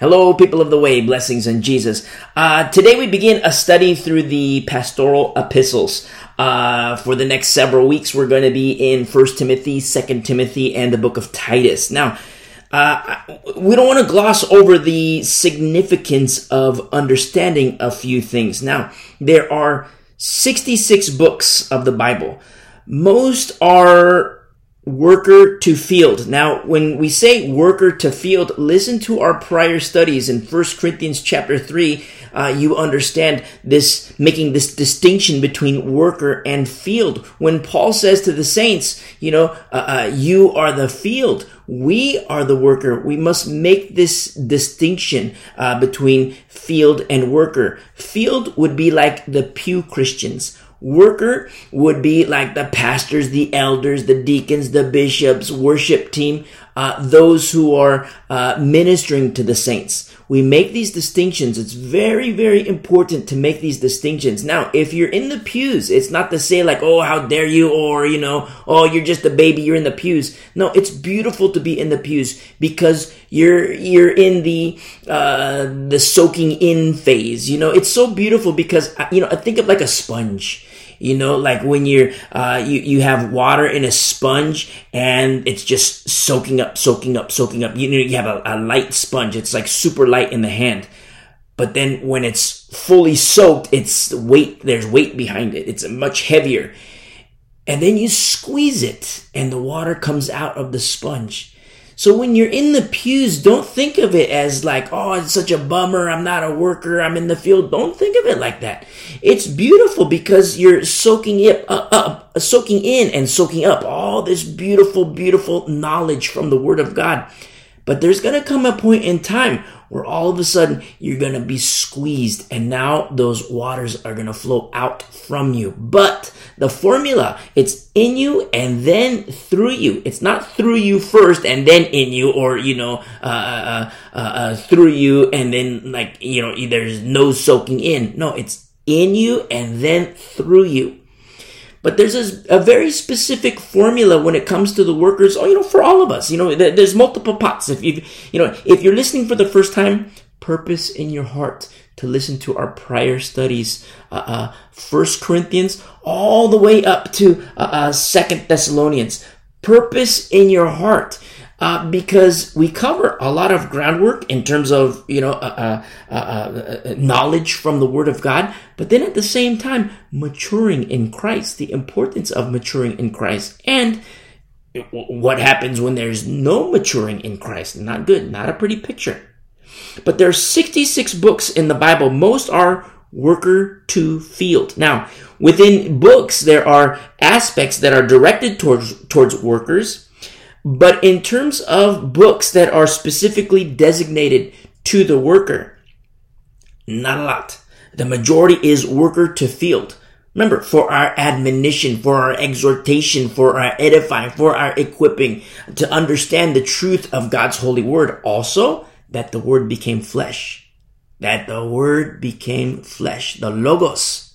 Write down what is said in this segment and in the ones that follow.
Hello, people of the way, blessings in Jesus. Uh, today we begin a study through the pastoral epistles. Uh, for the next several weeks, we're going to be in First Timothy, Second Timothy, and the book of Titus. Now, uh, we don't want to gloss over the significance of understanding a few things. Now, there are 66 books of the Bible. Most are worker to field. Now, when we say worker to field, listen to our prior studies in 1 Corinthians chapter 3. Uh, you understand this, making this distinction between worker and field. When Paul says to the saints, you know, uh, uh, you are the field. We are the worker. We must make this distinction uh, between field and worker. Field would be like the pew Christians worker would be like the pastors, the elders, the deacons, the bishops, worship team, uh, those who are uh, ministering to the saints. We make these distinctions. It's very, very important to make these distinctions. Now, if you're in the pews, it's not to say like, oh, how dare you, or, you know, oh, you're just a baby, you're in the pews. No, it's beautiful to be in the pews because you're, you're in the, uh, the soaking in phase. You know, it's so beautiful because, uh, you know, I think of like a sponge you know, like when you're, uh, you, you have water in a sponge and it's just soaking up, soaking up, soaking up. You know, you have a, a light sponge. It's like super light in the hand. But then when it's fully soaked, it's weight, there's weight behind it. It's much heavier. And then you squeeze it and the water comes out of the sponge. So when you're in the pews, don't think of it as like, oh, it's such a bummer. I'm not a worker. I'm in the field. Don't think of it like that. It's beautiful because you're soaking it uh, up, up, soaking in and soaking up all this beautiful, beautiful knowledge from the Word of God. But there's going to come a point in time where all of a sudden you're going to be squeezed and now those waters are going to flow out from you. But the formula, it's in you and then through you. It's not through you first and then in you or, you know, uh, uh, uh, uh through you and then like, you know, there's no soaking in. No, it's in you and then through you. But there's a, a, very specific formula when it comes to the workers. Oh, you know, for all of us, you know, there's multiple pots. If you, you know, if you're listening for the first time, purpose in your heart to listen to our prior studies, uh, uh, First Corinthians, all the way up to uh, uh, Second Thessalonians. Purpose in your heart uh, because we cover a lot of groundwork in terms of you know uh uh, uh, uh, knowledge from the Word of God, but then at the same time maturing in Christ, the importance of maturing in Christ, and what happens when there's no maturing in Christ. Not good, not a pretty picture. But there are 66 books in the Bible. Most are worker to field. Now, within books, there are aspects that are directed towards towards workers but in terms of books that are specifically designated to the worker, not a lot. The majority is worker to field. Remember, for our admonition, for our exhortation, for our edifying, for our equipping, to understand the truth of God's holy word. Also, that the word became flesh. That the word became flesh. The Logos,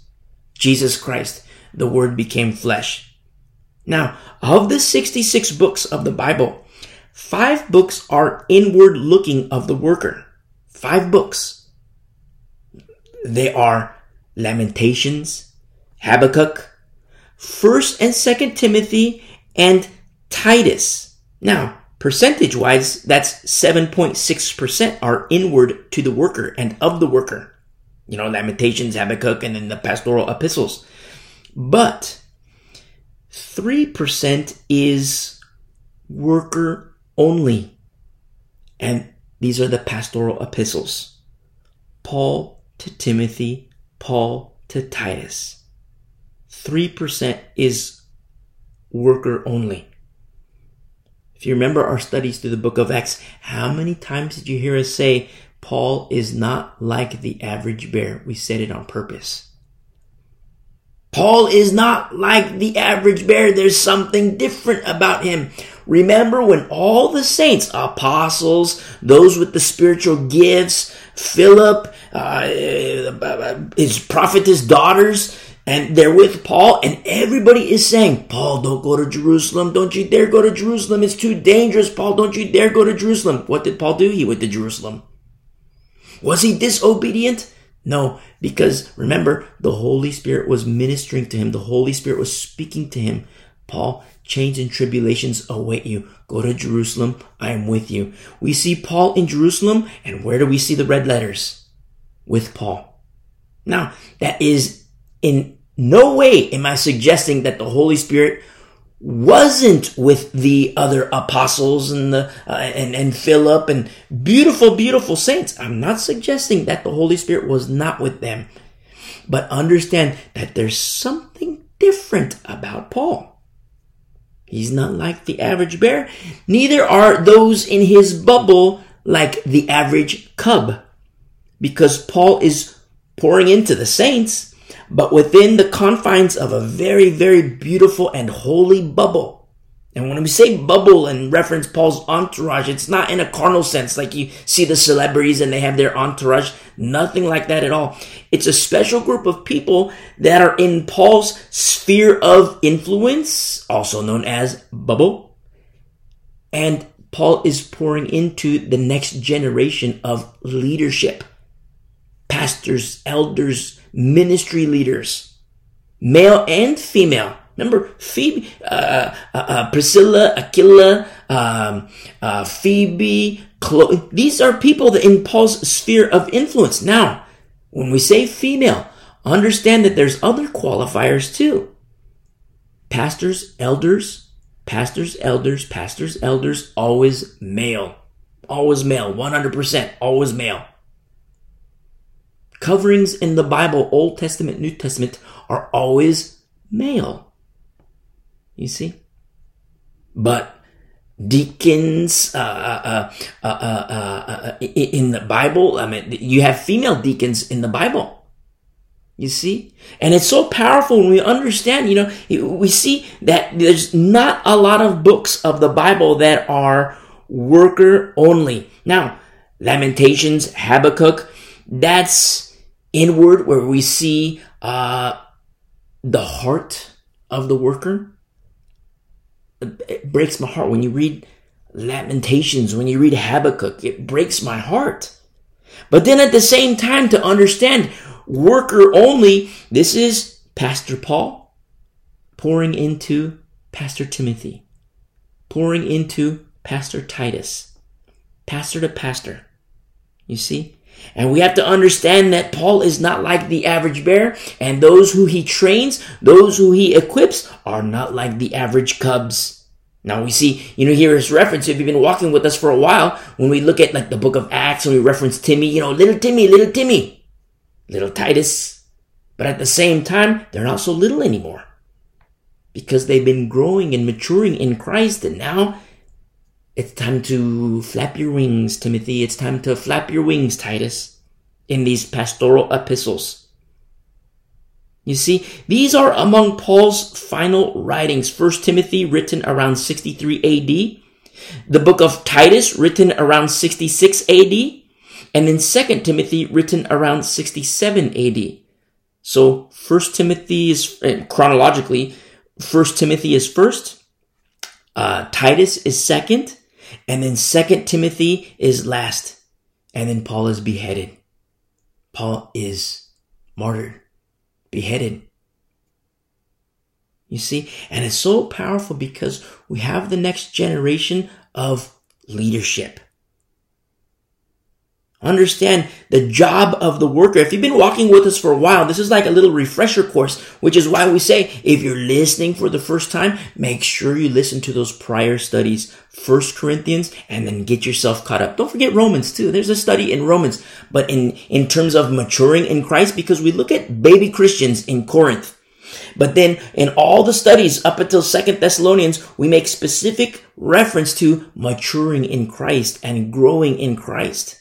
Jesus Christ, the word became flesh. Now, of the 66 books of the Bible, five books are inward looking of the worker. Five books. They are Lamentations, Habakkuk, 1st and 2nd Timothy, and Titus. Now, percentage wise, that's 7.6% are inward to the worker and of the worker. You know, Lamentations, Habakkuk, and then the pastoral epistles. But 3% is worker only. And these are the pastoral epistles. Paul to Timothy, Paul to Titus. 3% is worker only. If you remember our studies through the book of Acts, how many times did you hear us say, Paul is not like the average bear? We said it on purpose. Paul is not like the average bear. There's something different about him. Remember when all the saints, apostles, those with the spiritual gifts, Philip, uh, his prophetess daughters, and they're with Paul, and everybody is saying, Paul, don't go to Jerusalem. Don't you dare go to Jerusalem. It's too dangerous. Paul, don't you dare go to Jerusalem. What did Paul do? He went to Jerusalem. Was he disobedient? No, because remember, the Holy Spirit was ministering to him. The Holy Spirit was speaking to him. Paul, chains and tribulations await you. Go to Jerusalem. I am with you. We see Paul in Jerusalem, and where do we see the red letters? With Paul. Now, that is in no way am I suggesting that the Holy Spirit wasn't with the other apostles and the uh, and and Philip and beautiful beautiful saints. I'm not suggesting that the Holy Spirit was not with them. But understand that there's something different about Paul. He's not like the average bear. Neither are those in his bubble like the average cub. Because Paul is pouring into the saints but within the confines of a very, very beautiful and holy bubble. And when we say bubble and reference Paul's entourage, it's not in a carnal sense, like you see the celebrities and they have their entourage. Nothing like that at all. It's a special group of people that are in Paul's sphere of influence, also known as bubble. And Paul is pouring into the next generation of leadership. Pastors, elders, ministry leaders, male and female. Remember, Phoebe, uh, uh, uh, Priscilla, Aquila, um, uh, Phoebe, Chloe. These are people that in Paul's sphere of influence. Now, when we say female, understand that there's other qualifiers too. Pastors, elders, pastors, elders, pastors, elders, always male. Always male, 100%, always male. Coverings in the Bible, Old Testament, New Testament, are always male. You see? But deacons uh, uh, uh, in the Bible, I mean, you have female deacons in the Bible. You see? And it's so powerful when we understand, you know, we see that there's not a lot of books of the Bible that are worker only. Now, Lamentations, Habakkuk, that's inward where we see uh, the heart of the worker. It breaks my heart when you read Lamentations, when you read Habakkuk, it breaks my heart. But then at the same time, to understand worker only, this is Pastor Paul pouring into Pastor Timothy, pouring into Pastor Titus, pastor to pastor. You see? And we have to understand that Paul is not like the average bear, and those who he trains, those who he equips, are not like the average cubs. Now we see, you know, here is reference. If you've been walking with us for a while, when we look at like the book of Acts and we reference Timmy, you know, little Timmy, little Timmy, little Titus. But at the same time, they're not so little anymore. Because they've been growing and maturing in Christ, and now it's time to flap your wings, Timothy. It's time to flap your wings, Titus, in these pastoral epistles. You see, these are among Paul's final writings. First Timothy, written around 63 AD. The book of Titus, written around 66 AD. And then Second Timothy, written around 67 AD. So First Timothy is, chronologically, First Timothy is first. Uh, Titus is second. And then Second Timothy is last. And then Paul is beheaded. Paul is martyred, beheaded. You see? And it's so powerful because we have the next generation of leadership. Understand the job of the worker. If you've been walking with us for a while, this is like a little refresher course, which is why we say if you're listening for the first time, make sure you listen to those prior studies, First Corinthians, and then get yourself caught up. Don't forget Romans too. There's a study in Romans, but in, in terms of maturing in Christ, because we look at baby Christians in Corinth. But then in all the studies up until Second Thessalonians, we make specific reference to maturing in Christ and growing in Christ.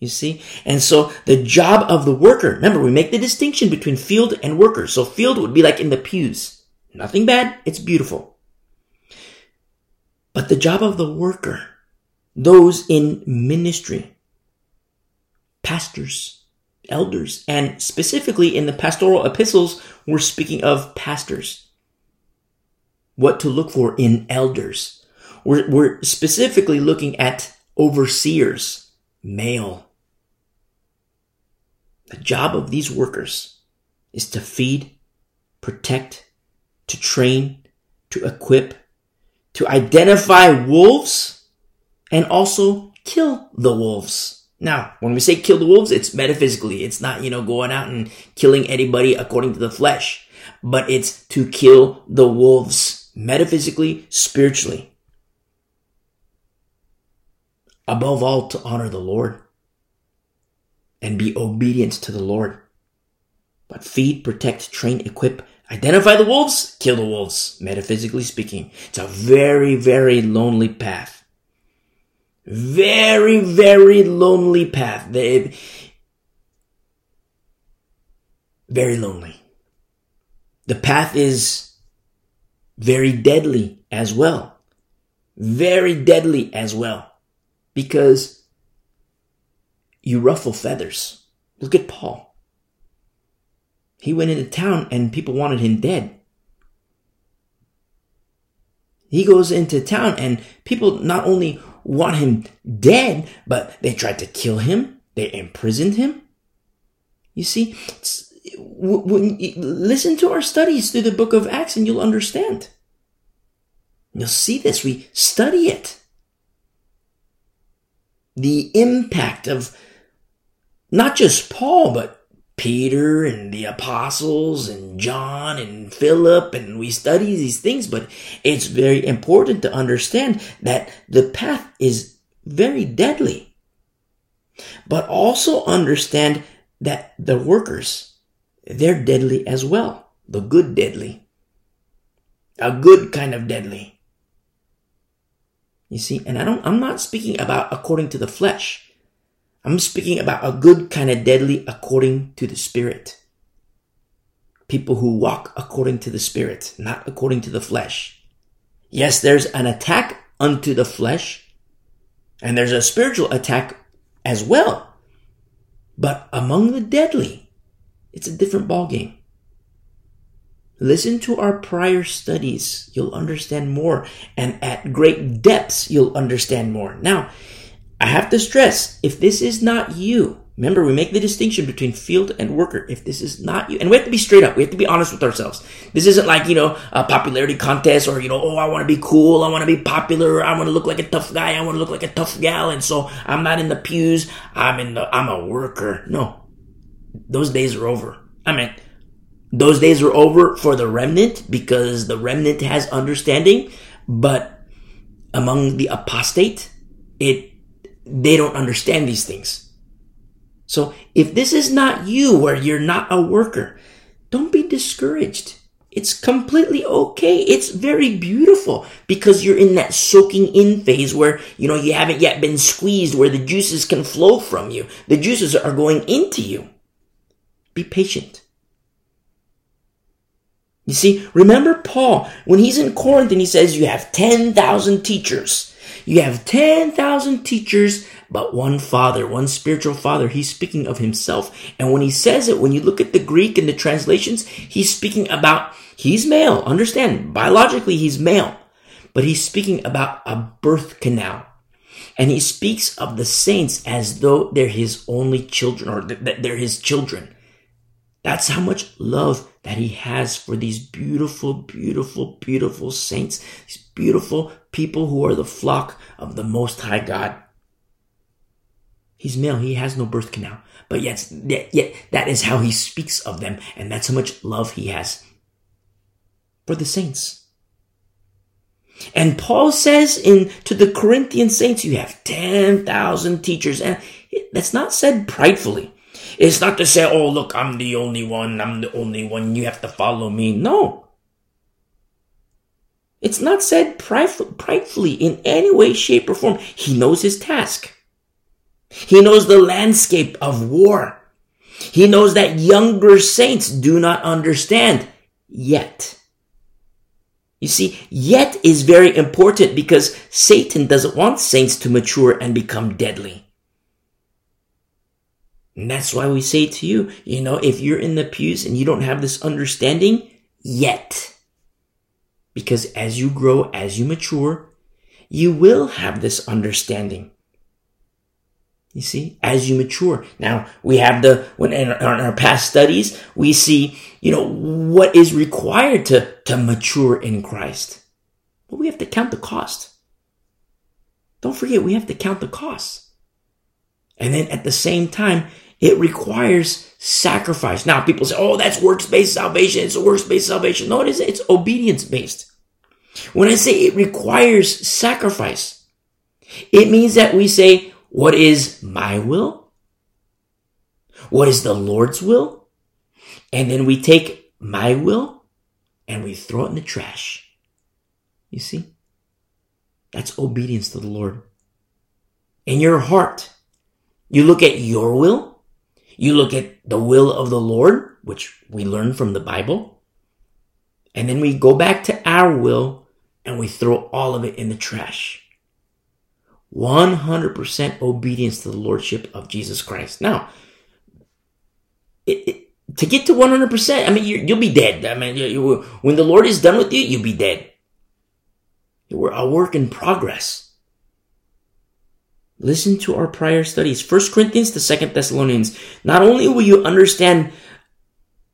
You see? And so the job of the worker, remember, we make the distinction between field and worker. So field would be like in the pews. Nothing bad. It's beautiful. But the job of the worker, those in ministry, pastors, elders, and specifically in the pastoral epistles, we're speaking of pastors. What to look for in elders. We're, we're specifically looking at overseers, male The job of these workers is to feed, protect, to train, to equip, to identify wolves, and also kill the wolves. Now, when we say kill the wolves, it's metaphysically. It's not, you know, going out and killing anybody according to the flesh, but it's to kill the wolves metaphysically, spiritually. Above all, to honor the Lord and be obedient to the Lord. But feed, protect, train, equip, identify the wolves, kill the wolves, metaphysically speaking. It's a very, very lonely path. Very, very lonely path. Very lonely. The path is very deadly as well. Very deadly as well. Because you ruffle feathers. Look at Paul. He went into town and people wanted him dead. He goes into town and people not only want him dead, but they tried to kill him. They imprisoned him. You see, when you listen to our studies through the book of Acts and you'll understand. You'll see this. We study it. The impact of not just Paul, but Peter and the apostles and John and Philip and we study these things, but it's very important to understand that the path is very deadly. But also understand that the workers they're deadly as well. The good deadly. A good kind of deadly. You see, and I don't, I'm not speaking about according to the flesh. I'm speaking about a good kind of deadly according to the spirit. People who walk according to the spirit, not according to the flesh. Yes, there's an attack unto the flesh, and there's a spiritual attack as well. But among the deadly, it's a different ballgame. Listen to our prior studies. You'll understand more. And at great depths, you'll understand more. Now, I have to stress, if this is not you, remember we make the distinction between field and worker. If this is not you, and we have to be straight up. We have to be honest with ourselves. This isn't like, you know, a popularity contest or, you know, oh, I want to be cool. I want to be popular. I want to look like a tough guy. I want to look like a tough gal. And so I'm not in the pews. I'm in the, I'm a worker. No, those days are over. I mean, those days are over for the remnant because the remnant has understanding, but among the apostate, it, they don't understand these things. So if this is not you where you're not a worker, don't be discouraged. It's completely okay. It's very beautiful because you're in that soaking in phase where, you know, you haven't yet been squeezed where the juices can flow from you. The juices are going into you. Be patient. You see, remember Paul, when he's in Corinth and he says you have 10,000 teachers. You have 10,000 teachers, but one father, one spiritual father. He's speaking of himself. And when he says it, when you look at the Greek and the translations, he's speaking about, he's male. Understand, biologically he's male, but he's speaking about a birth canal. And he speaks of the saints as though they're his only children or that they're his children. That's how much love that he has for these beautiful, beautiful, beautiful saints, these beautiful people who are the flock of the Most High God. He's male. He has no birth canal, but yet, yet, that is how he speaks of them. And that's how much love he has for the saints. And Paul says in to the Corinthian saints, you have 10,000 teachers. And that's not said pridefully. It's not to say, oh, look, I'm the only one, I'm the only one, you have to follow me. No. It's not said pridefully in any way, shape, or form. He knows his task. He knows the landscape of war. He knows that younger saints do not understand yet. You see, yet is very important because Satan doesn't want saints to mature and become deadly. And that's why we say to you, you know, if you're in the pews and you don't have this understanding yet, because as you grow, as you mature, you will have this understanding. You see, as you mature. Now we have the, when in our, in our past studies, we see, you know, what is required to, to mature in Christ. But we have to count the cost. Don't forget, we have to count the costs. And then at the same time, it requires sacrifice. Now people say, oh, that's works-based salvation. It's a works-based salvation. No, it isn't. It's obedience-based. When I say it requires sacrifice, it means that we say, what is my will? What is the Lord's will? And then we take my will and we throw it in the trash. You see? That's obedience to the Lord. In your heart, you look at your will, you look at the will of the Lord, which we learn from the Bible, and then we go back to our will and we throw all of it in the trash. 100% obedience to the Lordship of Jesus Christ. Now, it, it, to get to 100%, I mean, you will be dead. I mean, you, you, when the Lord is done with you, you'll be dead. We're a work in progress. Listen to our prior studies, First Corinthians to Second Thessalonians. Not only will you understand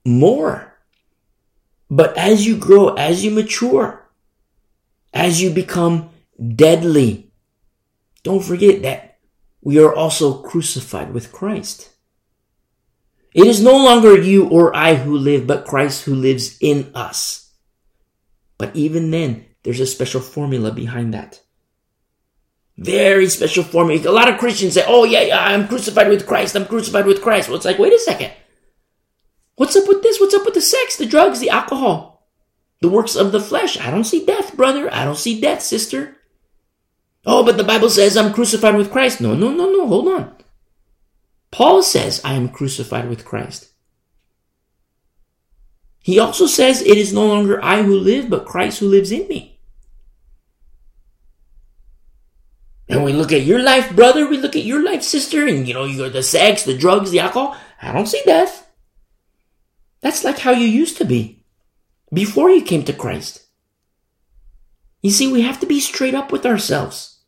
more, but as you grow, as you mature, as you become deadly, don't forget that we are also crucified with Christ. It is no longer you or I who live, but Christ who lives in us. But even then, there's a special formula behind that. Very special formula. A lot of Christians say, oh yeah, yeah, I'm crucified with Christ. I'm crucified with Christ. Well, it's like, wait a second. What's up with this? What's up with the sex, the drugs, the alcohol, the works of the flesh? I don't see death, brother. I don't see death, sister. Oh, but the Bible says I'm crucified with Christ. No, no, no, no. Hold on. Paul says I am crucified with Christ. He also says it is no longer I who live, but Christ who lives in me. And we look at your life, brother, we look at your life, sister, and you know, you got the sex, the drugs, the alcohol. I don't see death. That's like how you used to be before you came to Christ. You see, we have to be straight up with ourselves.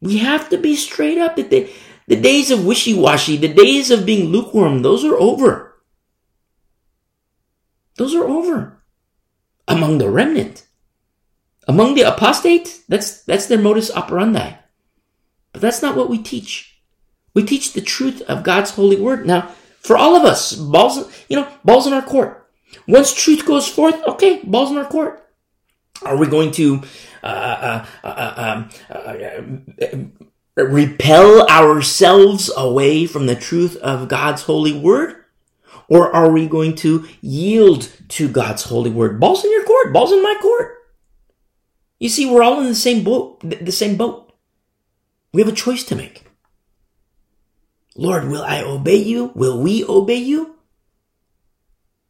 We have to be straight up. The, the days of wishy-washy, the days of being lukewarm, those are over. Those are over. Among the remnant. Among the apostate, that's, that's their modus operandi. But that's not what we teach. We teach the truth of God's holy word. Now, for all of us, balls, you know, balls in our court. Once truth goes forth, okay, balls in our court. Are we going to uh, uh, uh, um, repel ourselves away from the truth of God's holy word? Or are we going to yield to God's holy word? Balls in your court, balls in my court. You see, we're all in the same boat, the same boat. We have a choice to make. Lord, will I obey you? Will we obey you?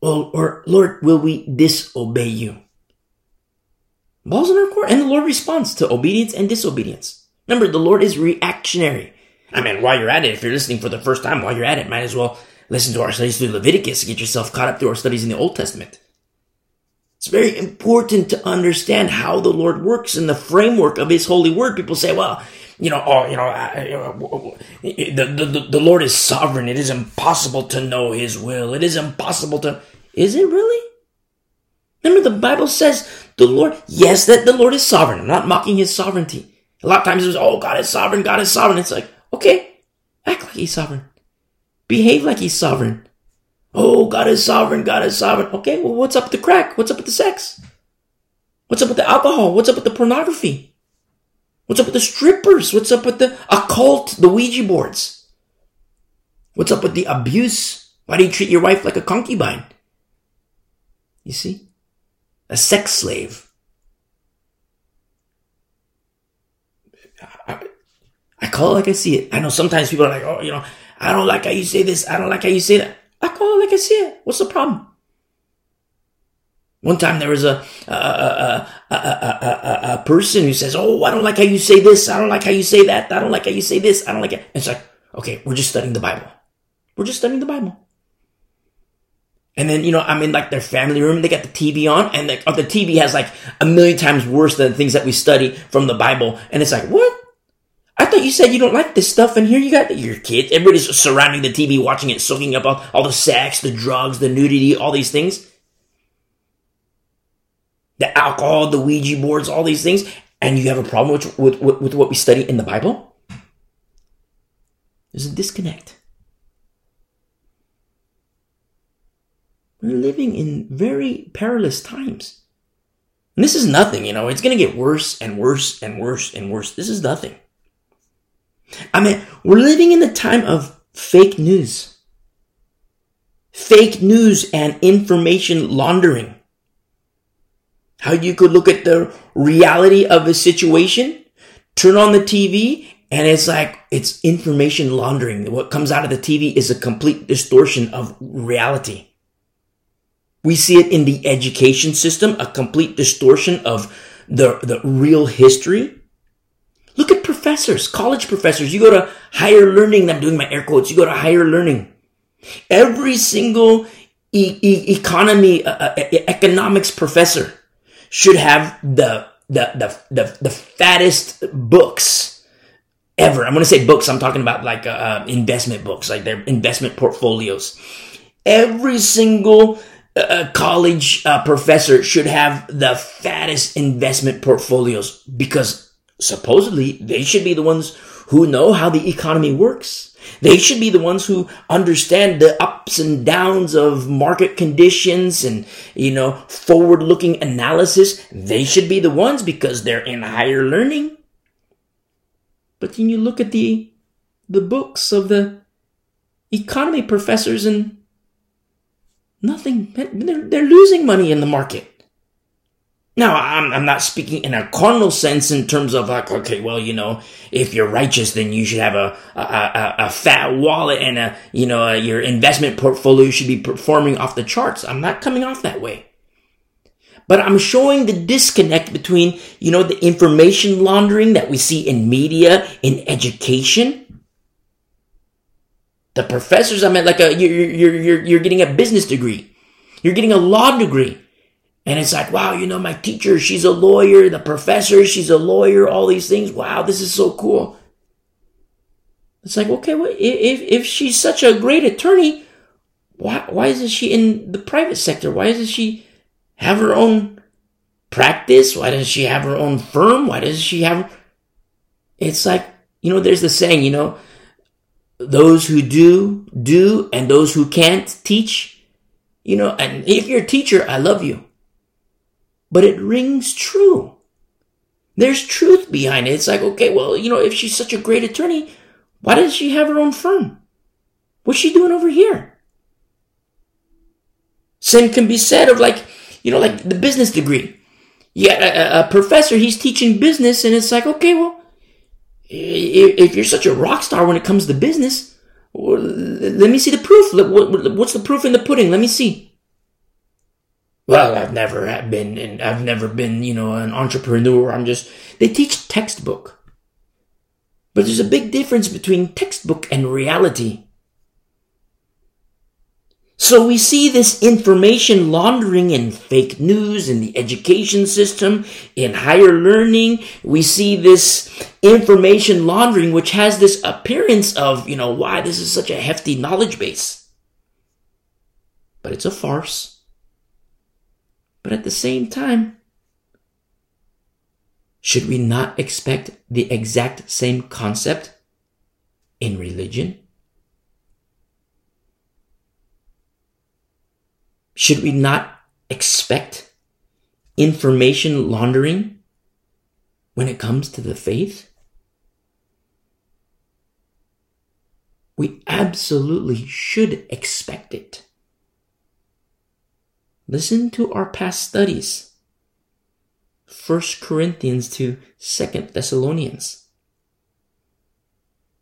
Or, or Lord, will we disobey you? Balls in our court. And the Lord responds to obedience and disobedience. Remember, the Lord is reactionary. I mean, while you're at it, if you're listening for the first time, while you're at it, might as well listen to our studies through Leviticus get yourself caught up through our studies in the Old Testament. It's very important to understand how the Lord works in the framework of His holy word. People say, well, you know, oh, you know, the, the, the Lord is sovereign. It is impossible to know His will. It is impossible to, is it really? Remember, the Bible says the Lord, yes, that the Lord is sovereign. I'm not mocking His sovereignty. A lot of times it's, oh, God is sovereign, God is sovereign. It's like, okay, act like He's sovereign. Behave like he's sovereign. Oh, God is sovereign. God is sovereign. Okay, well, what's up with the crack? What's up with the sex? What's up with the alcohol? What's up with the pornography? What's up with the strippers? What's up with the occult, the Ouija boards? What's up with the abuse? Why do you treat your wife like a concubine? You see? A sex slave. I, I call it like I see it. I know sometimes people are like, oh, you know, I don't like how you say this. I don't like how you say that. I call it like I see it. What's the problem? One time there was a a, a, a, a, a, a, person who says, "Oh, I don't like how you say this. I don't like how you say that. I don't like how you say this. I don't like it." And it's like, okay, we're just studying the Bible. We're just studying the Bible. And then, you know, I'm in like their family room. They got the TV on and the, oh, the TV has like a million times worse than the things that we study from the Bible. And it's like, what? I thought you said you don't like this stuff, and here you got your kids. Everybody's surrounding the TV, watching it, soaking up all, all the sex, the drugs, the nudity, all these things. The alcohol, the Ouija boards, all these things. And you have a problem with, with, with, with what we study in the Bible? There's a disconnect. We're living in very perilous times. And this is nothing, you know, it's going to get worse and worse and worse and worse. This is nothing. I mean, we're living in the time of fake news. Fake news and information laundering. How you could look at the reality of a situation, turn on the TV, and it's like, it's information laundering. What comes out of the TV is a complete distortion of reality. We see it in the education system, a complete distortion of the, the real history. Look at professors, college professors. You go to higher learning. I'm doing my air quotes. You go to higher learning. Every single e- e- economy, uh, uh, economics professor should have the, the, the, the, the fattest books ever. I'm going to say books. I'm talking about like, uh, uh, investment books, like their investment portfolios. Every single uh, college uh, professor should have the fattest investment portfolios because supposedly they should be the ones who know how the economy works. They should be the ones who understand the ups and downs of market conditions and, you know, forward looking analysis. They should be the ones because they're in higher learning. But then you look at the, the books of the economy professors and nothing, they're, they're losing money in the market. Now, I'm, I'm not speaking in a carnal sense in terms of like, okay, well, you know, if you're righteous, then you should have a, a, a, a fat wallet and a, you know, a, your investment portfolio should be performing off the charts. I'm not coming off that way. But I'm showing the disconnect between, you know, the information laundering that we see in media, in education. The professors, I mean, like uh, a, you're, you're, you're, you're getting a business degree. You're getting a law degree. And it's like, wow, you know, my teacher, she's a lawyer, the professor, she's a lawyer, all these things. Wow, this is so cool. It's like, okay, well, if, if she's such a great attorney, why, why isn't she in the private sector? Why doesn't she have her own practice? Why doesn't she have her own firm? Why doesn't she have, it's like, you know, there's the saying, you know, those who do, do, and those who can't teach, you know, and if you're a teacher, I love you but it rings true. There's truth behind it. It's like, okay, well, you know, if she's such a great attorney, why does she have her own firm? What's she doing over here? Same can be said of like, you know, like the business degree. Yeah, a, a professor, he's teaching business, and it's like, okay, well, if, you're such a rock star when it comes to business, let me see the proof. What's the proof in the pudding? Let me see well, I've never been, and I've never been, you know, an entrepreneur. I'm just, they teach textbook. But there's a big difference between textbook and reality. So we see this information laundering in fake news in the education system, in higher learning. We see this information laundering, which has this appearance of, you know, why this is such a hefty knowledge base. But it's a farce. But at the same time, should we not expect the exact same concept in religion? Should we not expect information laundering when it comes to the faith? We absolutely should expect it. Listen to our past studies. 1 Corinthians to 2 Thessalonians.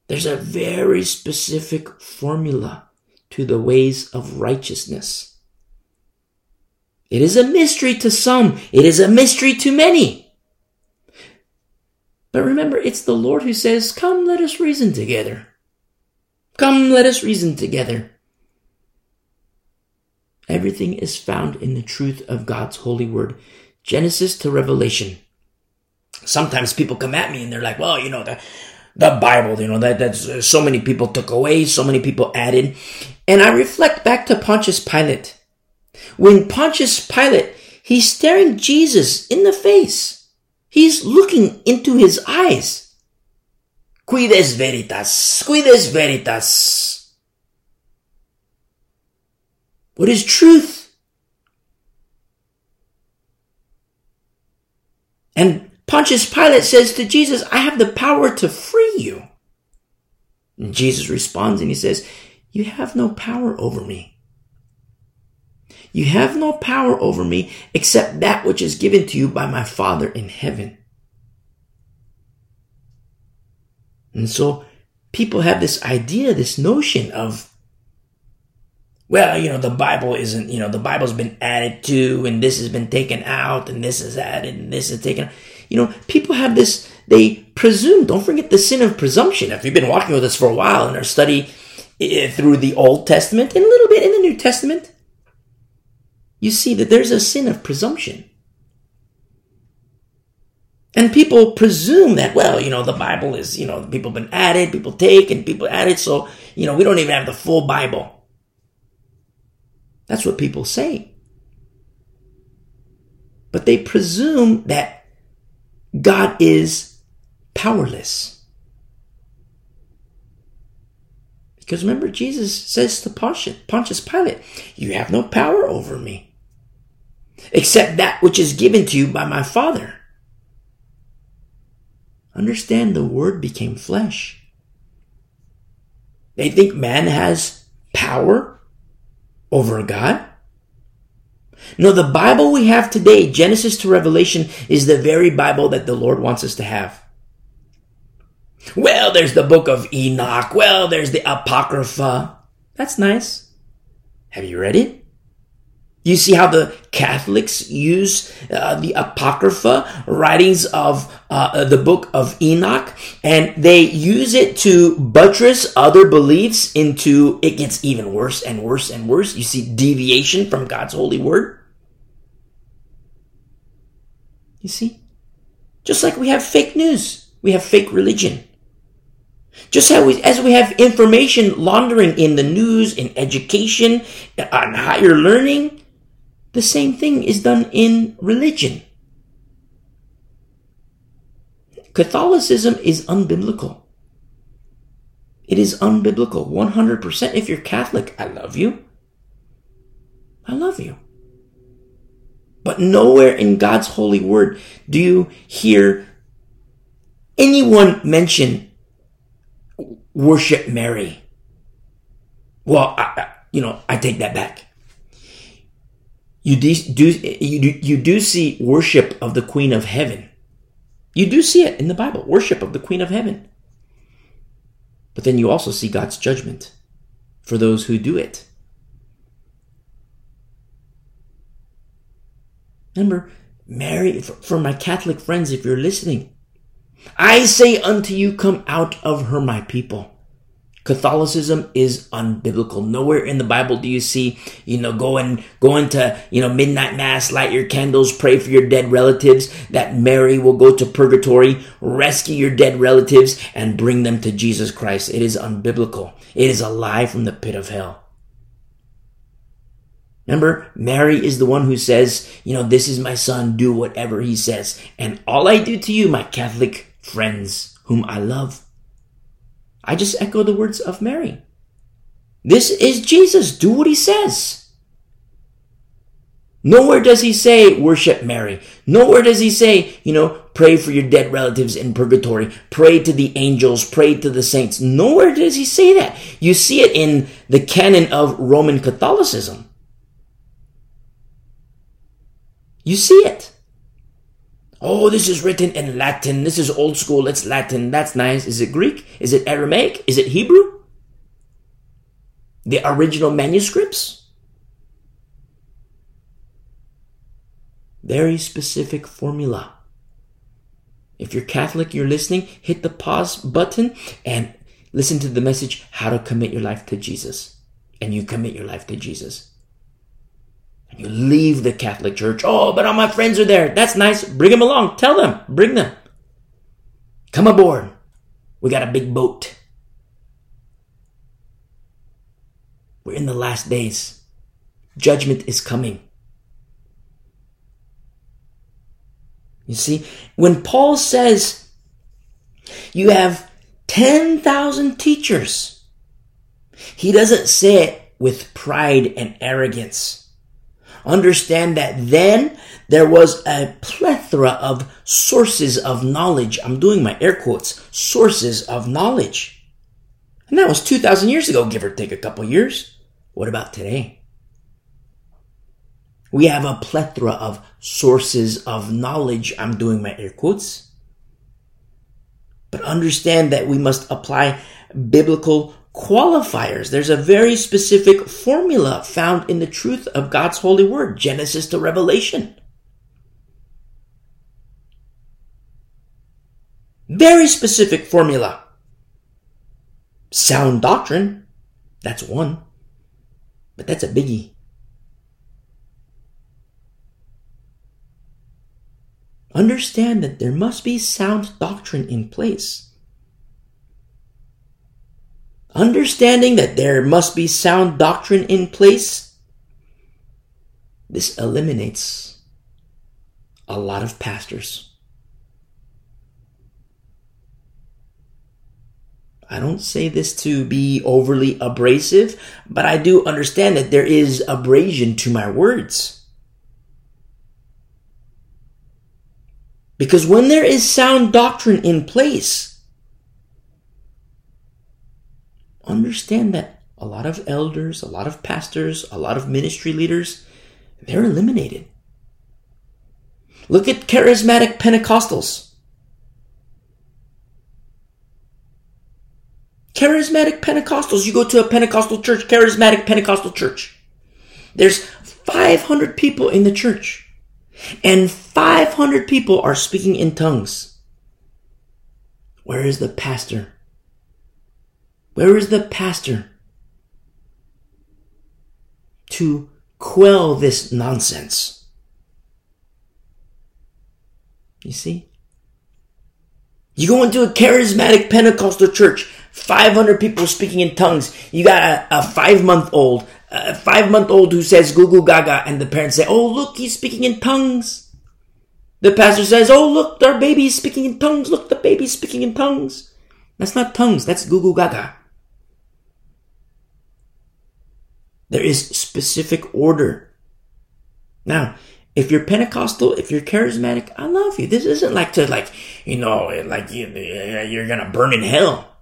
There's a very specific formula to the ways of righteousness. It is a mystery to some. It is a mystery to many. But remember, it's the Lord who says, Come, let us reason together. Come, let us reason together. Everything is found in the truth of God's holy word, Genesis to Revelation. Sometimes people come at me and they're like, well, you know, the, the Bible, you know, that that's uh, so many people took away, so many people added. And I reflect back to Pontius Pilate. When Pontius Pilate, he's staring Jesus in the face. He's looking into his eyes. Quid est veritas, quid est veritas. What is truth? And Pontius Pilate says to Jesus, I have the power to free you. And Jesus responds and he says, You have no power over me. You have no power over me except that which is given to you by my Father in heaven. And so people have this idea, this notion of, well, you know, the Bible isn't, you know, the Bible's been added to and this has been taken out and this is added and this is taken out. You know, people have this, they presume, don't forget the sin of presumption. If you've been walking with us for a while in our study through the Old Testament and a little bit in the New Testament, you see that there's a sin of presumption. And people presume that, well, you know, the Bible is, you know, people have been added, people take, and people added, so, you know, we don't even have the full Bible. That's what people say. But they presume that God is powerless. Because remember, Jesus says to Pontius Pilate, You have no power over me, except that which is given to you by my Father. Understand the Word became flesh. They think man has power over God. No, the Bible we have today, Genesis to Revelation, is the very Bible that the Lord wants us to have. Well, there's the book of Enoch. Well, there's the Apocrypha. That's nice. Have you read it? You see how the Catholics use uh, the Apocrypha, writings of uh, the book of Enoch, and they use it to buttress other beliefs into it gets even worse and worse and worse. You see deviation from God's holy word. You see? Just like we have fake news, we have fake religion. Just we, as we have information laundering in the news, in education, on higher learning, the same thing is done in religion. Catholicism is unbiblical. It is unbiblical. 100%. If you're Catholic, I love you. I love you. But nowhere in God's holy word do you hear anyone mention worship Mary. Well, I, you know, I take that back. You do, you do, you do see worship of the Queen of Heaven. You do see it in the Bible, worship of the Queen of Heaven. But then you also see God's judgment for those who do it. Remember, Mary, for my Catholic friends, if you're listening, I say unto you, come out of her, my people. Catholicism is unbiblical. Nowhere in the Bible do you see, you know, go and go into, you know, midnight mass, light your candles, pray for your dead relatives, that Mary will go to purgatory, rescue your dead relatives, and bring them to Jesus Christ. It is unbiblical. It is a lie from the pit of hell. Remember, Mary is the one who says, you know, this is my son, do whatever he says. And all I do to you, my Catholic friends, whom I love, I just echo the words of Mary. This is Jesus. Do what he says. Nowhere does he say worship Mary. Nowhere does he say, you know, pray for your dead relatives in purgatory. Pray to the angels. Pray to the saints. Nowhere does he say that. You see it in the canon of Roman Catholicism. You see it. Oh, this is written in Latin. This is old school. It's Latin. That's nice. Is it Greek? Is it Aramaic? Is it Hebrew? The original manuscripts? Very specific formula. If you're Catholic, you're listening, hit the pause button and listen to the message how to commit your life to Jesus. And you commit your life to Jesus. You leave the Catholic Church. Oh, but all my friends are there. That's nice. Bring them along. Tell them. Bring them. Come aboard. We got a big boat. We're in the last days. Judgment is coming. You see, when Paul says you have 10,000 teachers, he doesn't say it with pride and arrogance. Understand that then there was a plethora of sources of knowledge. I'm doing my air quotes, sources of knowledge. And that was 2,000 years ago, give or take a couple years. What about today? We have a plethora of sources of knowledge. I'm doing my air quotes. But understand that we must apply biblical qualifiers. There's a very specific formula found in the truth of God's holy word, Genesis to Revelation. Very specific formula. Sound doctrine. That's one. But that's a biggie. Understand that there must be sound doctrine in place. Understanding that there must be sound doctrine in place, this eliminates a lot of pastors. I don't say this to be overly abrasive, but I do understand that there is abrasion to my words. Because when there is sound doctrine in place, understand that a lot of elders, a lot of pastors, a lot of ministry leaders, they're eliminated. Look at charismatic Pentecostals. Charismatic Pentecostals. You go to a Pentecostal church, charismatic Pentecostal church. There's 500 people in the church and 500 people are speaking in tongues. Where is the pastor? Where is the pastor to quell this nonsense? You see? You go into a charismatic Pentecostal church, 500 people speaking in tongues. You got a, a five month old, a five month old who says goo goo gaga, and the parents say, Oh, look, he's speaking in tongues. The pastor says, Oh, look, our baby is speaking in tongues. Look, the baby is speaking in tongues. That's not tongues, that's goo goo gaga. There is specific order. Now, if you're Pentecostal, if you're charismatic, I love you. This isn't like to like, you know, like you, you're gonna burn in hell.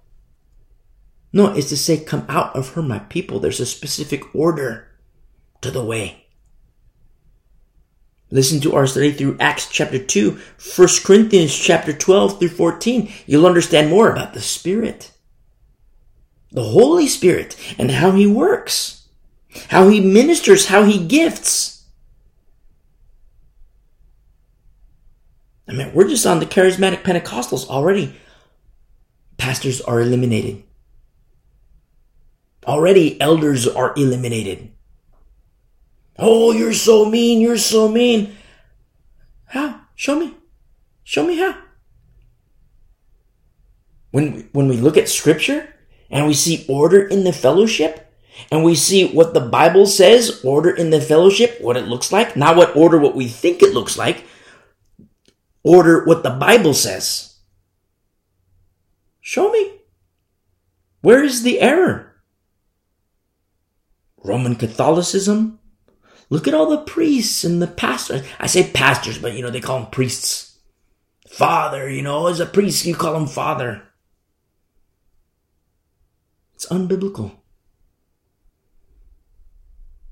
No, it's to say, come out of her, my people. There's a specific order to the way. Listen to our study through Acts chapter 2, 1 Corinthians chapter 12 through 14. You'll understand more about the Spirit. The Holy Spirit and how He works. How He ministers, how He gifts. I mean, we're just on the charismatic Pentecostals already. Pastors are eliminated. Already elders are eliminated. Oh, you're so mean, you're so mean. How? Show me. Show me how. When, when we look at scripture and we see order in the fellowship and we see what the Bible says, order in the fellowship, what it looks like, not what order what we think it looks like, order what the Bible says. Show me. Where is the error? Roman Catholicism. Look at all the priests and the pastors. I say pastors, but you know, they call them priests. Father, you know, as a priest, you call him father. It's unbiblical.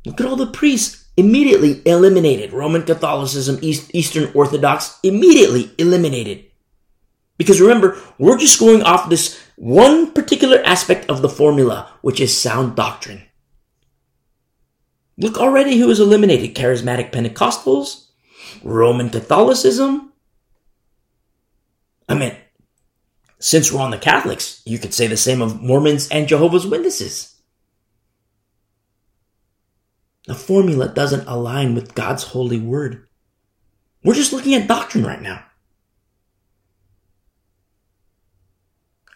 Look at all the priests immediately eliminated. Roman Catholicism, East, Eastern Orthodox, immediately eliminated. Because remember, we're just going off this one particular aspect of the formula, which is sound doctrine. Look already who is eliminated charismatic Pentecostals, Roman Catholicism. I mean, since we're on the Catholics, you could say the same of Mormons and Jehovah's Witnesses. The formula doesn't align with God's holy word. We're just looking at doctrine right now.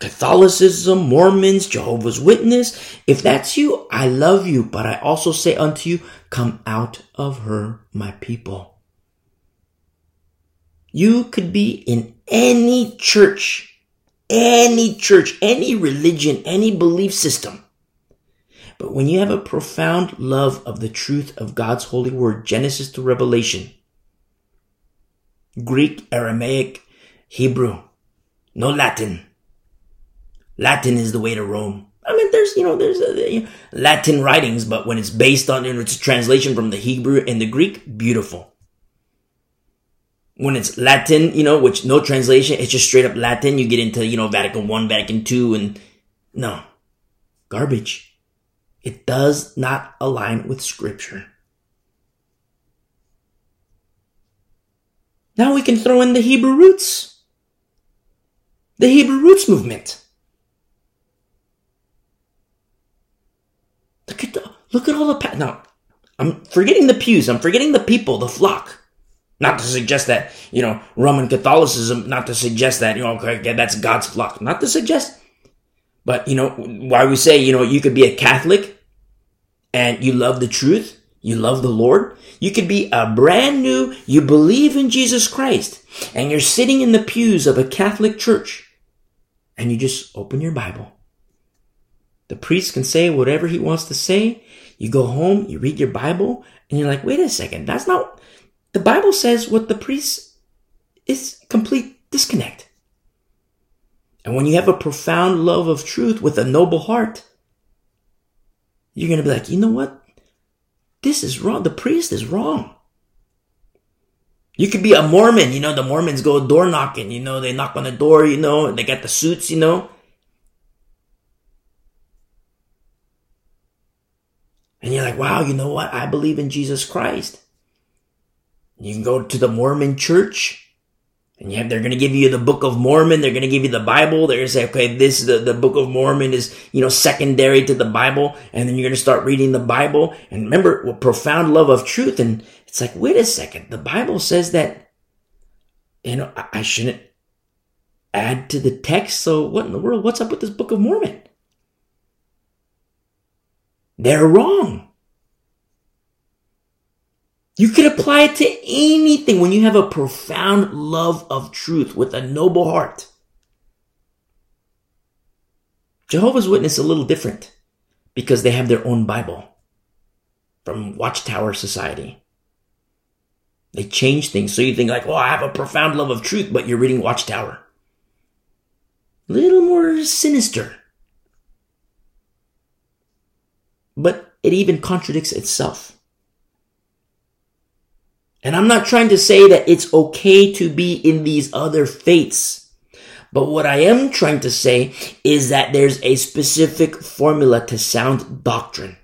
Catholicism, Mormons, Jehovah's Witness. If that's you, I love you, but I also say unto you, come out of her, my people. You could be in any church, any church, any religion, any belief system. But when you have a profound love of the truth of God's holy word, Genesis to Revelation, Greek, Aramaic, Hebrew, no Latin. Latin is the way to Rome. I mean, there's, you know, there's uh, know, Latin writings, but when it's based on its a translation from the Hebrew and the Greek, beautiful. When it's Latin, you know, which no translation, it's just straight up Latin. You get into, you know, Vatican 1, Vatican 2, and no. Garbage. It does not align with scripture. Now we can throw in the Hebrew roots. The Hebrew roots movement. Look at the, look at all the, pa- now, I'm forgetting the pews. I'm forgetting the people, the flock. Not to suggest that, you know, Roman Catholicism, not to suggest that, you know, okay, that's God's flock. Not to suggest. But, you know, why we say, you know, you could be a Catholic and you love the truth, you love the Lord. You could be a brand new, you believe in Jesus Christ, and you're sitting in the pews of a Catholic church, and you just open your Bible. The priest can say whatever he wants to say. You go home, you read your Bible, and you're like, wait a second, that's not, the Bible says what the priest is complete disconnect. And when you have a profound love of truth with a noble heart, you're going to be like, you know what? This is wrong. The priest is wrong. You could be a Mormon, you know, the Mormons go door knocking, you know, they knock on the door, you know, they get the suits, you know. And you're like, wow, you know what? I believe in Jesus Christ. You can go to the Mormon church and have, they're going to give you the Book of Mormon. They're going to give you the Bible. They're going to say, okay, this, the, the Book of Mormon is, you know, secondary to the Bible. And then you're going to start reading the Bible. And remember, with profound love of truth. And it's like, wait a second. The Bible says that, you know, I, I shouldn't add to the text. So what in the world? What's up with this Book of Mormon? They're wrong. You could apply it to anything when you have a profound love of truth with a noble heart. Jehovah's Witness is a little different because they have their own Bible from Watchtower Society. They change things so you think like, oh, I have a profound love of truth, but you're reading Watchtower. A little more sinister. But it even contradicts itself. And I'm not trying to say that it's okay to be in these other faiths. But what I am trying to say is that there's a specific formula to sound doctrine.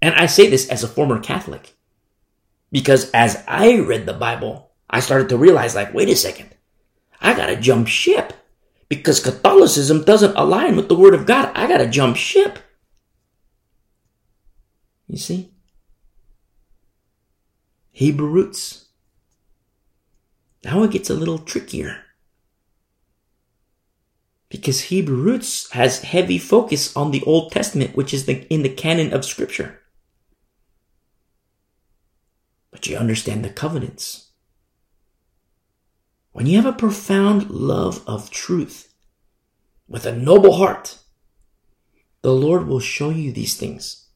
And I say this as a former Catholic. Because as I read the Bible, I started to realize like, wait a second. I gotta jump ship. Because Catholicism doesn't align with the Word of God. I gotta jump ship. You see? Hebrew roots. Now it gets a little trickier. Because Hebrew roots has heavy focus on the Old Testament, which is the, in the canon of Scripture. But you understand the covenants. When you have a profound love of truth with a noble heart, the Lord will show you these things.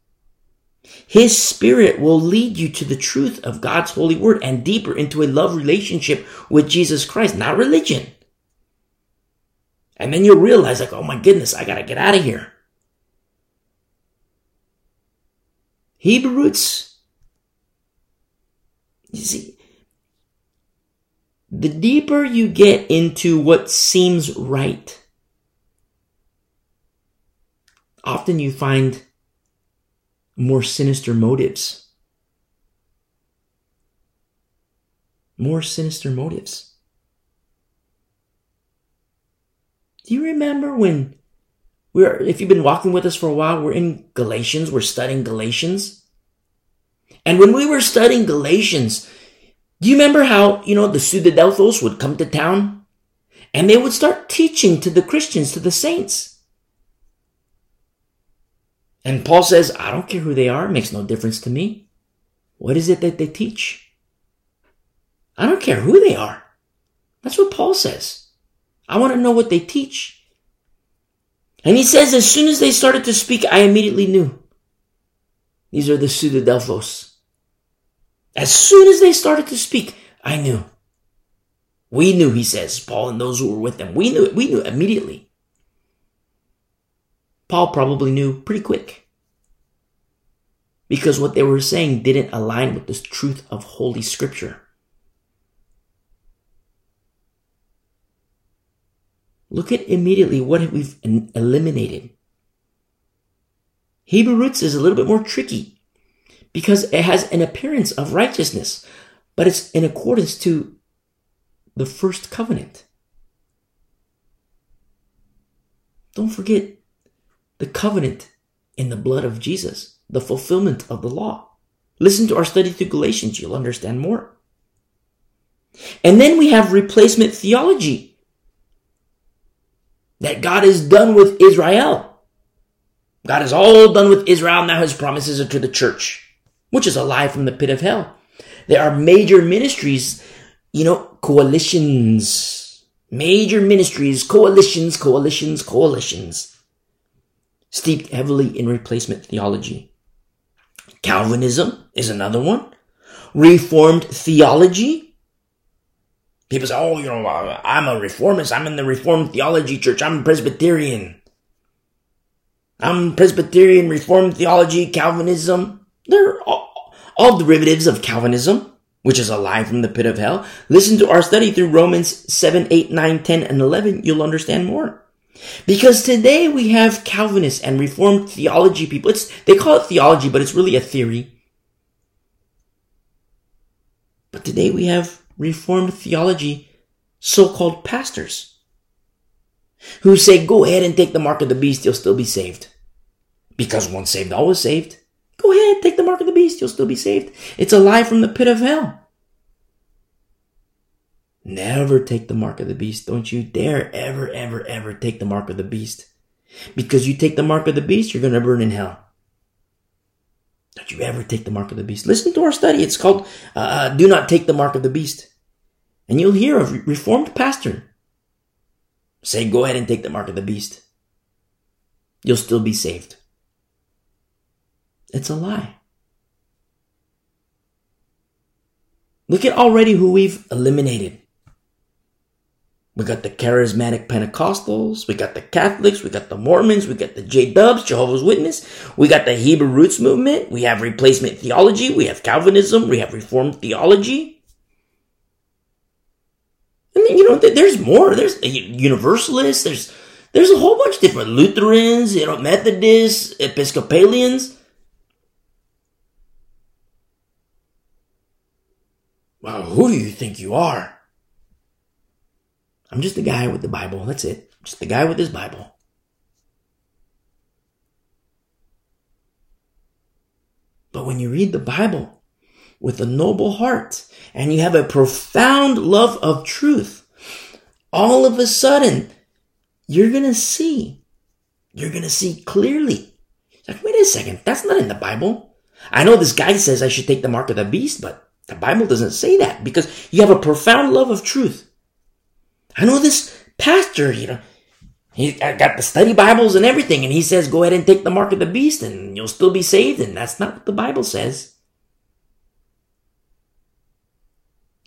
His spirit will lead you to the truth of God's holy word and deeper into a love relationship with Jesus Christ, not religion. And then you'll realize, like, oh my goodness, I gotta get out of here. Hebrew roots, you see, the deeper you get into what seems right, often you find more sinister motives. More sinister motives. Do you remember when we're, if you've been walking with us for a while, we're in Galatians, we're studying Galatians. And when we were studying Galatians, do you remember how, you know, the Pseudo would come to town And they would start teaching to the Christians, to the saints. And Paul says, I don't care who they are. It makes no difference to me. What is it that they teach? I don't care who they are. That's what Paul says. I want to know what they teach. And he says, as soon as they started to speak, I immediately knew. These are the pseudodelphos. As soon as they started to speak, I knew. We knew, he says, Paul and those who were with them. We knew it. We knew immediately. Paul probably knew pretty quick. Because what they were saying didn't align with the truth of Holy Scripture. Look at immediately what we've eliminated. Hebrew roots is a little bit more tricky because it has an appearance of righteousness, but it's in accordance to the first covenant. Don't forget the covenant in the blood of Jesus, the fulfillment of the law. Listen to our study through Galatians, you'll understand more. And then we have replacement theology. That God is done with Israel. God is all done with Israel. Now his promises are to the church, which is a lie from the pit of hell. There are major ministries, you know, coalitions, major ministries, coalitions, coalitions, coalitions steeped heavily in replacement theology. Calvinism is another one. Reformed theology. People say, oh, you know, I'm a reformist. I'm in the Reformed theology church. I'm Presbyterian. I'm Presbyterian, Reformed theology, Calvinism. They're all, all derivatives of Calvinism, which is a lie from the pit of hell. Listen to our study through Romans 7, 8, 9, 10, and 11. You'll understand more. Because today we have Calvinist and Reformed theology people. It's, they call it theology, but it's really a theory. But today we have Reformed theology so-called pastors who say, go ahead and take the mark of the beast, you'll still be saved. Because once saved, always saved. Go ahead, take the mark of the beast, you'll still be saved. It's a lie from the pit of hell. Never take the mark of the beast. Don't you dare ever, ever, ever take the mark of the beast. Because you take the mark of the beast, you're going to burn in hell. Don't you ever take the mark of the beast. Listen to our study. It's called uh, uh Do Not Take the Mark of the Beast. And you'll hear a reformed pastor say, Go ahead and take the mark of the beast. You'll still be saved. It's a lie. Look at already who we've eliminated. We got the charismatic Pentecostals, we got the Catholics, we got the Mormons, we got the J Dubs, Jehovah's Witness, we got the Hebrew Roots movement, we have replacement theology, we have Calvinism, we have Reformed theology. And then, you know, there's more. There's Universalists, there's there's a whole bunch of different Lutherans, you know, Methodists, Episcopalians. Well, who do you think you are? I'm just a guy with the Bible. That's it. Just the guy with his Bible. But when you read the Bible with a noble heart and you have a profound love of truth, all of a sudden you're going to see. You're going to see clearly. Like, wait a second. That's not in the Bible. I know this guy says I should take the mark of the beast, but the Bible doesn't say that because you have a profound love of truth. I know this pastor, you know, he got the study Bibles and everything, and he says, go ahead and take the mark of the beast and you'll still be saved. And that's not what the Bible says.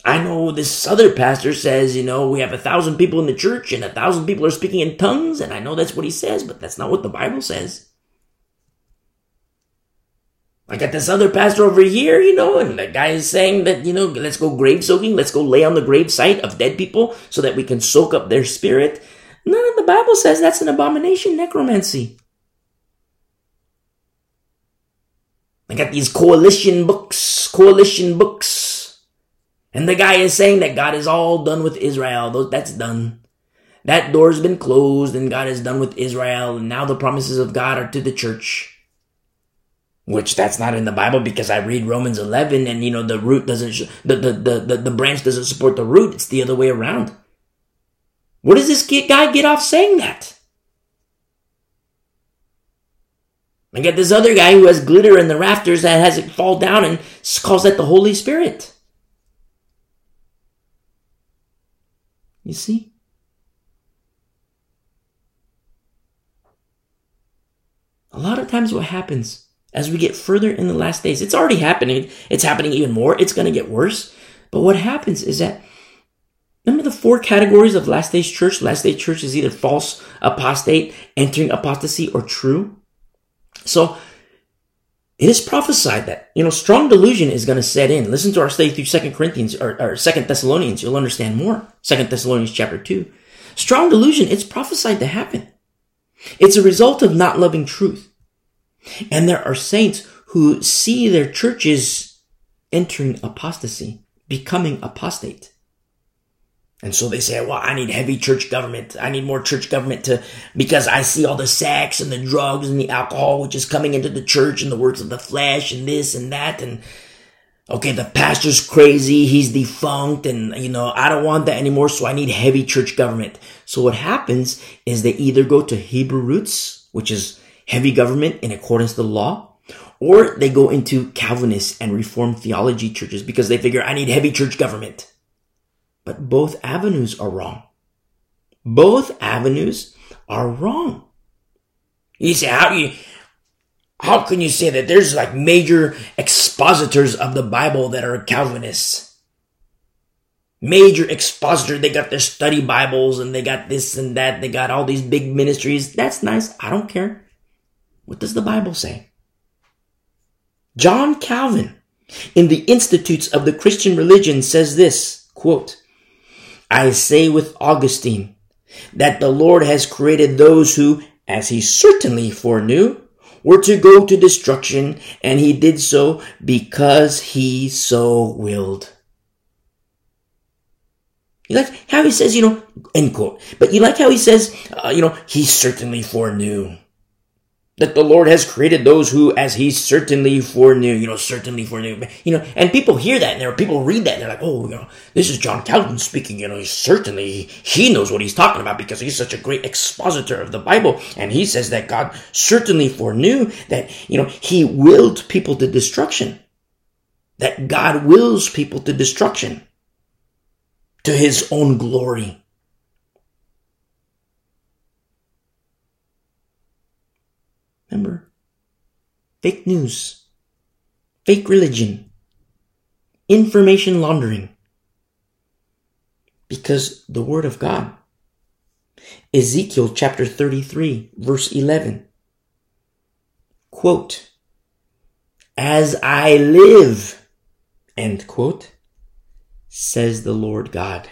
I know this other pastor says, you know, we have a thousand people in the church and a thousand people are speaking in tongues, and I know that's what he says, but that's not what the Bible says. I got this other pastor over here, you know, and the guy is saying that, you know, let's go grave soaking, let's go lay on the grave site of dead people so that we can soak up their spirit. None of the Bible says that's an abomination, necromancy. I got these coalition books, coalition books. And the guy is saying that God is all done with Israel. That's done. That door's been closed and God is done with Israel. And now the promises of God are to the church which that's not in the Bible because I read Romans 11 and you know the root doesn't the, the the the, the branch doesn't support the root it's the other way around Where does this guy get off saying that? I get this other guy who has glitter in the rafters that has it fall down and calls that the Holy Spirit. You see? A lot of times, what happens as we get further in the last days, it's already happening. It's happening even more. It's going to get worse. But what happens is that remember the four categories of last days church? Last day church is either false, apostate, entering apostasy, or true. So it is prophesied that you know strong delusion is going to set in. Listen to our study through Second Corinthians or, or Second Thessalonians. You'll understand more. Second Thessalonians chapter two. Strong delusion. It's prophesied to happen. It's a result of not loving truth. And there are saints who see their churches entering apostasy, becoming apostate. And so they say, well, I need heavy church government. I need more church government to, because I see all the sex and the drugs and the alcohol, which is coming into the church and the works of the flesh and this and that. And okay, the pastor's crazy. He's defunct and, you know, I don't want that anymore. So I need heavy church government. So what happens is they either go to Hebrew roots, which is heavy government in accordance to the law, or they go into Calvinist and Reformed theology churches because they figure I need heavy church government. But both avenues are wrong. Both avenues are wrong. You say, how you, how can you say that there's like major expositors of the Bible that are Calvinists? Major expositor, they got their study Bibles and they got this and that. They got all these big ministries. That's nice. I don't care. What does the Bible say? John Calvin in the Institutes of the Christian Religion says this, quote, I say with Augustine that the Lord has created those who, as he certainly foreknew, were to go to destruction, and he did so because he so willed. You like how he says, you know, end quote. But you like how he says, uh, you know, he certainly foreknew that the Lord has created those who, as He certainly foreknew, you know, certainly foreknew, you know, and people hear that and there are people read that and they're like, oh, you know, this is John Calvin speaking, you know, he certainly, he knows what he's talking about because he's such a great expositor of the Bible. And he says that God certainly foreknew that, you know, he willed people to destruction. That God wills people to destruction to his own glory. Remember? Fake news, fake religion, information laundering. Because the Word of God. Ezekiel chapter 33, verse 11. Quote, As I live, end quote, says the Lord God.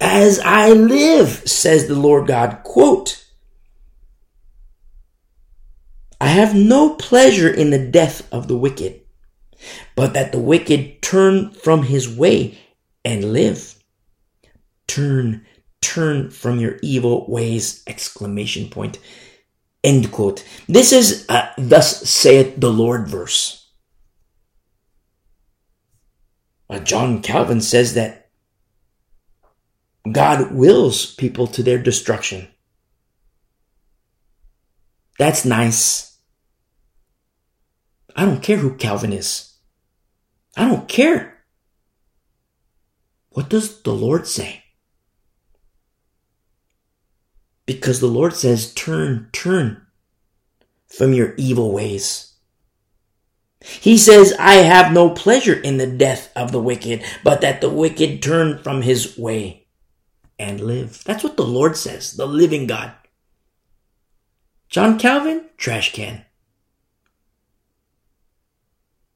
As I live, says the Lord God, quote, I have no pleasure in the death of the wicked, but that the wicked turn from his way and live. Turn, turn from your evil ways! Exclamation point. End quote. This is a thus saith the Lord verse. Uh, John Calvin says that God wills people to their destruction. That's nice. I don't care who Calvin is. I don't care. What does the Lord say? Because the Lord says, turn, turn from your evil ways. He says, I have no pleasure in the death of the wicked, but that the wicked turn from his way and live. That's what the Lord says, the living God. John Calvin, trash can.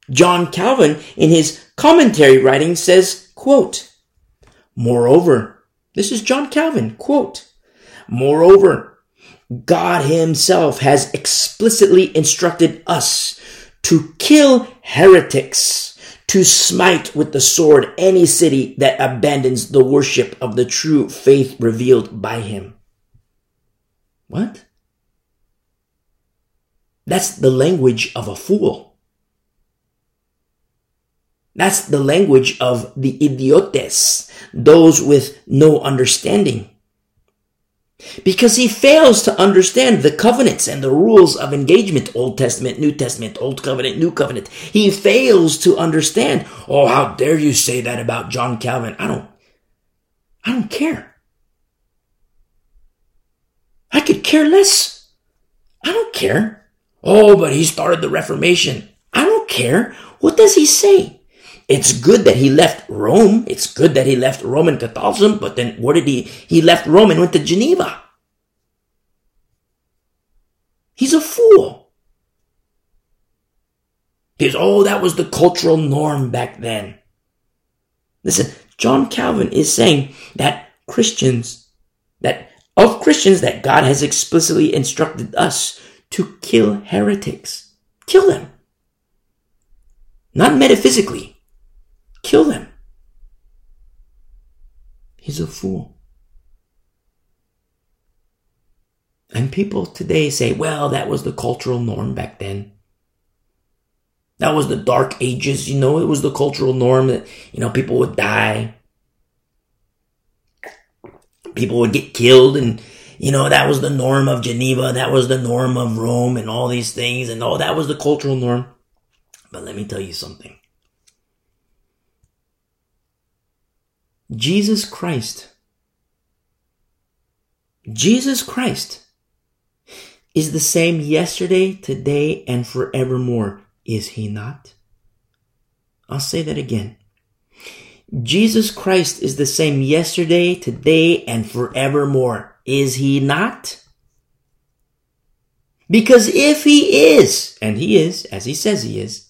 John Calvin, in his commentary writing, says, quote, Moreover, this is John Calvin, quote, Moreover, God himself has explicitly instructed us to kill heretics, to smite with the sword any city that abandons the worship of the true faith revealed by him. What? That's the language of a fool. That's the language of the idiotes, those with no understanding. Because he fails to understand the covenants and the rules of engagement, Old Testament, New Testament, Old Covenant, New Covenant. He fails to understand. Oh, how dare you say that about John Calvin? I don't, I don't care. I could care less. I don't care. Oh, but he started the Reformation. I don't care. What does he say? It's good that he left Rome. It's good that he left Roman Catholicism, but then what did he? He left Rome and went to Geneva. He's a fool. Because, oh, that was the cultural norm back then. Listen, John Calvin is saying that Christians, that of Christians, that God has explicitly instructed us to kill heretics. Kill them. Not metaphysically. Kill them. He's a fool. And people today say, well, that was the cultural norm back then. That was the dark ages, you know, it was the cultural norm that, you know, people would die. People would get killed and, you know, that was the norm of Geneva, that was the norm of Rome and all these things and all that was the cultural norm. But let me tell you something. Jesus Christ, Jesus Christ is the same yesterday, today, and forevermore. Is he not? I'll say that again. Jesus Christ is the same yesterday, today, and forevermore. Is he not? Because if he is, and he is, as he says he is,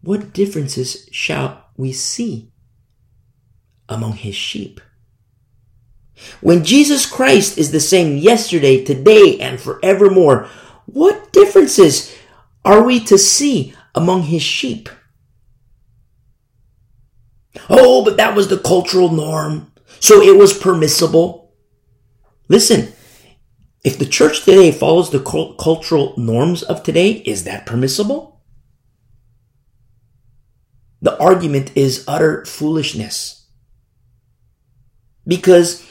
what differences shall we see among his sheep? When Jesus Christ is the same yesterday, today, and forevermore, what differences are we to see among his sheep? Oh, but that was the cultural norm, so it was permissible. Listen, if the church today follows the cultural norms of today, is that permissible? The argument is utter foolishness. Because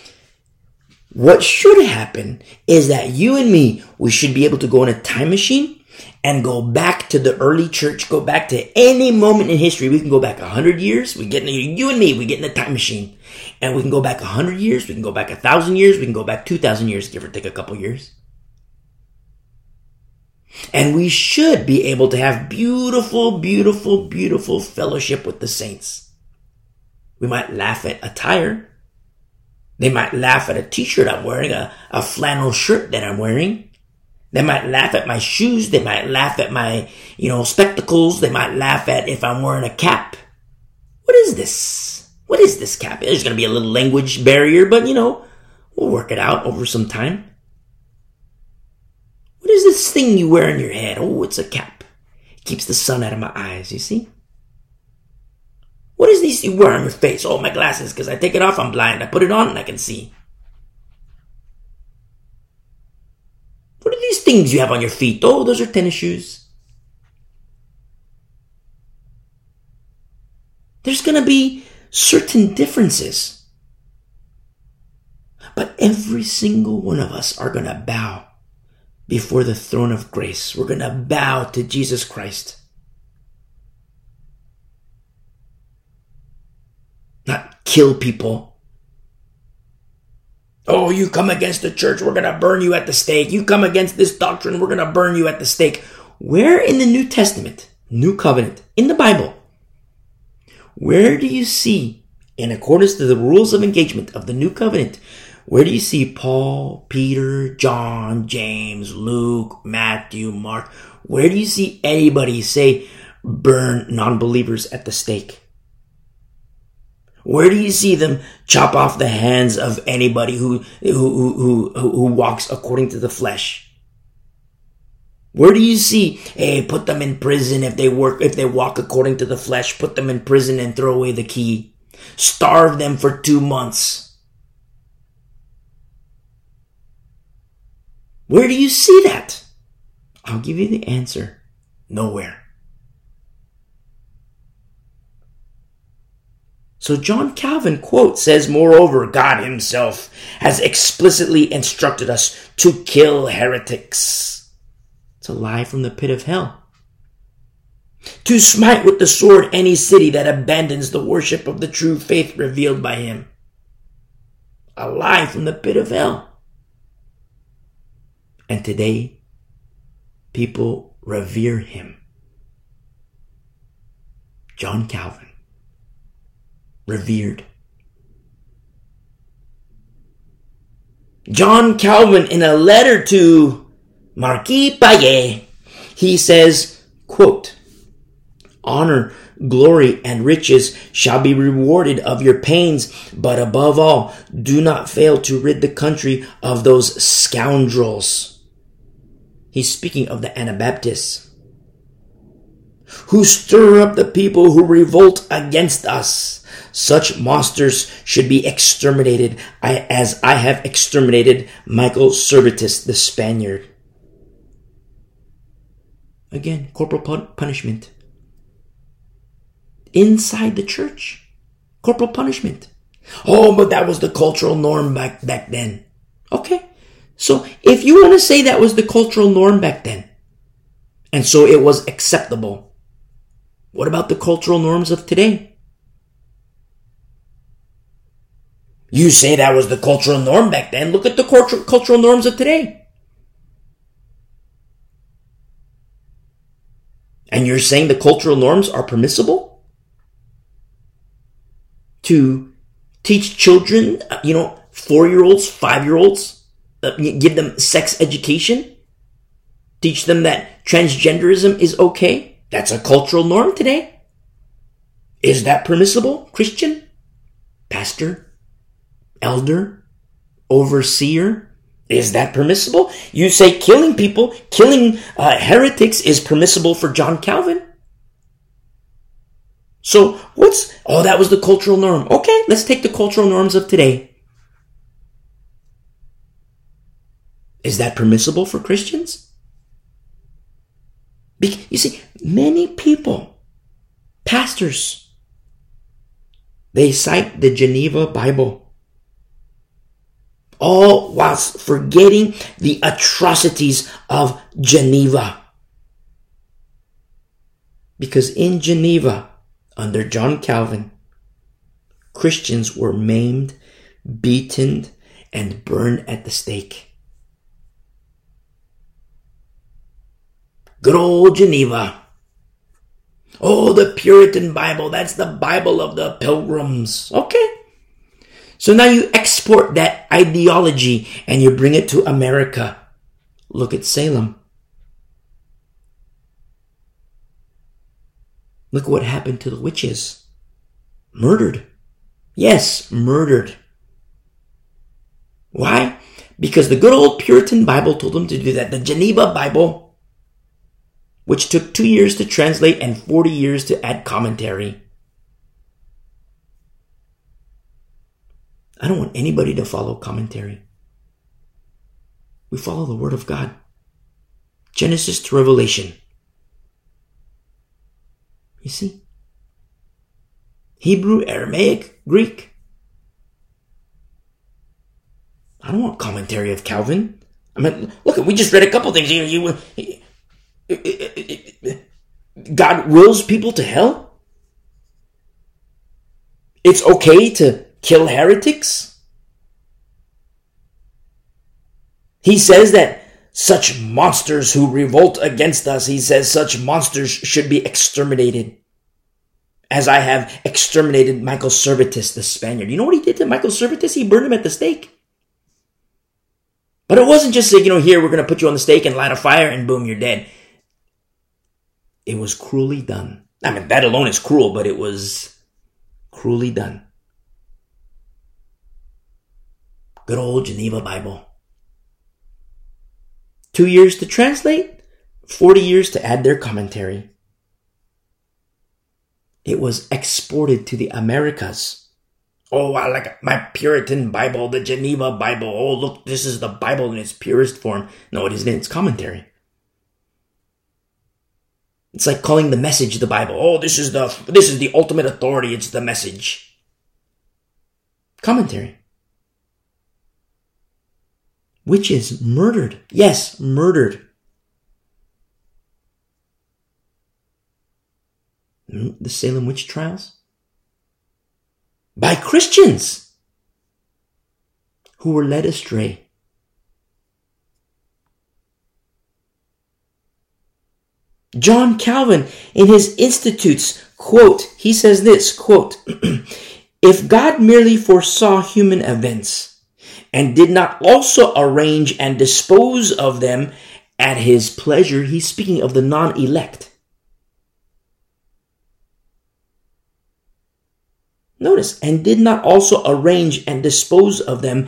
what should happen is that you and me, we should be able to go in a time machine and go back to the early church, go back to any moment in history. We can go back a hundred years. We get in, you and me, we get in the time machine and we can go back a hundred years. We can go back a thousand years. We can go back two thousand years, give or take a couple years. And we should be able to have beautiful, beautiful, beautiful fellowship with the saints. We might laugh at attire. They might laugh at a t-shirt I'm wearing, a, a flannel shirt that I'm wearing. They might laugh at my shoes. They might laugh at my, you know, spectacles. They might laugh at if I'm wearing a cap. What is this? What is this cap? There's going to be a little language barrier, but you know, we'll work it out over some time. What is this thing you wear on your head? Oh, it's a cap. It keeps the sun out of my eyes, you see? What is this you wear on your face? Oh, my glasses, because I take it off, I'm blind. I put it on and I can see. What are these things you have on your feet? Oh, those are tennis shoes. There's going to be certain differences. But every single one of us are going to bow before the throne of grace. We're going to bow to Jesus Christ. Not kill people. Oh, you come against the church, we're going to burn you at the stake. You come against this doctrine, we're going to burn you at the stake. Where in the New Testament, New Covenant, in the Bible, where do you see, in accordance to the rules of engagement of the New Covenant, where do you see Paul, Peter, John, James, Luke, Matthew, Mark? Where do you see anybody say burn non-believers at the stake? Where do you see them chop off the hands of anybody who, who, who, who, who walks according to the flesh? Where do you see, hey, put them in prison if they work, if they walk according to the flesh, put them in prison and throw away the key. Starve them for two months. Where do you see that? I'll give you the answer. Nowhere. So John Calvin quote says, moreover, God himself has explicitly instructed us to kill heretics. It's a lie from the pit of hell. To smite with the sword any city that abandons the worship of the true faith revealed by him. A lie from the pit of hell. And today, people revere him. John Calvin revered. John Calvin, in a letter to Marquis Paet, he says, quote, honor, glory, and riches shall be rewarded of your pains, but above all, do not fail to rid the country of those scoundrels. He's speaking of the Anabaptists who stir up the people who revolt against us. Such monsters should be exterminated as I have exterminated Michael Servetus the Spaniard. Again, corporal punishment. Inside the church. Corporal punishment. Oh, but that was the cultural norm back, back then. Okay. So if you want to say that was the cultural norm back then, and so it was acceptable, what about the cultural norms of today? You say that was the cultural norm back then. Look at the cultural, norms of today. And you're saying the cultural norms are permissible? To teach children, uh, you know, four year olds, five year olds, uh, give them sex education? Teach them that transgenderism is okay? That's a cultural norm today. Is that permissible, Christian? Pastor? Elder, overseer. Is that permissible? You say killing people, killing uh, heretics is permissible for John Calvin. So what's, oh, that was the cultural norm. Okay, let's take the cultural norms of today. Is that permissible for Christians? you see, many people, pastors, they cite the Geneva Bible all whilst forgetting the atrocities of Geneva. Because in Geneva, under John Calvin, Christians were maimed, beaten, and burned at the stake. Good old Geneva. Oh, the Puritan Bible. That's the Bible of the pilgrims. Okay. So now you export that ideology and you bring it to America. Look at Salem. Look what happened to the witches. Murdered. Yes, murdered. Why? Because the good old Puritan Bible told them to do that. The Geneva Bible, which took two years to translate and 40 years to add commentary. I don't want anybody to follow commentary. We follow the Word of God. Genesis to Revelation. You see? Hebrew, Aramaic, Greek. I don't want commentary of Calvin. I mean, look, we just read a couple things. You, God wills people to hell. It's okay to kill heretics? He says that such monsters who revolt against us, he says such monsters should be exterminated. As I have exterminated Michael Servetus, the Spaniard. You know what he did to Michael Servetus? He burned him at the stake. But it wasn't just like, you know, here, we're going to put you on the stake and light a fire and boom, you're dead. It was cruelly done. I mean, that alone is cruel, but it was cruelly done. Good old Geneva Bible. Two years to translate, 40 years to add their commentary. It was exported to the Americas. Oh, I like my Puritan Bible, the Geneva Bible. Oh, look, this is the Bible in its purest form. No, it isn't. It's commentary. It's like calling the message the Bible. Oh, this is the, this is the ultimate authority. It's the message. Commentary. Witches murdered. Yes, murdered. Hmm, the Salem witch trials? By Christians who were led astray. John Calvin in his Institutes, quote, he says this, quote, if God merely foresaw human events and did not also arrange and dispose of them at his pleasure, he's speaking of the non-elect. Notice, and did not also arrange and dispose of them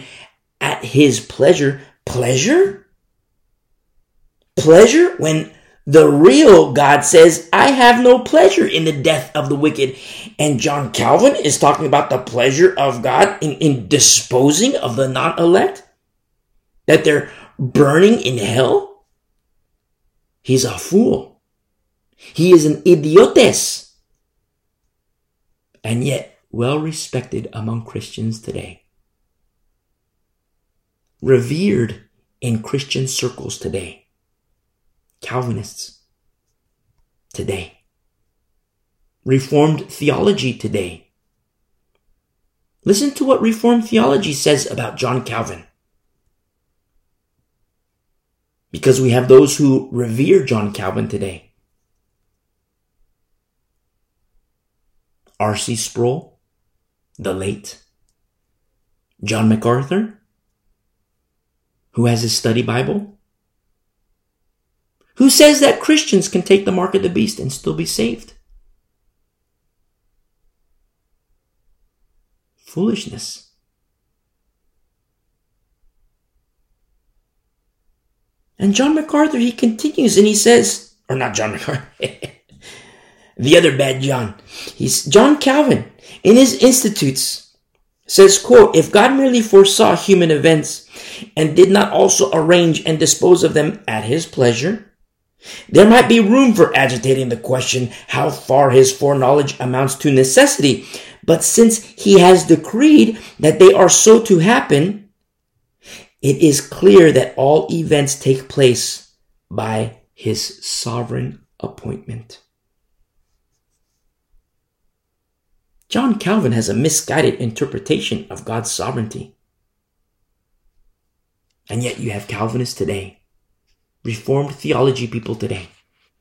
at his pleasure. Pleasure? Pleasure when the real God says, I have no pleasure in the death of the wicked. And John Calvin is talking about the pleasure of God in, in disposing of the not elect? That they're burning in hell? He's a fool. He is an idiotes. And yet, well respected among Christians today. Revered in Christian circles today. Calvinists today. Reformed theology today. Listen to what Reformed theology says about John Calvin. Because we have those who revere John Calvin today. R.C. Sproul, the late. John MacArthur, who has his study Bible. Who says that Christians can take the mark of the beast and still be saved? Foolishness. And John MacArthur, he continues and he says, or not John MacArthur, the other bad John. He's John Calvin in his Institutes says, quote, if God merely foresaw human events and did not also arrange and dispose of them at his pleasure, there might be room for agitating the question how far his foreknowledge amounts to necessity, but since he has decreed that they are so to happen, it is clear that all events take place by his sovereign appointment. John Calvin has a misguided interpretation of God's sovereignty. And yet you have Calvinists today Reformed theology people today.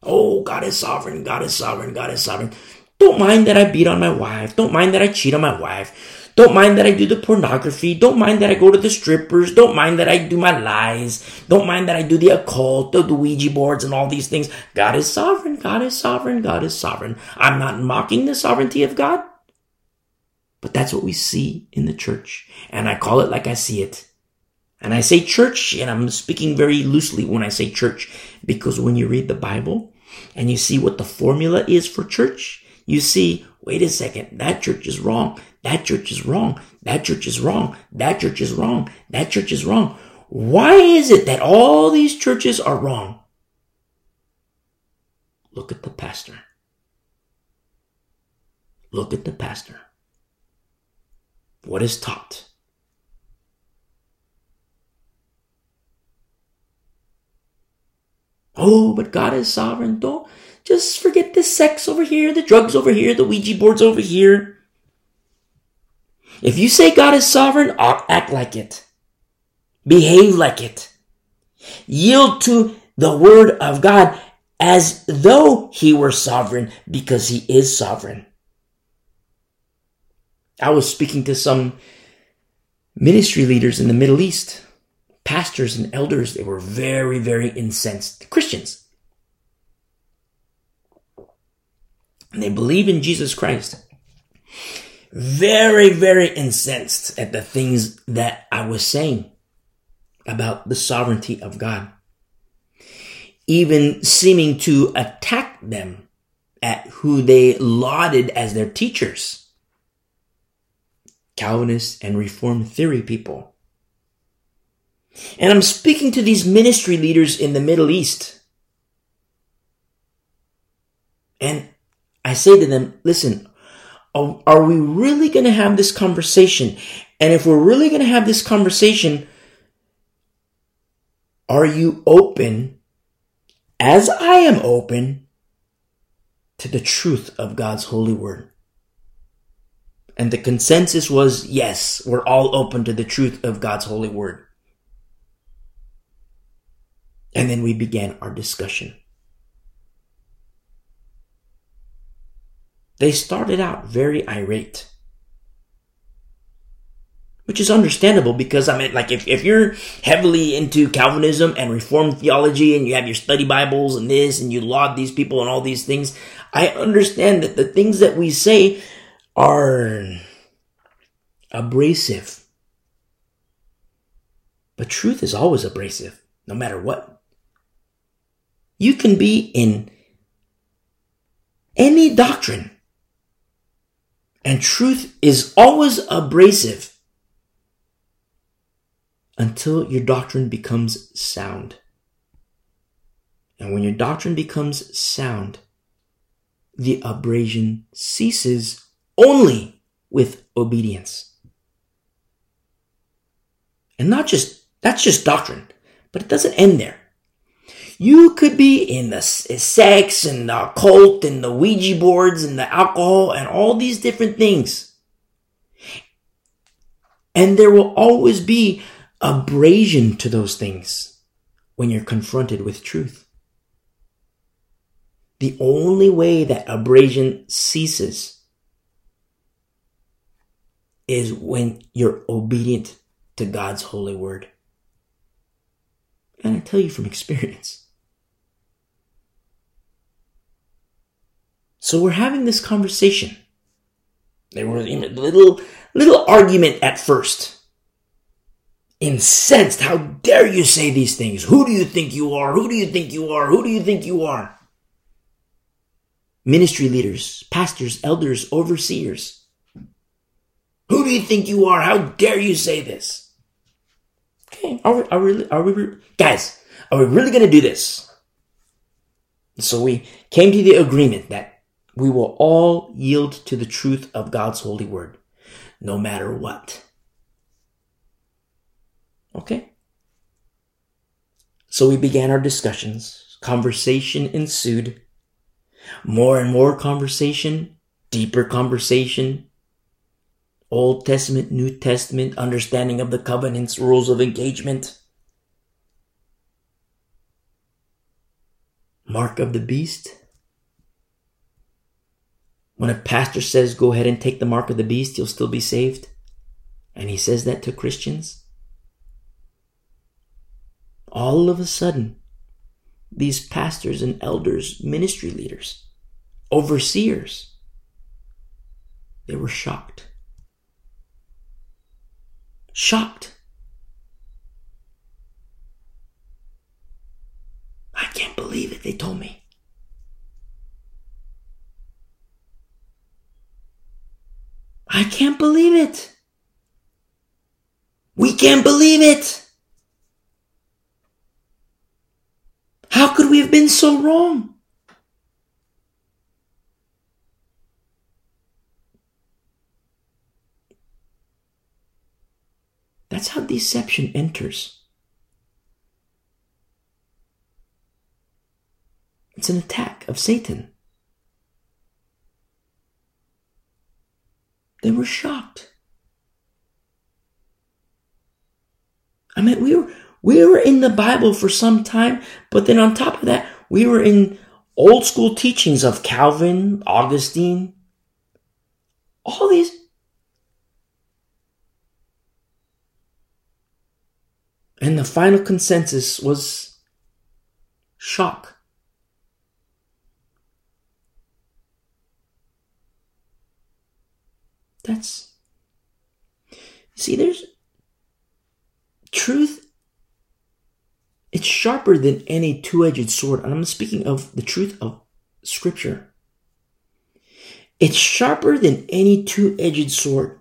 Oh, God is sovereign, God is sovereign, God is sovereign. Don't mind that I beat on my wife. Don't mind that I cheat on my wife. Don't mind that I do the pornography. Don't mind that I go to the strippers. Don't mind that I do my lies. Don't mind that I do the occult, the Ouija boards, and all these things. God is sovereign. God is sovereign. God is sovereign. I'm not mocking the sovereignty of God. But that's what we see in the church. And I call it like I see it. And I say church, and I'm speaking very loosely when I say church, because when you read the Bible and you see what the formula is for church, you see, wait a second, that church is wrong. That church is wrong. That church is wrong. That church is wrong. That church is wrong. Why is it that all these churches are wrong? Look at the pastor. Look at the pastor. What is taught? Oh, but God is sovereign. Don't just forget the sex over here, the drugs over here, the Ouija boards over here. If you say God is sovereign, act like it. Behave like it. Yield to the word of God as though he were sovereign because he is sovereign. I was speaking to some ministry leaders in the Middle East pastors and elders, they were very, very incensed. Christians. And they believe in Jesus Christ. Very, very incensed at the things that I was saying about the sovereignty of God. Even seeming to attack them at who they lauded as their teachers. Calvinists and Reformed theory people and I'm speaking to these ministry leaders in the Middle East. And I say to them, listen, are we really going to have this conversation? And if we're really going to have this conversation, are you open, as I am open, to the truth of God's holy word? And the consensus was yes, we're all open to the truth of God's holy word. And then we began our discussion. They started out very irate. Which is understandable because I mean, like, if, if you're heavily into Calvinism and Reformed theology and you have your study Bibles and this and you laud these people and all these things, I understand that the things that we say are abrasive. But truth is always abrasive, no matter what. You can be in any doctrine and truth is always abrasive until your doctrine becomes sound. And when your doctrine becomes sound, the abrasion ceases only with obedience. And not just, that's just doctrine, but it doesn't end there. You could be in the eh, sex and the cult and the Ouija boards and the alcohol and all these different things. And there will always be abrasion to those things when you're confronted with truth. The only way that abrasion ceases is when you're obedient to God's holy word. And I tell you from experience. So we're having this conversation. There was even a little, little argument at first. Incensed. How dare you say these things? Who do you think you are? Who do you think you are? Who do you think you are? Ministry leaders, pastors, elders, overseers. Who do you think you are? How dare you say this? Okay, are we, are we, are we, guys, are we really going to do this? So we came to the agreement that we will all yield to the truth of God's holy word, no matter what. Okay? So we began our discussions. Conversation ensued. More and more conversation, deeper conversation. Old Testament, New Testament, understanding of the covenants, rules of engagement. Mark of the beast when a pastor says, go ahead and take the mark of the beast, you'll still be saved. And he says that to Christians. All of a sudden, these pastors and elders, ministry leaders, overseers, they were shocked. Shocked. I can't believe it, they told me. I can't believe it. We can't believe it. How could we have been so wrong? That's how deception enters. It's an attack of Satan. They were shocked. I mean, we were, we were in the Bible for some time, but then on top of that, we were in old school teachings of Calvin, Augustine, all these. And the final consensus was shock. That's. See, there's. Truth. It's sharper than any two edged sword. And I'm speaking of the truth of Scripture. It's sharper than any two edged sword.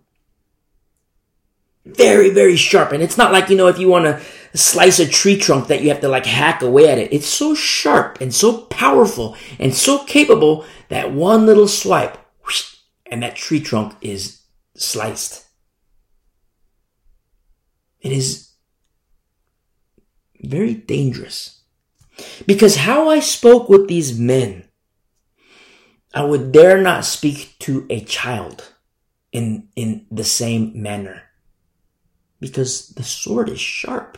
Very, very sharp. And it's not like, you know, if you want to slice a tree trunk that you have to like hack away at it. It's so sharp and so powerful and so capable that one little swipe and that tree trunk is sliced. It is very dangerous. Because how I spoke with these men, I would dare not speak to a child in, in the same manner. Because the sword is sharp.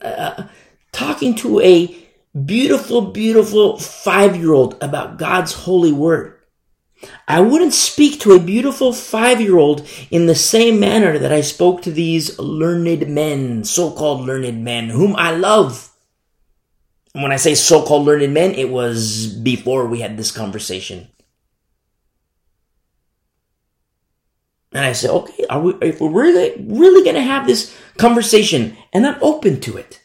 Uh, talking to a beautiful, beautiful five year old about God's holy word I wouldn't speak to a beautiful five year old in the same manner that I spoke to these learned men, so called learned men, whom I love. And when I say so called learned men, it was before we had this conversation. And I said, okay, are we, if we're really, really going to have this conversation, and I'm open to it.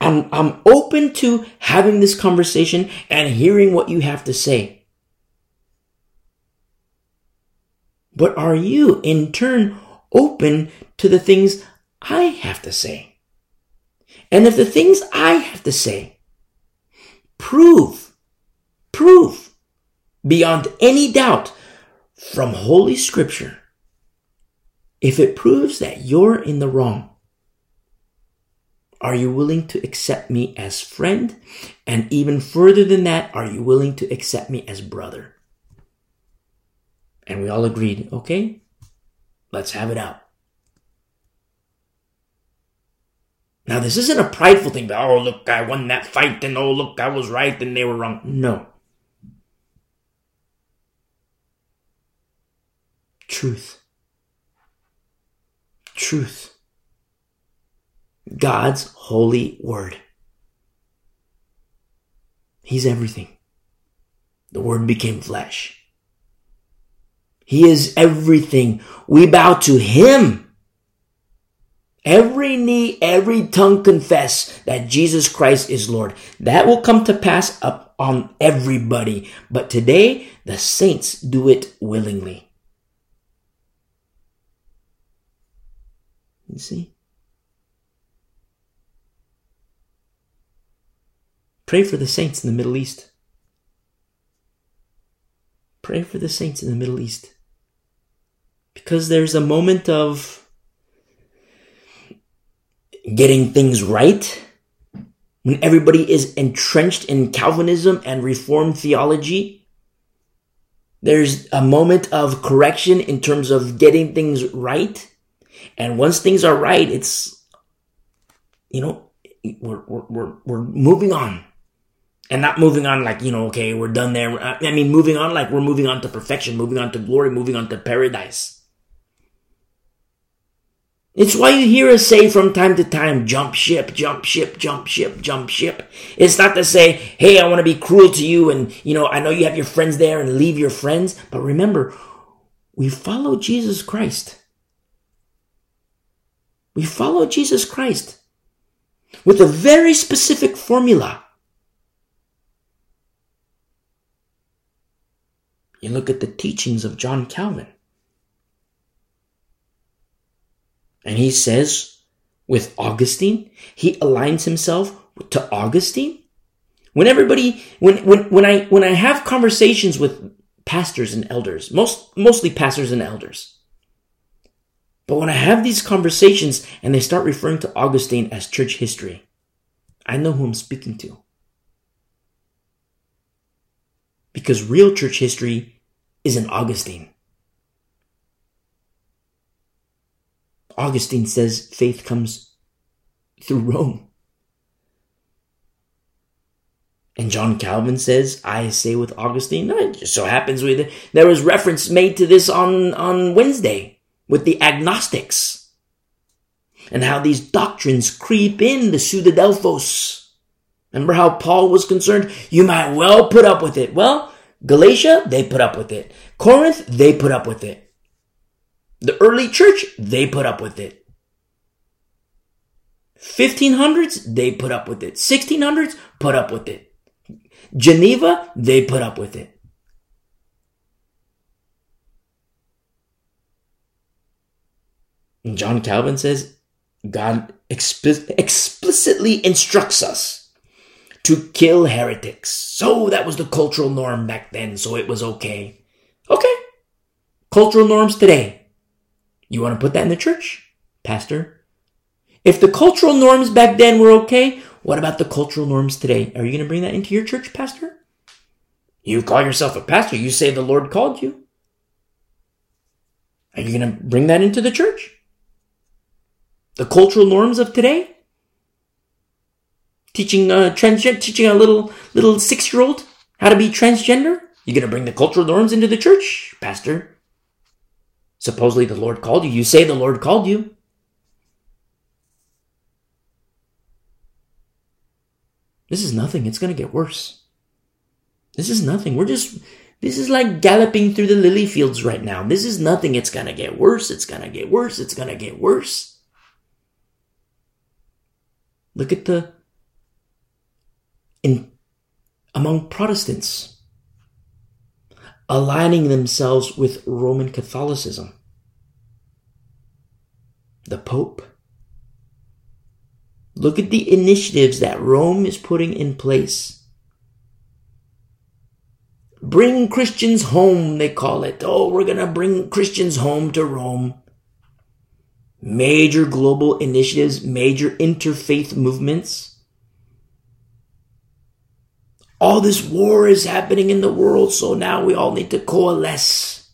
I'm, I'm open to having this conversation and hearing what you have to say. But are you in turn open to the things I have to say? And if the things I have to say prove, prove beyond any doubt from Holy Scripture, if it proves that you're in the wrong, are you willing to accept me as friend? And even further than that, are you willing to accept me as brother? And we all agreed, okay, let's have it out. Now, this isn't a prideful thing, but oh, look, I won that fight, and oh, look, I was right, and they were wrong. No. Truth. Truth. God's holy word. He's everything. The word became flesh. He is everything. We bow to Him. Every knee, every tongue confess that Jesus Christ is Lord. That will come to pass up on everybody. But today, the saints do it willingly. You see? Pray for the saints in the Middle East. Pray for the saints in the Middle East because there's a moment of getting things right when everybody is entrenched in Calvinism and Reformed theology. There's a moment of correction in terms of getting things right. And once things are right, it's, you know, we're, we're, we're, we're moving on. And not moving on like, you know, okay, we're done there. I mean, moving on like we're moving on to perfection, moving on to glory, moving on to paradise. It's why you hear us say from time to time, jump ship, jump ship, jump ship, jump ship. It's not to say, hey, I want to be cruel to you and, you know, I know you have your friends there and leave your friends. But remember, we follow Jesus Christ. We follow Jesus Christ with a very specific formula. You look at the teachings of John Calvin. And he says, with Augustine, he aligns himself to Augustine. When everybody, when, when, when I, when I have conversations with pastors and elders, most, mostly pastors and elders, but when I have these conversations and they start referring to Augustine as church history, I know who I'm speaking to. Because real church history is in Augustine. Augustine says faith comes through Rome. And John Calvin says, I say with Augustine, it just so happens we, there was reference made to this on, on Wednesday with the agnostics and how these doctrines creep in the pseudadelphos. Remember how Paul was concerned? You might well put up with it. Well, Galatia, they put up with it. Corinth, they put up with it. The early church, they put up with it. 1500s, they put up with it. 1600s, put up with it. Geneva, they put up with it. And John Calvin says, God expi- explicitly instructs us to kill heretics. So that was the cultural norm back then, so it was okay. Okay. Cultural norms today. You want to put that in the church, Pastor? If the cultural norms back then were okay, what about the cultural norms today? Are you going to bring that into your church, Pastor? You call yourself a pastor. You say the Lord called you. Are you going to bring that into the church? The cultural norms of today? Teaching uh, a transgender, teaching a little little six year old how to be transgender? You going to bring the cultural norms into the church, Pastor? Supposedly the Lord called you. You say the Lord called you. This is nothing. It's going to get worse. This is nothing. We're just, this is like galloping through the lily fields right now. This is nothing. It's going to get worse. It's going to get worse. It's going to get worse. Look at the, in, among Protestants, aligning themselves with Roman Catholicism. The Pope. Look at the initiatives that Rome is putting in place. Bring Christians home, they call it. Oh, we're going to bring Christians home to Rome. Major global initiatives, major interfaith movements. All this war is happening in the world, so now we all need to coalesce.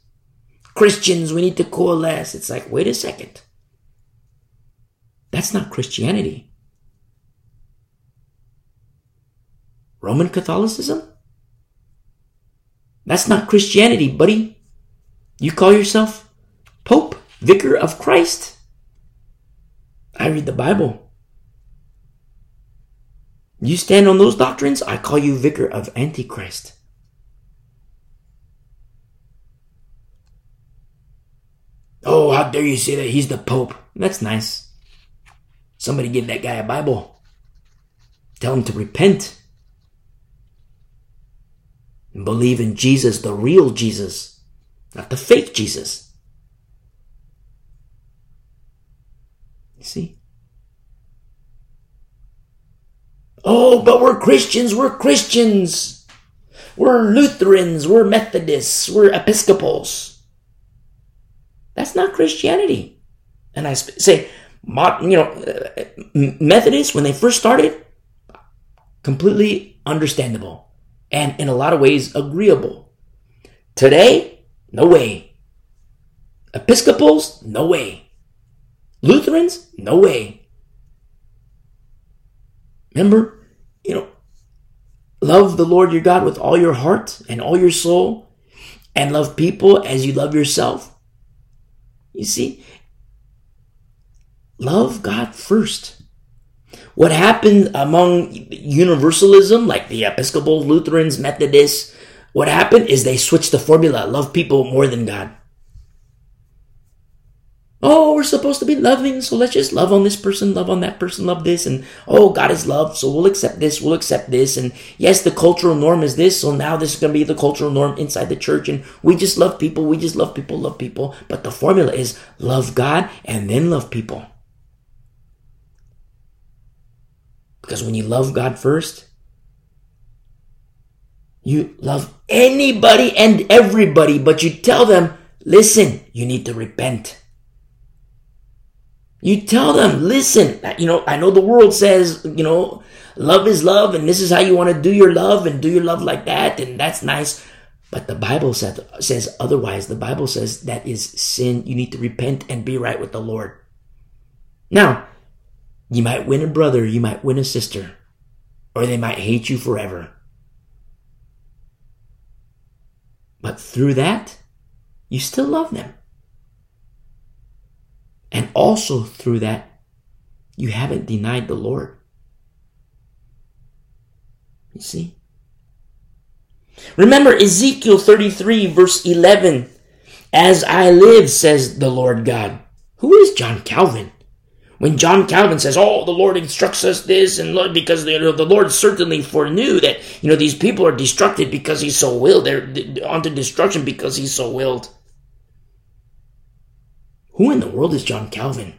Christians, we need to coalesce. It's like, wait a second. That's not Christianity. Roman Catholicism? That's not Christianity, buddy. You call yourself Pope, Vicar of Christ? I read the Bible. You stand on those doctrines, I call you vicar of Antichrist. Oh, how dare you say that he's the Pope? That's nice. Somebody give that guy a Bible. Tell him to repent. And believe in Jesus, the real Jesus, not the fake Jesus. You see? Oh, but we're Christians, we're Christians. We're Lutherans, we're Methodists, we're Episcopals. That's not Christianity. And I say, you know, uh, Methodists, when they first started, completely understandable and in a lot of ways agreeable. Today, no way. Episcopals, no way. Lutherans, no way. Remember, you know, love the Lord your God with all your heart and all your soul, and love people as you love yourself. You see, love God first. What happened among universalism, like the Episcopal, Lutherans, Methodists, what happened is they switched the formula love people more than God. Oh, we're supposed to be loving, so let's just love on this person, love on that person, love this, and oh, God is love, so we'll accept this, we'll accept this, and yes, the cultural norm is this, so now this is going to be the cultural norm inside the church, and we just love people, we just love people, love people, but the formula is love God and then love people. Because when you love God first, you love anybody and everybody, but you tell them, listen, you need to repent. You tell them, listen, you know, I know the world says, you know, love is love and this is how you want to do your love and do your love like that and that's nice. But the Bible says, says otherwise. The Bible says that is sin. You need to repent and be right with the Lord. Now, you might win a brother, you might win a sister, or they might hate you forever. But through that, you still love them. And also through that, you haven't denied the Lord. You see? Remember Ezekiel 33, verse 11. As I live, says the Lord God. Who is John Calvin? When John Calvin says, "Oh, the Lord instructs us this," and Lord, because know, the Lord certainly foreknew that you know these people are destructed because He's so willed, they're onto destruction because He's so willed. Who in the world is John Calvin?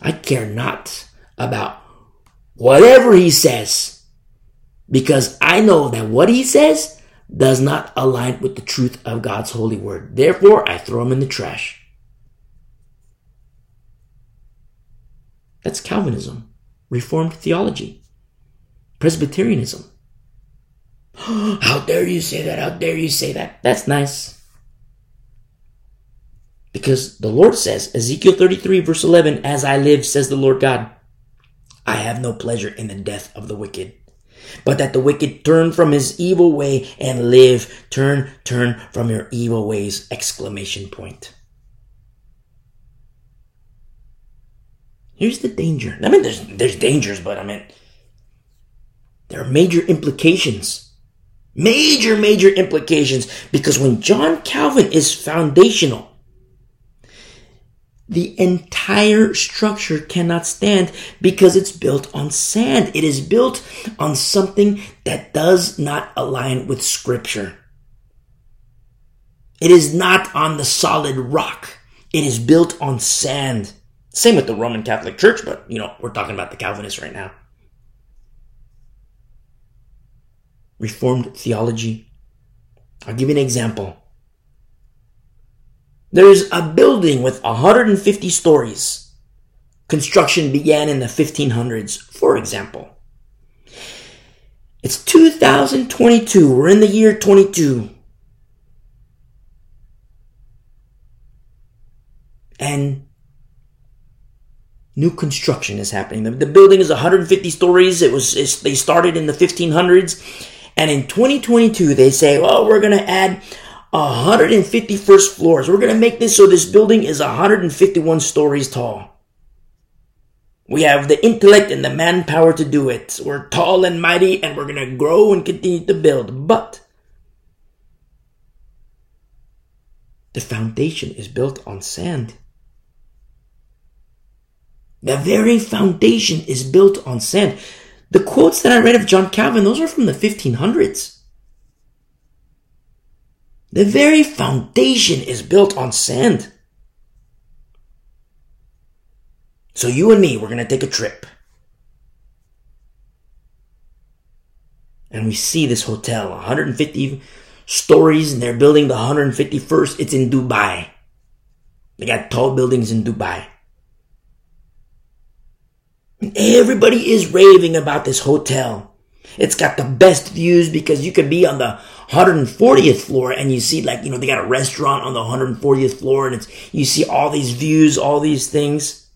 I care not about whatever he says because I know that what he says does not align with the truth of God's holy word. Therefore, I throw him in the trash. That's Calvinism, Reformed theology, Presbyterianism. How dare you say that? How dare you say that? That's nice. Because the Lord says, Ezekiel 33, verse 11, As I live, says the Lord God, I have no pleasure in the death of the wicked, but that the wicked turn from his evil way and live. Turn, turn from your evil ways! Exclamation point. Here's the danger. I mean, there's, there's dangers, but I mean, there are major implications. Major, major implications because when John Calvin is foundational, the entire structure cannot stand because it's built on sand. It is built on something that does not align with scripture. It is not on the solid rock. It is built on sand. Same with the Roman Catholic Church, but you know, we're talking about the Calvinists right now. Reformed theology. I'll give you an example. There's a building with 150 stories. Construction began in the 1500s, for example. It's 2022. We're in the year 22. And new construction is happening. The, the building is 150 stories. It was they started in the 1500s, and in 2022 they say, "Well, we're going to add 151st floors. We're going to make this so this building is 151 stories tall. We have the intellect and the manpower to do it. We're tall and mighty and we're going to grow and continue to build. But the foundation is built on sand. The very foundation is built on sand. The quotes that I read of John Calvin, those are from the 1500s. The very foundation is built on sand. So you and me, we're going to take a trip. And we see this hotel, 150 stories, and they're building the 151st. It's in Dubai. They got tall buildings in Dubai. And everybody is raving about this hotel. It's got the best views because you can be on the 140th floor and you see like, you know, they got a restaurant on the 140th floor and it's, you see all these views, all these things.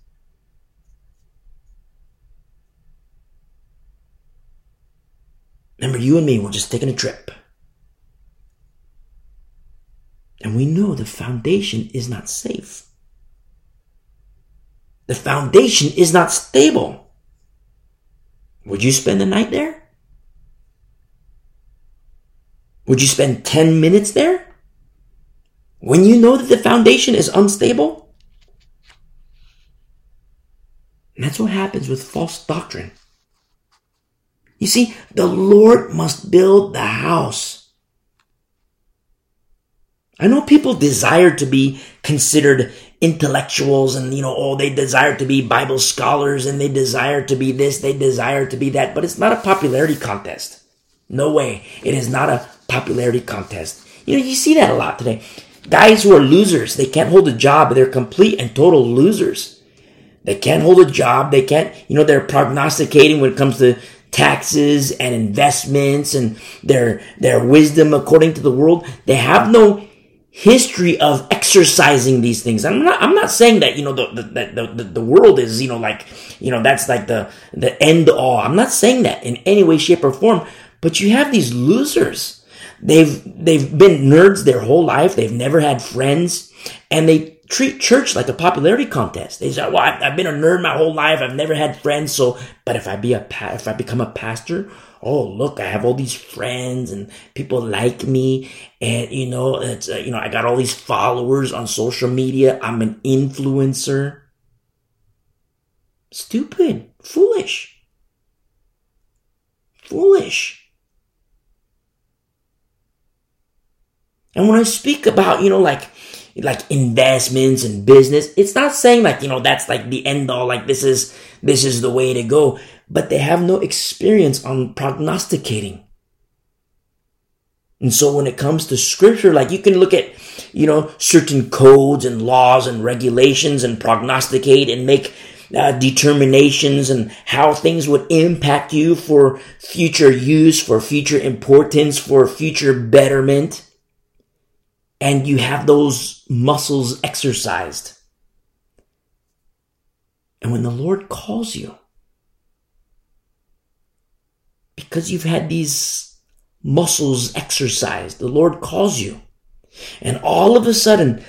Remember, you and me, we're just taking a trip. And we know the foundation is not safe. The foundation is not stable. Would you spend the night there? Would you spend 10 minutes there? When you know that the foundation is unstable? And that's what happens with false doctrine. You see, the Lord must build the house. I know people desire to be considered intellectuals and, you know, oh, they desire to be Bible scholars and they desire to be this, they desire to be that, but it's not a popularity contest. No way. It is not a popularity contest. You know, you see that a lot today. Guys who are losers, they can't hold a job, they're complete and total losers. They can't hold a job, they can't, you know, they're prognosticating when it comes to taxes and investments and their their wisdom according to the world. They have no history of exercising these things. I'm not I'm not saying that, you know, the the, the, the world is, you know, like, you know, that's like the the end all. I'm not saying that in any way, shape, or form. But you have these losers They've, they've been nerds their whole life. They've never had friends and they treat church like a popularity contest. They say, well, I've been a nerd my whole life. I've never had friends. So, but if I be a, if I become a pastor, oh, look, I have all these friends and people like me. And, you know, it's, uh, you know, I got all these followers on social media. I'm an influencer. Stupid. Foolish. Foolish. And when I speak about, you know, like, like investments and business, it's not saying like, you know, that's like the end all, like this is, this is the way to go, but they have no experience on prognosticating. And so when it comes to scripture, like you can look at, you know, certain codes and laws and regulations and prognosticate and make uh, determinations and how things would impact you for future use, for future importance, for future betterment. And you have those muscles exercised. And when the Lord calls you, because you've had these muscles exercised, the Lord calls you. And all of a sudden,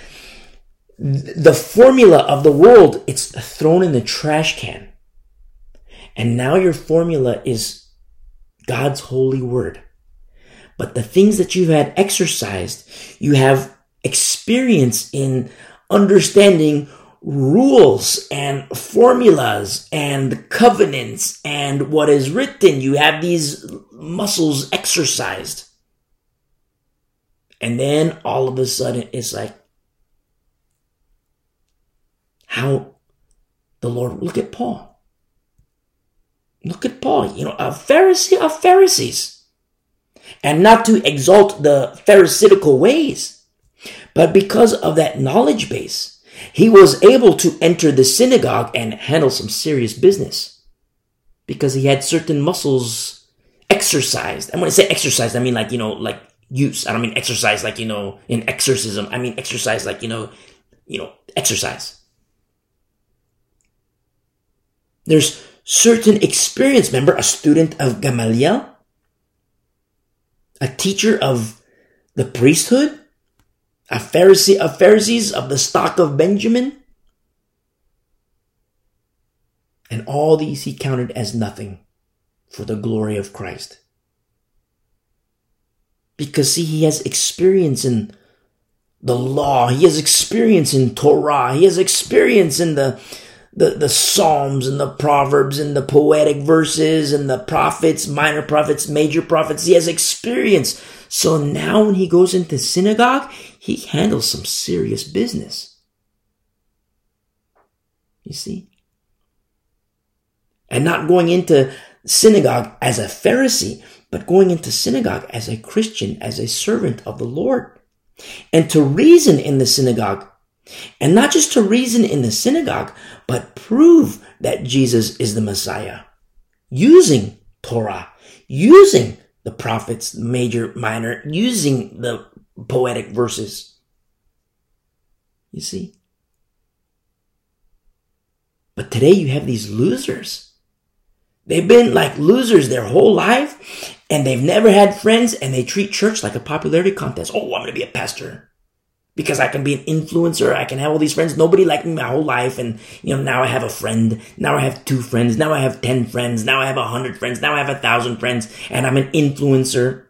the formula of the world, it's thrown in the trash can. And now your formula is God's holy word. But the things that you've had exercised, you have experience in understanding rules and formulas and covenants and what is written. You have these muscles exercised. And then all of a sudden it's like, how the Lord, look at Paul. Look at Paul, you know, a Pharisee of Pharisees. And not to exalt the Pharisaical ways, but because of that knowledge base, he was able to enter the synagogue and handle some serious business because he had certain muscles exercised. And when I say exercised, I mean like, you know, like use. I don't mean exercise like, you know, in exorcism. I mean exercise like, you know, you know, exercise. There's certain experience. Remember, a student of Gamaliel, a teacher of the priesthood, a Pharisee of Pharisees of the stock of Benjamin. And all these he counted as nothing for the glory of Christ. Because see, he has experience in the law. He has experience in Torah. He has experience in the, the, the Psalms and the Proverbs and the poetic verses and the prophets, minor prophets, major prophets. He has experience. So now when he goes into synagogue, he handles some serious business. You see? And not going into synagogue as a Pharisee, but going into synagogue as a Christian, as a servant of the Lord. And to reason in the synagogue and not just to reason in the synagogue, but prove that Jesus is the Messiah. Using Torah, using the prophets, major, minor, using the poetic verses. You see? But today you have these losers. They've been like losers their whole life and they've never had friends and they treat church like a popularity contest. Oh, I'm going to be a pastor because I can be an influencer. I can have all these friends. Nobody liked me my whole life. And, you know, now I have a friend. Now I have two friends. Now I have 10 friends. Now I have a hundred friends. Now I have a thousand friends and I'm an influencer.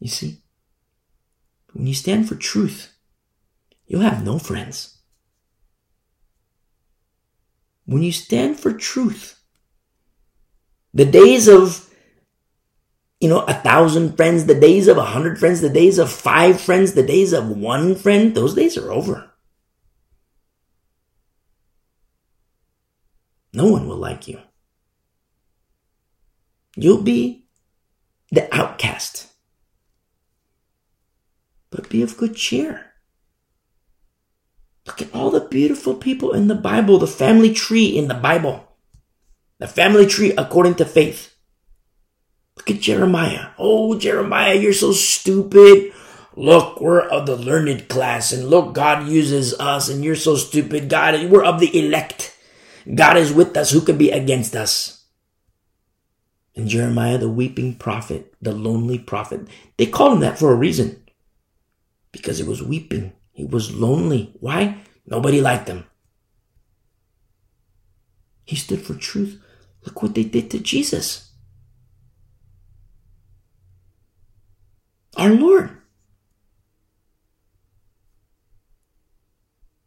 You see, when you stand for truth, you'll have no friends. When you stand for truth, the days of you know, a thousand friends, the days of a hundred friends, the days of five friends, the days of one friend, those days are over. No one will like you. You'll be the outcast. But be of good cheer. Look at all the beautiful people in the Bible, the family tree in the Bible, the family tree according to faith. Look at Jeremiah. Oh, Jeremiah, you're so stupid. Look, we're of the learned class, and look, God uses us, and you're so stupid. God, we're of the elect. God is with us. Who could be against us? And Jeremiah, the weeping prophet, the lonely prophet, they called him that for a reason. Because he was weeping. He was lonely. Why? Nobody liked him. He stood for truth. Look what they did to Jesus. our Lord.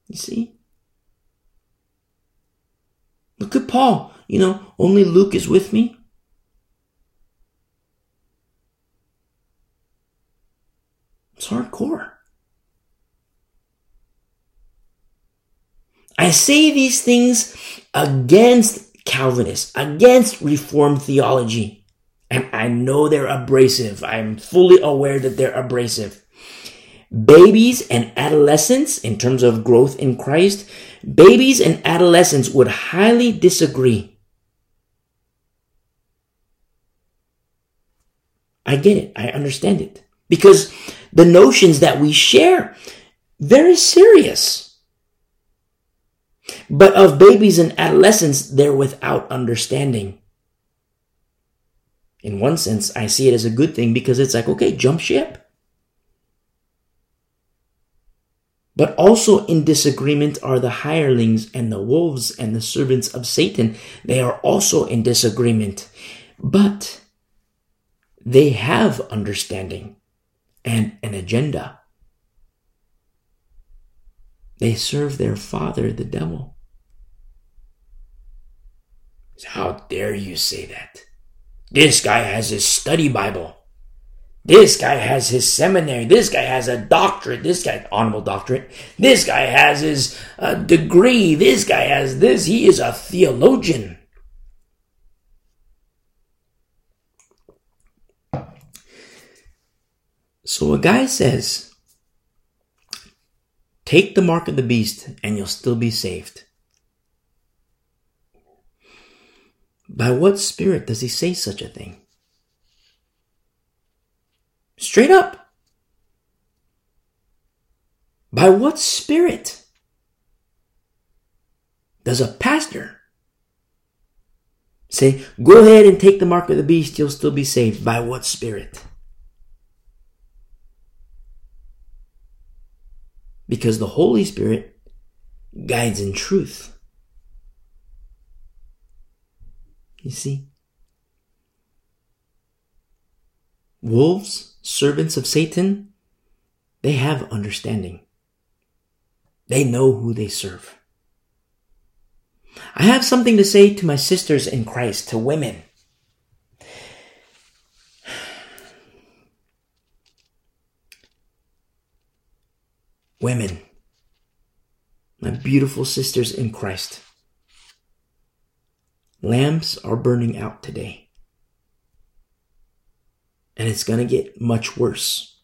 You see? Look at Paul. You know, only Luke is with me. It's hardcore. I say these things against Calvinists, against Reformed theology. And I know they're abrasive. I'm fully aware that they're abrasive. Babies and adolescents, in terms of growth in Christ, babies and adolescents would highly disagree. I get it. I understand it. Because the notions that we share, very serious. But of babies and adolescents, they're without understanding. In one sense, I see it as a good thing because it's like, okay, jump ship. But also in disagreement are the hirelings and the wolves and the servants of Satan. They are also in disagreement. But they have understanding and an agenda. They serve their father, the devil. How dare you say that? This guy has his study Bible. This guy has his seminary. This guy has a doctorate. This guy, honorable doctorate. This guy has his uh, degree. This guy has this. He is a theologian. So a guy says, take the mark of the beast and you'll still be saved. By what spirit does he say such a thing? Straight up. By what spirit does a pastor say, go ahead and take the mark of the beast, you'll still be saved? By what spirit? Because the Holy Spirit guides in truth. You see? Wolves servants of Satan, they have understanding. They know who they serve. I have something to say to my sisters in Christ, to women. Women, my beautiful sisters in Christ, lamps are burning out today and it's going to get much worse.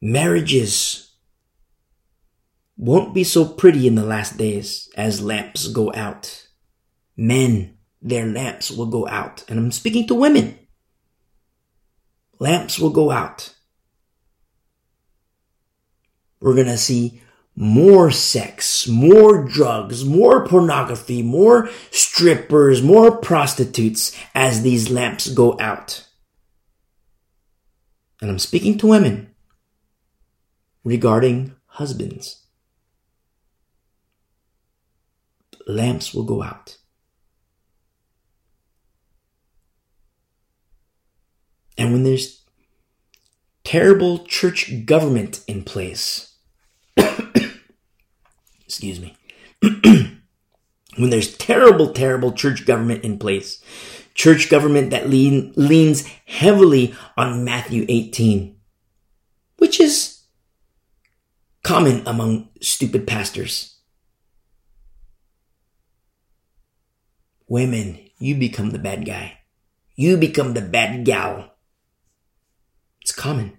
Marriages won't be so pretty in the last days as lamps go out. Men, their lamps will go out. And I'm speaking to women. Lamps will go out. We're going to see more sex, more drugs, more pornography, more strippers, more prostitutes as these lamps go out. And I'm speaking to women regarding husbands. Lamps will go out. And when there's terrible church government in place, excuse me, when there's terrible, terrible church government in place, church government that lean, leans heavily on Matthew 18, which is common among stupid pastors. Women, you become the bad guy. You become the bad gal. It's common.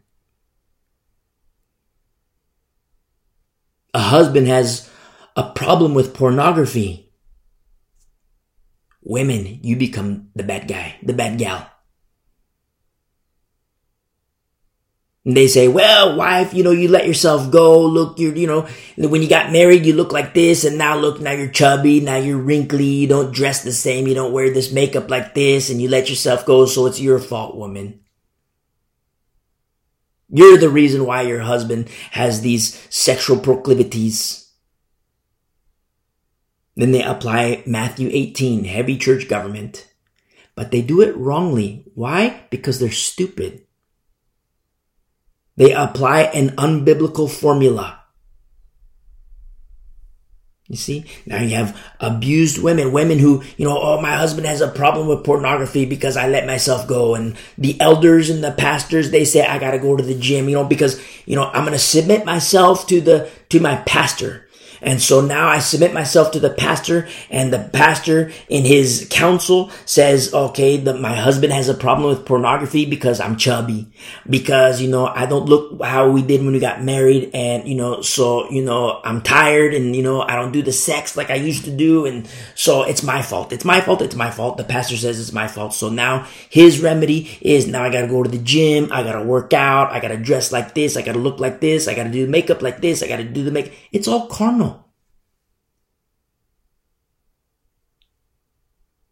A husband has a problem with pornography. Women, you become the bad guy, the bad gal. And they say, well, wife, you know, you let yourself go. Look, you're, you know, when you got married, you look like this. And now look, now you're chubby. Now you're wrinkly. You don't dress the same. You don't wear this makeup like this and you let yourself go. So it's your fault, woman. You're the reason why your husband has these sexual proclivities. Then they apply Matthew 18, heavy church government. But they do it wrongly. Why? Because they're stupid. They apply an unbiblical formula. You see, now you have abused women, women who, you know, oh, my husband has a problem with pornography because I let myself go. And the elders and the pastors, they say, I got to go to the gym, you know, because, you know, I'm going to submit myself to the, to my pastor. And so now I submit myself to the pastor and the pastor in his counsel says, okay, that my husband has a problem with pornography because I'm chubby, because, you know, I don't look how we did when we got married. And, you know, so, you know, I'm tired and, you know, I don't do the sex like I used to do. And so it's my fault. It's my fault. It's my fault. The pastor says it's my fault. So now his remedy is now I got to go to the gym. I got to work out. I got to dress like this. I got to look like this. I got to do makeup like this. I got to do the make. It's all carnal.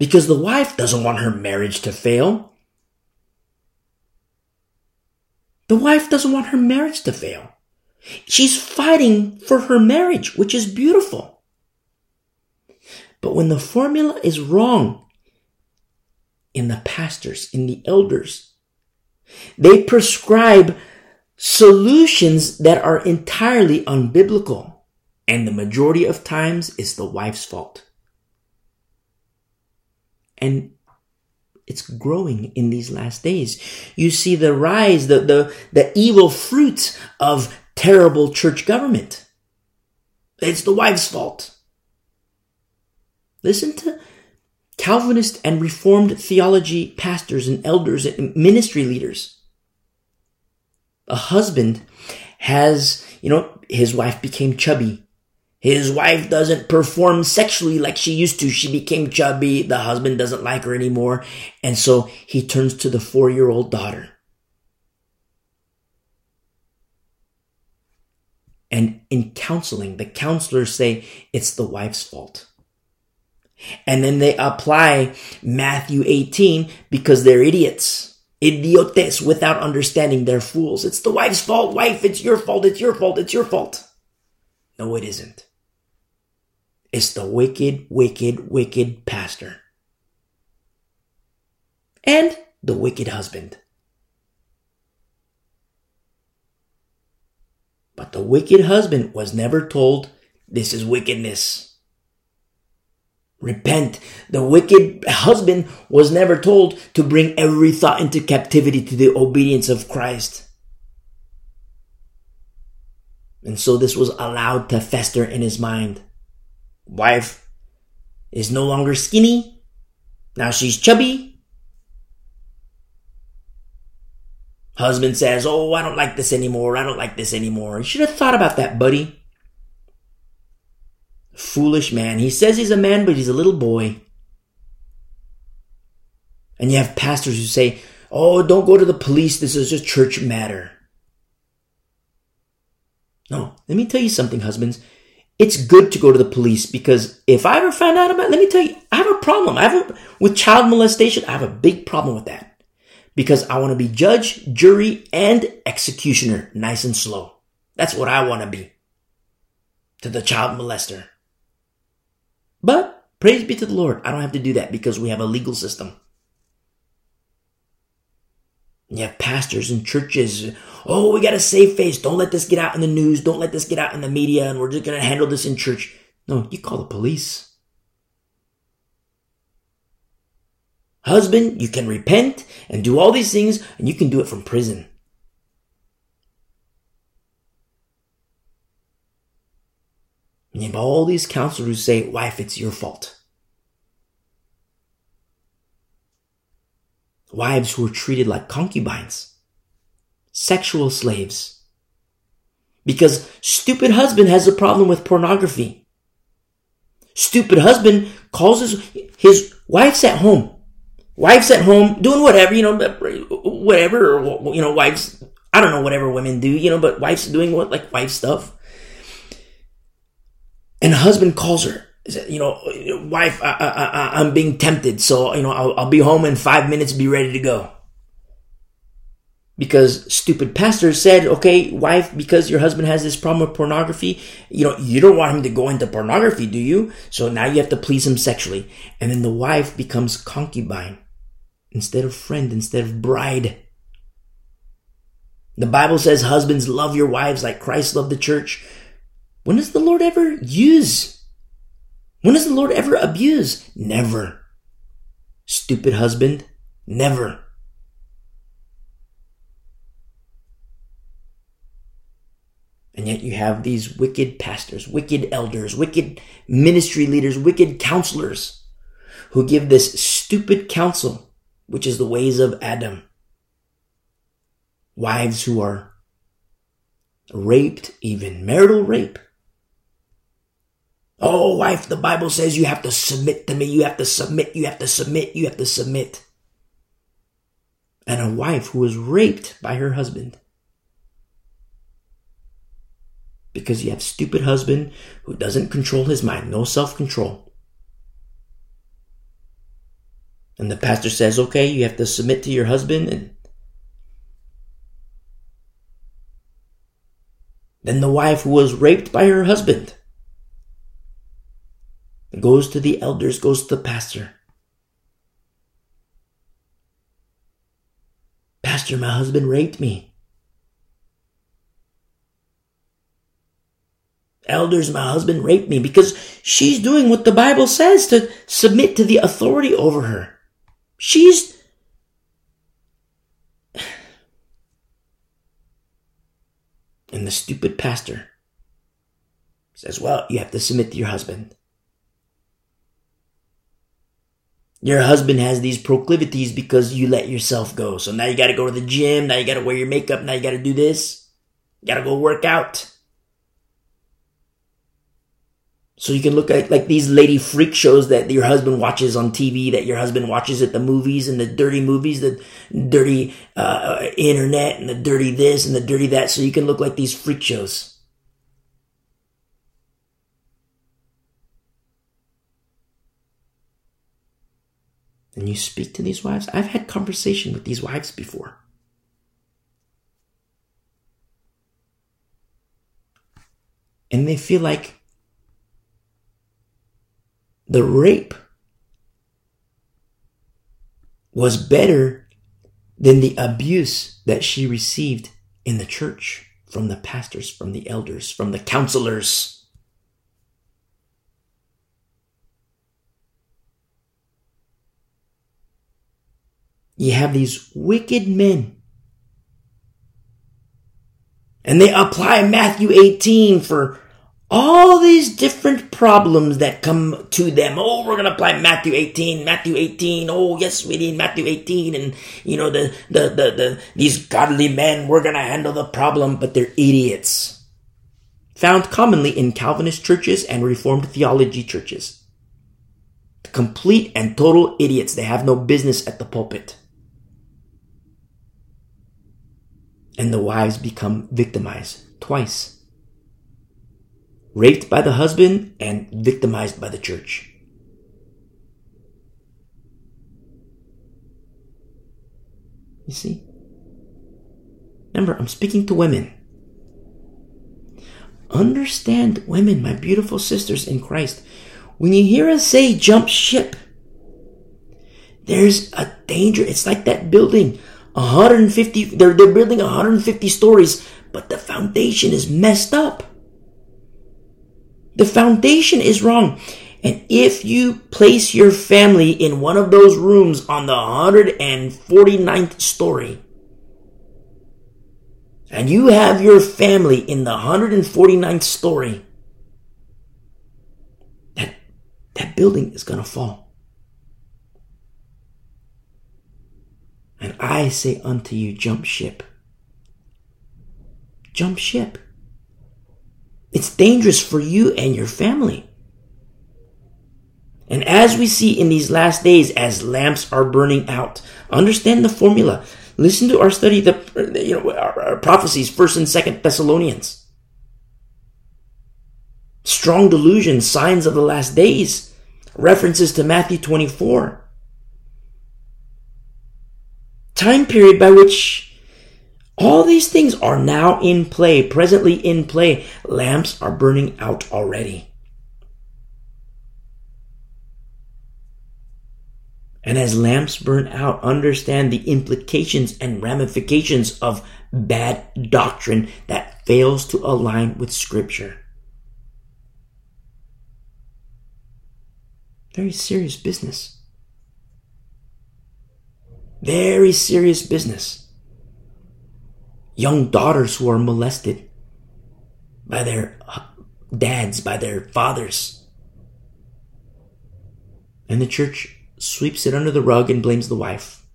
Because the wife doesn't want her marriage to fail. The wife doesn't want her marriage to fail. She's fighting for her marriage, which is beautiful. But when the formula is wrong in the pastors, in the elders, they prescribe solutions that are entirely unbiblical. And the majority of times it's the wife's fault. And it's growing in these last days. You see the rise, the, the, the evil fruits of terrible church government. It's the wife's fault. Listen to Calvinist and Reformed theology pastors and elders and ministry leaders. A husband has, you know, his wife became chubby. His wife doesn't perform sexually like she used to. She became chubby. The husband doesn't like her anymore. And so he turns to the four year old daughter. And in counseling, the counselors say it's the wife's fault. And then they apply Matthew 18 because they're idiots. Idiotes without understanding they're fools. It's the wife's fault. Wife, it's your fault. It's your fault. It's your fault. No, it isn't. It's the wicked, wicked, wicked pastor. And the wicked husband. But the wicked husband was never told, this is wickedness. Repent. The wicked husband was never told to bring every thought into captivity to the obedience of Christ. And so this was allowed to fester in his mind. Wife is no longer skinny. Now she's chubby. Husband says, Oh, I don't like this anymore. I don't like this anymore. You should have thought about that, buddy. Foolish man. He says he's a man, but he's a little boy. And you have pastors who say, Oh, don't go to the police. This is a church matter. No, let me tell you something, husbands it's good to go to the police because if I ever find out about let me tell you, I have a problem. I have a, with child molestation, I have a big problem with that because I want to be judge, jury, and executioner nice and slow. That's what I want to be to the child molester. But praise be to the Lord. I don't have to do that because we have a legal system. You have pastors and churches. Oh, we got to save face. Don't let this get out in the news. Don't let this get out in the media. And we're just going to handle this in church. No, you call the police. Husband, you can repent and do all these things, and you can do it from prison. And you have all these counselors who say, wife, it's your fault. Wives who were treated like concubines, sexual slaves. Because stupid husband has a problem with pornography. Stupid husband calls his, his wife's at home. Wife's at home doing whatever, you know, whatever, or, you know, wives, I don't know, whatever women do, you know, but wife's doing what, like wife stuff. And husband calls her you know, wife, I, I, I'm being tempted, so you know, I'll, I'll be home in five minutes, be ready to go. Because stupid pastor said, okay, wife, because your husband has this problem with pornography, you know, you don't want him to go into pornography, do you? So now you have to please him sexually. And then the wife becomes concubine instead of friend, instead of bride. The Bible says, husbands, love your wives like Christ loved the church. When does the Lord ever use When does the Lord ever abuse? Never. Stupid husband? Never. And yet you have these wicked pastors, wicked elders, wicked ministry leaders, wicked counselors who give this stupid counsel, which is the ways of Adam. Wives who are raped, even marital rape. Oh, wife, the Bible says you have to submit to me. You have to submit. You have to submit. You have to submit. And a wife who was raped by her husband. Because you have stupid husband who doesn't control his mind, no self-control. And the pastor says, okay, you have to submit to your husband and then the wife who was raped by her husband goes to the elders, goes to the pastor. Pastor, my husband raped me. Elders, my husband raped me because she's doing what the Bible says to submit to the authority over her. She's and the stupid pastor says, Well, you have to submit to your husband. Your husband has these proclivities because you let yourself go. So now you gotta go to the gym, now you gotta wear your makeup, now you gotta do this. You gotta go work out. So you can look at like these lady freak shows that your husband watches on TV, that your husband watches at the movies and the dirty movies, the dirty uh, internet and the dirty this and the dirty that. So you can look like these freak shows. And you speak to these wives. I've had conversation with these wives before. And they feel like the rape was better than the abuse that she received in the church from the pastors, from the elders, from the counselors. You have these wicked men. And they apply Matthew 18 for all these different problems that come to them. Oh, we're to apply Matthew 18, Matthew 18. Oh, yes, we need Matthew 18. And, you know, the, the, the, the, these godly men, we're to handle the problem, but they're idiots. Found commonly in Calvinist churches and Reformed theology churches. Complete and total idiots. They have no business at the pulpit. And the wives become victimized twice. Raped by the husband and victimized by the church. You see? Remember, I'm speaking to women. Understand, women, my beautiful sisters in Christ. When you hear us say jump ship, there's a danger. It's like that building 150 they're they're building 150 stories but the foundation is messed up. The foundation is wrong. And if you place your family in one of those rooms on the 149th story and you have your family in the 149th story that that building is going to fall And I say unto you, jump ship. Jump ship. It's dangerous for you and your family. And as we see in these last days, as lamps are burning out, understand the formula. Listen to our study, the you know our, our prophecies, First and Second Thessalonians. Strong delusion, signs of the last days, references to Matthew 24 time period by which all these things are now in play, presently in play. Lamps are burning out already. And as lamps burn out, understand the implications and ramifications of bad doctrine that fails to align with Scripture. Very serious business. Very serious business. Young daughters who are molested by their dads, by their fathers. And the church sweeps it under the rug and blames the wife.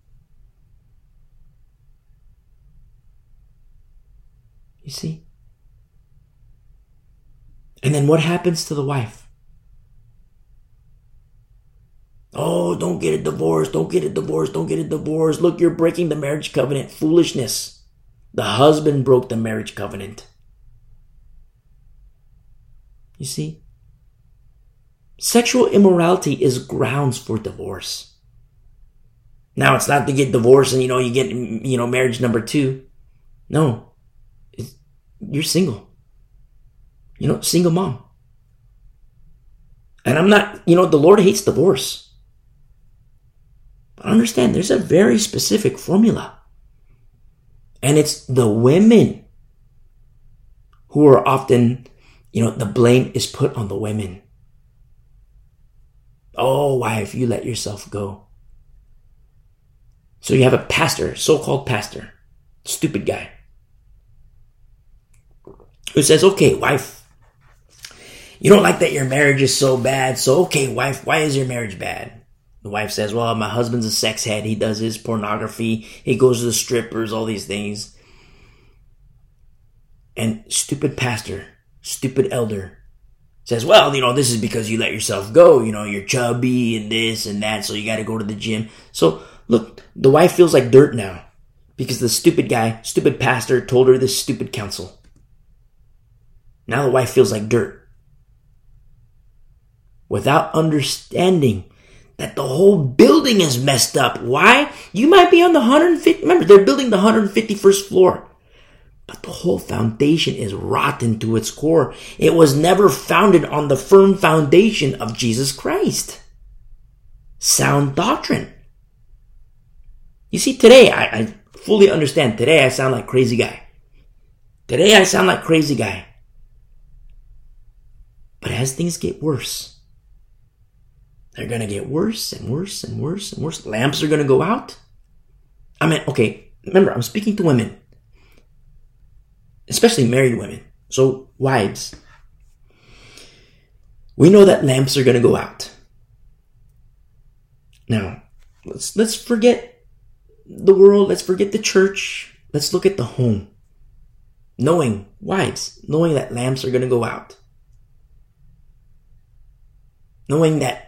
You see? And then what happens to the wife? Oh, don't get a divorce. Don't get a divorce. Don't get a divorce. Look, you're breaking the marriage covenant. Foolishness. The husband broke the marriage covenant. You see? Sexual immorality is grounds for divorce. Now, it's not to get divorced and, you know, you get, you know, marriage number two. No. It's, you're single. You know, single mom. And I'm not, you know, the Lord hates divorce. But understand, there's a very specific formula. And it's the women who are often, you know, the blame is put on the women. Oh, wife, you let yourself go. So you have a pastor, so-called pastor, stupid guy, who says, okay, wife, you don't like that your marriage is so bad. So, okay, wife, why is your marriage bad? The wife says, well, my husband's a sex head. He does his pornography. He goes to the strippers, all these things. And stupid pastor, stupid elder says, well, you know, this is because you let yourself go. You know, you're chubby and this and that. So you got to go to the gym. So look, the wife feels like dirt now because the stupid guy, stupid pastor told her this stupid counsel. Now the wife feels like dirt without understanding that the whole building is messed up. Why? You might be on the 150, remember, they're building the 151st floor. But the whole foundation is rotten to its core. It was never founded on the firm foundation of Jesus Christ. Sound doctrine. You see, today, I, I fully understand. Today, I sound like crazy guy. Today, I sound like crazy guy. But as things get worse, they're gonna get worse and worse and worse and worse. Lamps are gonna go out. I mean, okay, remember, I'm speaking to women, especially married women. So, wives, we know that lamps are gonna go out. Now, let's let's forget the world. Let's forget the church. Let's look at the home. Knowing, wives, knowing that lamps are gonna go out. Knowing that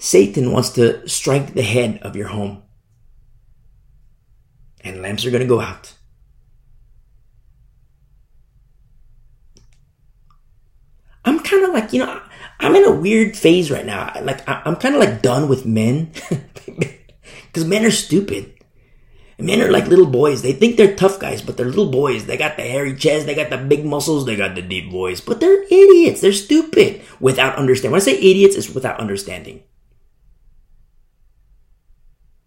Satan wants to strike the head of your home. And lamps are going to go out. I'm kind of like, you know, I'm in a weird phase right now. Like, I'm kind of like done with men. Because men are stupid. Men are like little boys. They think they're tough guys, but they're little boys. They got the hairy chest, they got the big muscles, they got the deep voice. But they're idiots. They're stupid without understanding. When I say idiots, it's without understanding.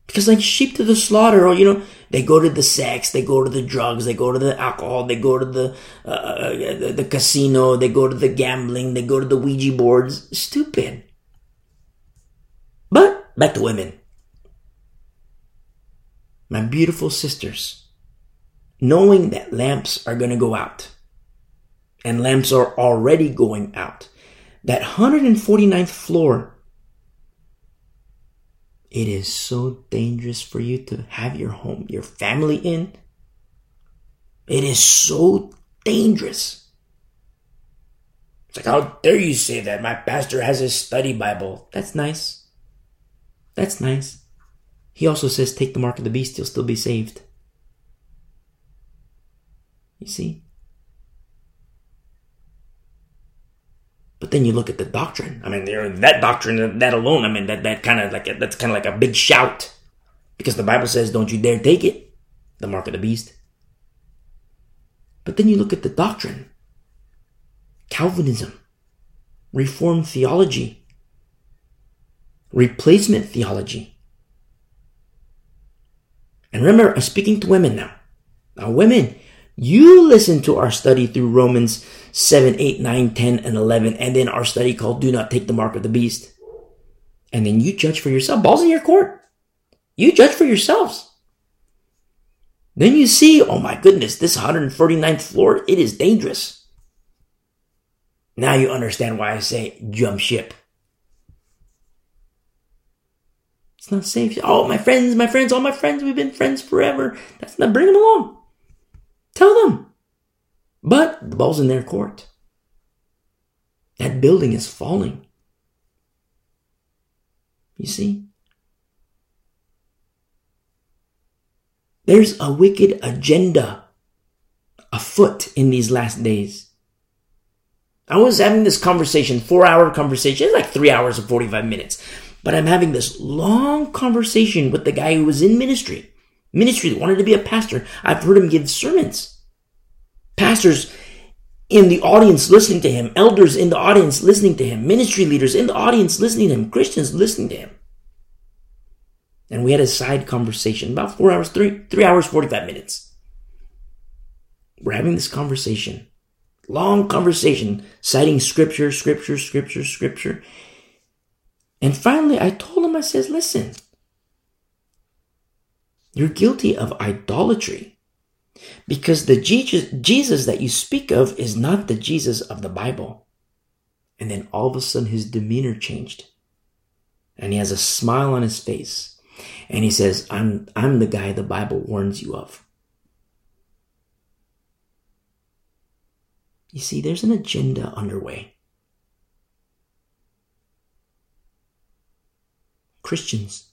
Because like sheep to the slaughter, or you know, they go to the sex, they go to the drugs, they go to the alcohol, they go to the uh, uh, the, the casino, they go to the gambling, they go to the Ouija boards. Stupid. But back to women. My beautiful sisters, knowing that lamps are going to go out, and lamps are already going out, that 149th floor it is so dangerous for you to have your home, your family in. It is so dangerous. It's like, how dare you say that? My pastor has his study Bible. That's nice. That's nice. He also says, take the mark of the beast, you'll still be saved. You see? But then you look at the doctrine. I mean, that doctrine, that alone, I mean, that, that kind of like, that's kind of like a big shout. Because the Bible says, don't you dare take it. The mark of the beast. But then you look at the doctrine. Calvinism. Reformed theology. Replacement theology. And remember, I'm speaking to women now. Now, women, you listen to our study through Romans 7, 8, 9, 10, and 11, and then our study called Do Not Take the Mark of the Beast. And then you judge for yourself. Ball's in your court. You judge for yourselves. Then you see, oh my goodness, this 149th floor, it is dangerous. Now you understand why I say jump ship. It's not safe. Oh, my friends, my friends, all my friends, we've been friends forever. That's not, bring them along. Tell them. But the ball's in their court. That building is falling. You see? There's a wicked agenda afoot in these last days. I was having this conversation, four hour conversation, like three hours and 45 minutes. But I'm having this long conversation with the guy who was in ministry. Ministry that wanted to be a pastor. I've heard him give sermons. Pastors in the audience listening to him, elders in the audience listening to him, ministry leaders in the audience listening to him, Christians listening to him. And we had a side conversation, about four hours, three, three hours, 45 minutes. We're having this conversation, long conversation, citing scripture, scripture, scripture, scripture. And finally, I told him, I says, listen, you're guilty of idolatry because the Jesus that you speak of is not the Jesus of the Bible. And then all of a sudden his demeanor changed. And he has a smile on his face. And he says, I'm, I'm the guy the Bible warns you of. You see, there's an agenda underway. Christians,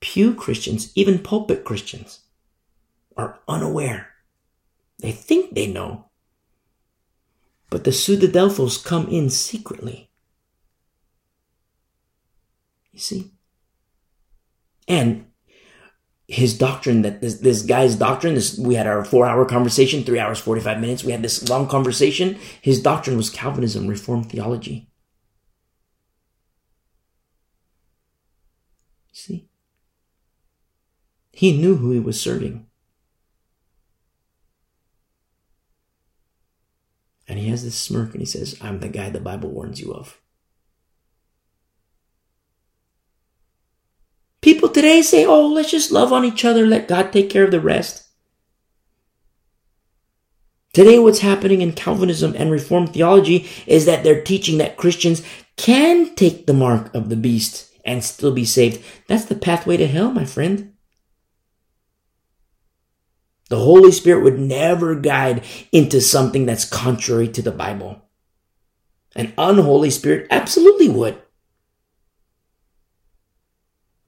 pew Christians, even pulpit Christians, are unaware. They think they know. But the pseudadelphos come in secretly. You see? And his doctrine that this, this guy's doctrine, this, we had our four hour conversation, three hours, 45 minutes. We had this long conversation. His doctrine was Calvinism, Reformed theology. See? He knew who he was serving. And he has this smirk and he says, I'm the guy the Bible warns you of. People today say, oh, let's just love on each other, let God take care of the rest. Today, what's happening in Calvinism and Reformed theology is that they're teaching that Christians can take the mark of the beast and still be saved. That's the pathway to hell, my friend. The Holy Spirit would never guide into something that's contrary to the Bible. An unholy spirit absolutely would.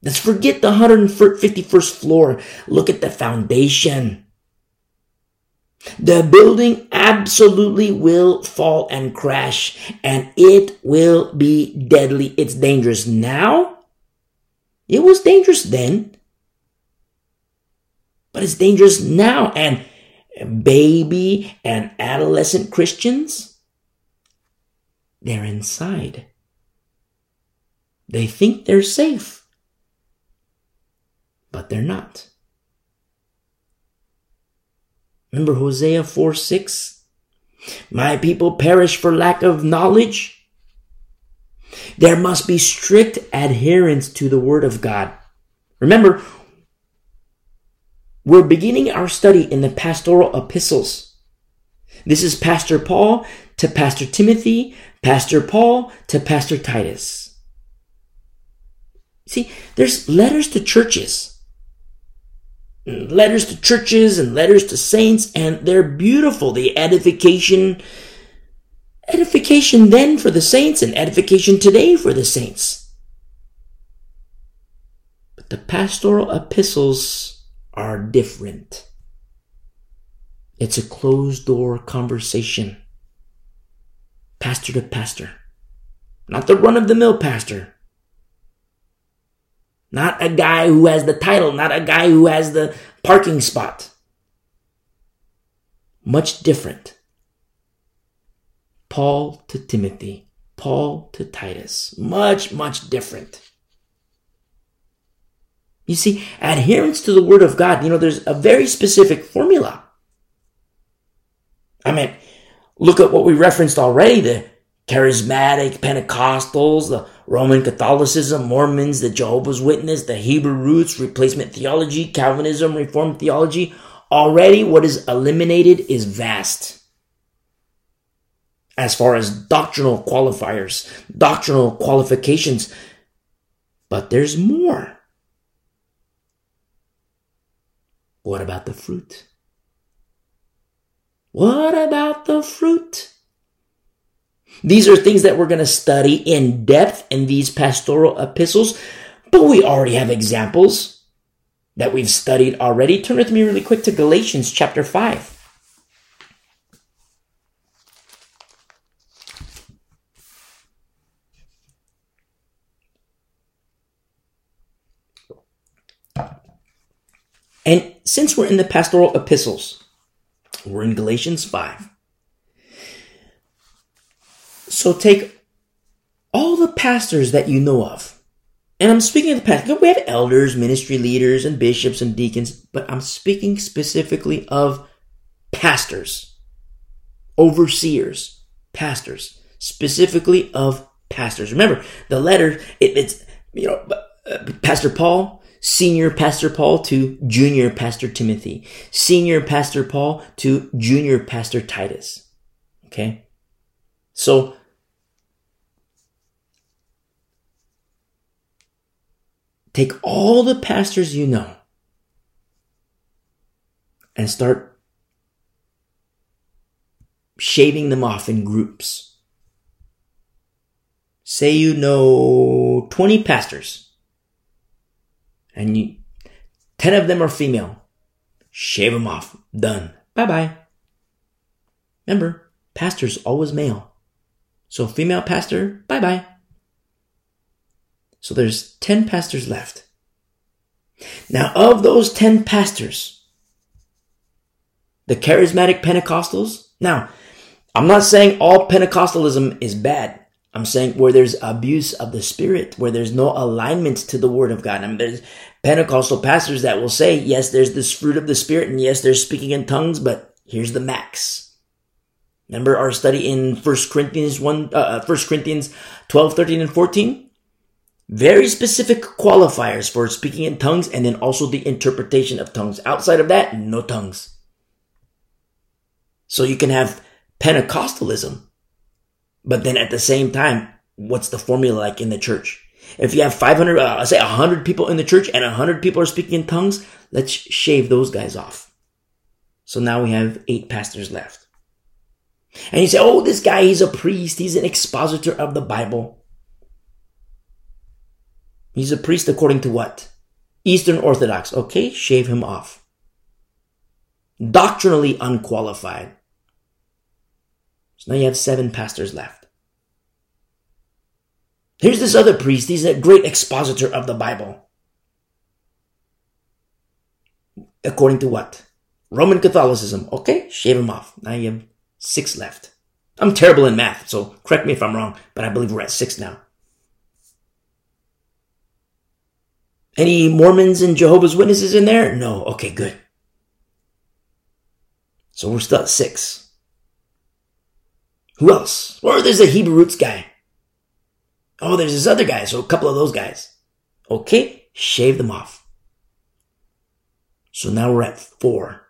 Let's forget the 151st floor. Look at the foundation. The building absolutely will fall and crash and it will be deadly. It's dangerous now. It was dangerous then but it's dangerous now. And baby and adolescent Christians, they're inside. They think they're safe, but they're not. Remember Hosea 4 6? My people perish for lack of knowledge. There must be strict adherence to the word of God. Remember, we're beginning our study in the pastoral epistles. This is Pastor Paul to Pastor Timothy, Pastor Paul to Pastor Titus. See, there's letters to churches. Letters to churches and letters to saints, and they're beautiful. The edification, edification then for the saints, and edification today for the saints. But the pastoral epistles are different. It's a closed door conversation. Pastor to pastor. Not the run of the mill pastor. Not a guy who has the title, not a guy who has the parking spot. Much different. Paul to Timothy, Paul to Titus. Much, much different. You see, adherence to the Word of God, you know, there's a very specific formula. I mean, look at what we referenced already the charismatic Pentecostals, the Roman Catholicism, Mormons, the Jehovah's Witness, the Hebrew roots, replacement theology, Calvinism, Reformed theology. Already what is eliminated is vast. As far as doctrinal qualifiers, doctrinal qualifications. But there's more. What about the fruit? What about the fruit? These are things that we're going to study in depth in these pastoral epistles, but we already have examples that we've studied already. Turn with me really quick to Galatians chapter 5. And since we're in the pastoral epistles, we're in Galatians 5. So take all the pastors that you know of. And I'm speaking of the pastors. We have elders, ministry leaders, and bishops and deacons, but I'm speaking specifically of pastors, overseers, pastors, specifically of pastors. Remember, the letter, it, it's, you know, uh, Pastor Paul, senior Pastor Paul to junior Pastor Timothy, senior Pastor Paul to junior Pastor Titus. Okay? So take all the pastors you know and start shaving them off in groups. Say you know 20 pastors and you, 10 of them are female. Shave them off. Done. Bye bye. Remember, pastor's always male. So female pastor, bye bye. So there's 10 pastors left. Now, of those 10 pastors, the charismatic Pentecostals, now, I'm not saying all Pentecostalism is bad. I'm saying where there's abuse of the spirit, where there's no alignment to the word of God. I mean, there's Pentecostal pastors that will say, yes, there's this fruit of the spirit, and yes, there's speaking in tongues, but here's the max. Remember our study in First Corinthians 1, uh, 1 uh, Corinthians 12, 13, and 14? Very specific qualifiers for speaking in tongues and then also the interpretation of tongues. Outside of that, no tongues. So you can have Pentecostalism, but then at the same time, what's the formula like in the church? If you have 500, uh, say 100 people in the church and 100 people are speaking in tongues, let's shave those guys off. So now we have eight pastors left. And you say, oh, this guy, he's a priest. He's an expositor of the Bible. He's a priest according to what? Eastern Orthodox. Okay, shave him off. Doctrinally unqualified. So now you have seven pastors left. Here's this other priest. He's a great expositor of the Bible. According to what? Roman Catholicism. Okay, shave him off. Now you have six left. I'm terrible in math, so correct me if I'm wrong, but I believe we're at six now. Any Mormons and Jehovah's Witnesses in there? No. Okay, good. So we're still at six. Who else? Or there's a Hebrew roots guy. Oh, there's this other guy, so a couple of those guys. Okay, shave them off. So now we're at four.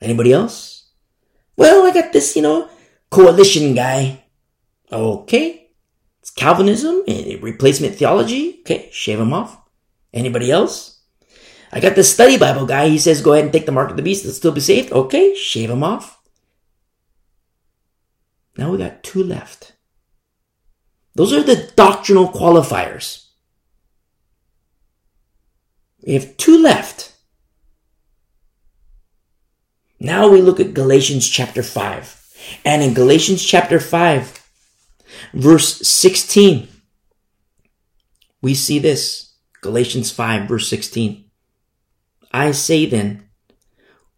Anybody else? Well, I got this, you know, coalition guy. Okay. It's Calvinism, and replacement theology. Okay, shave him off. Anybody else? I got this study Bible guy. He says go ahead and take the mark of the beast and still be saved. Okay, shave him off. Now we got two left. Those are the doctrinal qualifiers. We have two left. Now we look at Galatians chapter 5. And in Galatians chapter 5, verse 16, we see this. Galatians 5, verse 16. I say then,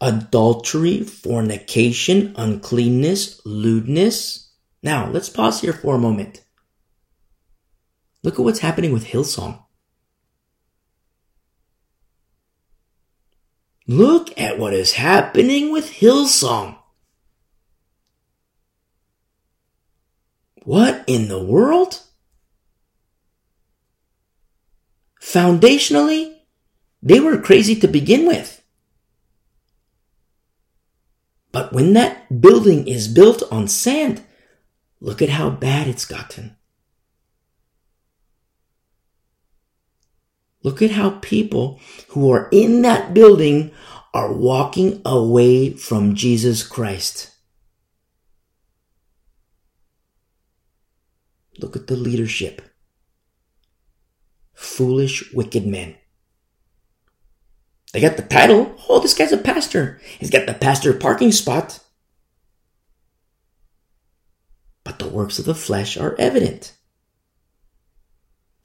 adultery, fornication, uncleanness, lewdness. Now let's pause here for a moment. Look at what's happening with Hillsong. Look at what is happening with Hillsong. What in the world? Foundationally, they were crazy to begin with. But when that building is built on sand, look at how bad it's gotten. Look at how people who are in that building are walking away from Jesus Christ. Look at the leadership. Foolish, wicked men. They got the title. Oh, this guy's a pastor. He's got the pastor parking spot. But the works of the flesh are evident.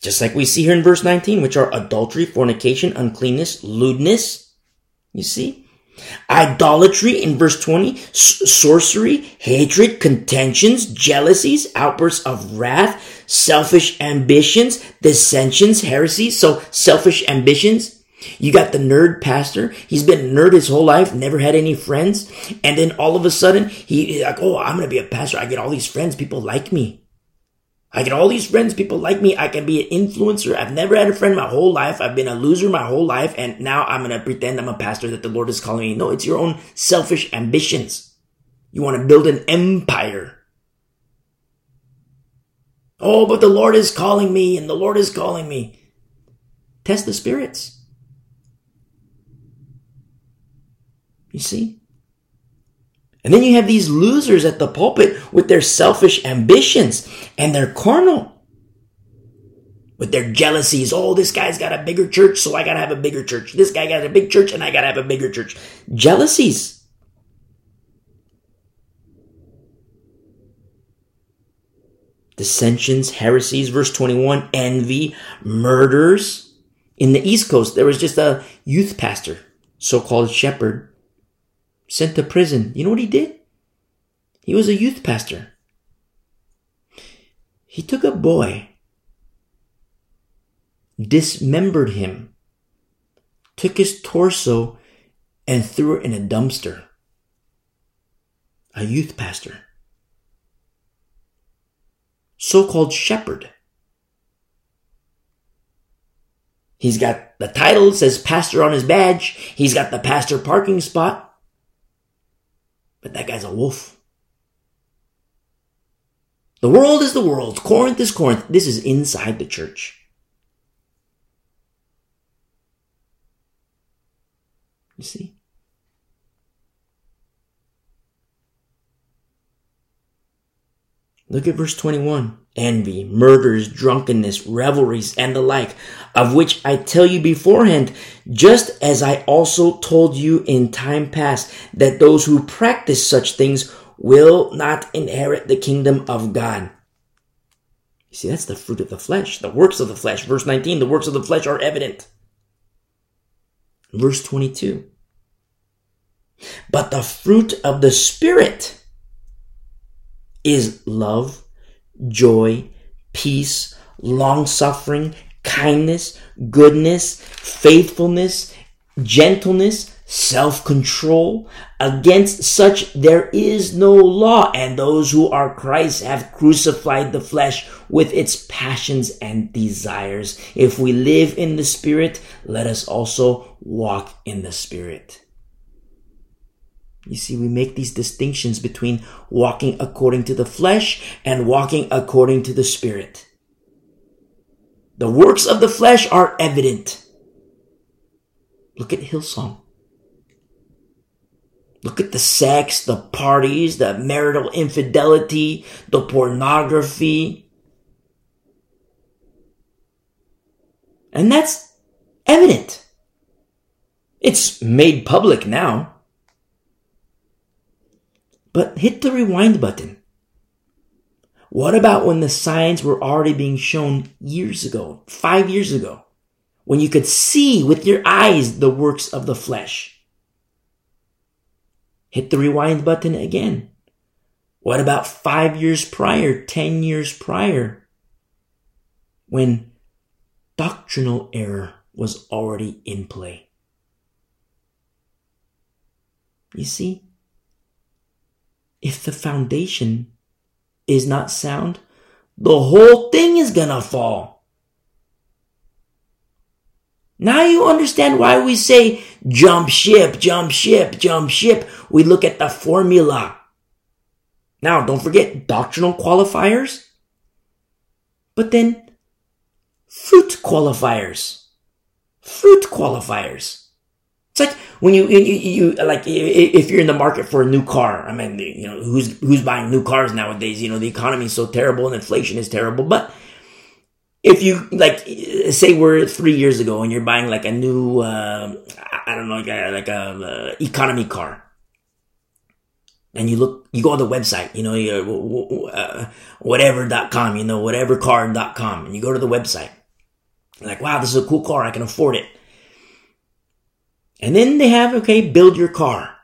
Just like we see here in verse 19, which are adultery, fornication, uncleanness, lewdness. You see? Idolatry in verse 20, sorcery, hatred, contentions, jealousies, outbursts of wrath, selfish ambitions, dissensions, heresies. So selfish ambitions. You got the nerd pastor. He's been nerd his whole life, never had any friends. And then all of a sudden, he like, oh, I'm going to be a pastor. I get all these friends. People like me. I get all these friends, people like me. I can be an influencer. I've never had a friend my whole life. I've been a loser my whole life. And now I'm going to pretend I'm a pastor that the Lord is calling me. No, it's your own selfish ambitions. You want to build an empire. Oh, but the Lord is calling me and the Lord is calling me. Test the spirits. You see? And then you have these losers at the pulpit with their selfish ambitions and their carnal. With their jealousies. Oh, this guy's got a bigger church, so I gotta have a bigger church. This guy got a big church and I gotta have a bigger church. Jealousies. Dissensions, heresies, verse 21, envy, murders. In the East Coast, there was just a youth pastor, so-called shepherd, sent to prison. You know what he did? He was a youth pastor. He took a boy, dismembered him, took his torso, and threw it in a dumpster. A youth pastor. So called shepherd. He's got the title, says pastor on his badge. He's got the pastor parking spot. But that guy's a wolf. The world is the world. Corinth is Corinth. This is inside the church. You see? Look at verse 21. Envy, murders, drunkenness, revelries, and the like, of which I tell you beforehand, just as I also told you in time past, that those who practice such things will not inherit the kingdom of God. You see, that's the fruit of the flesh, the works of the flesh. Verse 19, the works of the flesh are evident. Verse 22. But the fruit of the Spirit is love, joy, peace, long suffering, kindness, goodness, faithfulness, gentleness, self control. Against such there is no law, and those who are Christ have crucified the flesh with its passions and desires. If we live in the Spirit, let us also walk in the Spirit. You see, we make these distinctions between walking according to the flesh and walking according to the spirit. The works of the flesh are evident. Look at Hillsong. Look at the sex, the parties, the marital infidelity, the pornography. And that's evident. It's made public now. But hit the rewind button. What about when the signs were already being shown years ago, five years ago, when you could see with your eyes the works of the flesh? Hit the rewind button again. What about five years prior, ten years prior, when doctrinal error was already in play? You see, if the foundation is not sound, the whole thing is gonna fall. Now you understand why we say jump ship, jump ship, jump ship. We look at the formula. Now don't forget doctrinal qualifiers, but then fruit qualifiers. Fruit qualifiers. It's like when you, you, you, like, if you're in the market for a new car, I mean, you know, who's, who's buying new cars nowadays? You know, the economy is so terrible and inflation is terrible. But if you, like, say we're three years ago and you're buying like a new, uh, I don't know, like a, like a uh, economy car. And you look, you go on the website, you know, uh, whatever.com, you know, whatevercar.com, and you go to the website. Like, wow, this is a cool car. I can afford it and then they have, okay, build your car.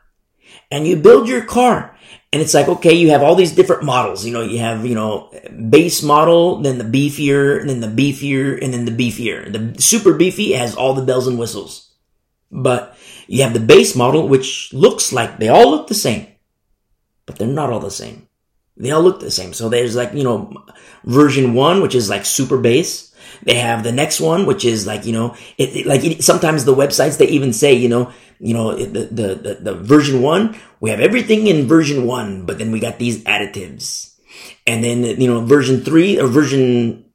And you build your car. And it's like, okay, you have all these different models. You know, you have, you know, base model, then the beefier, and then the beefier, and then the beefier. The super beefy has all the bells and whistles. But you have the base model, which looks like they all look the same. But they're not all the same. They all look the same. So there's like, you know, version one, which is like super base. They have the next one, which is like, you know, it, it like it, sometimes the websites, they even say, you know, you know, the, the, the, the version one, we have everything in version one, but then we got these additives. And then, you know, version three or version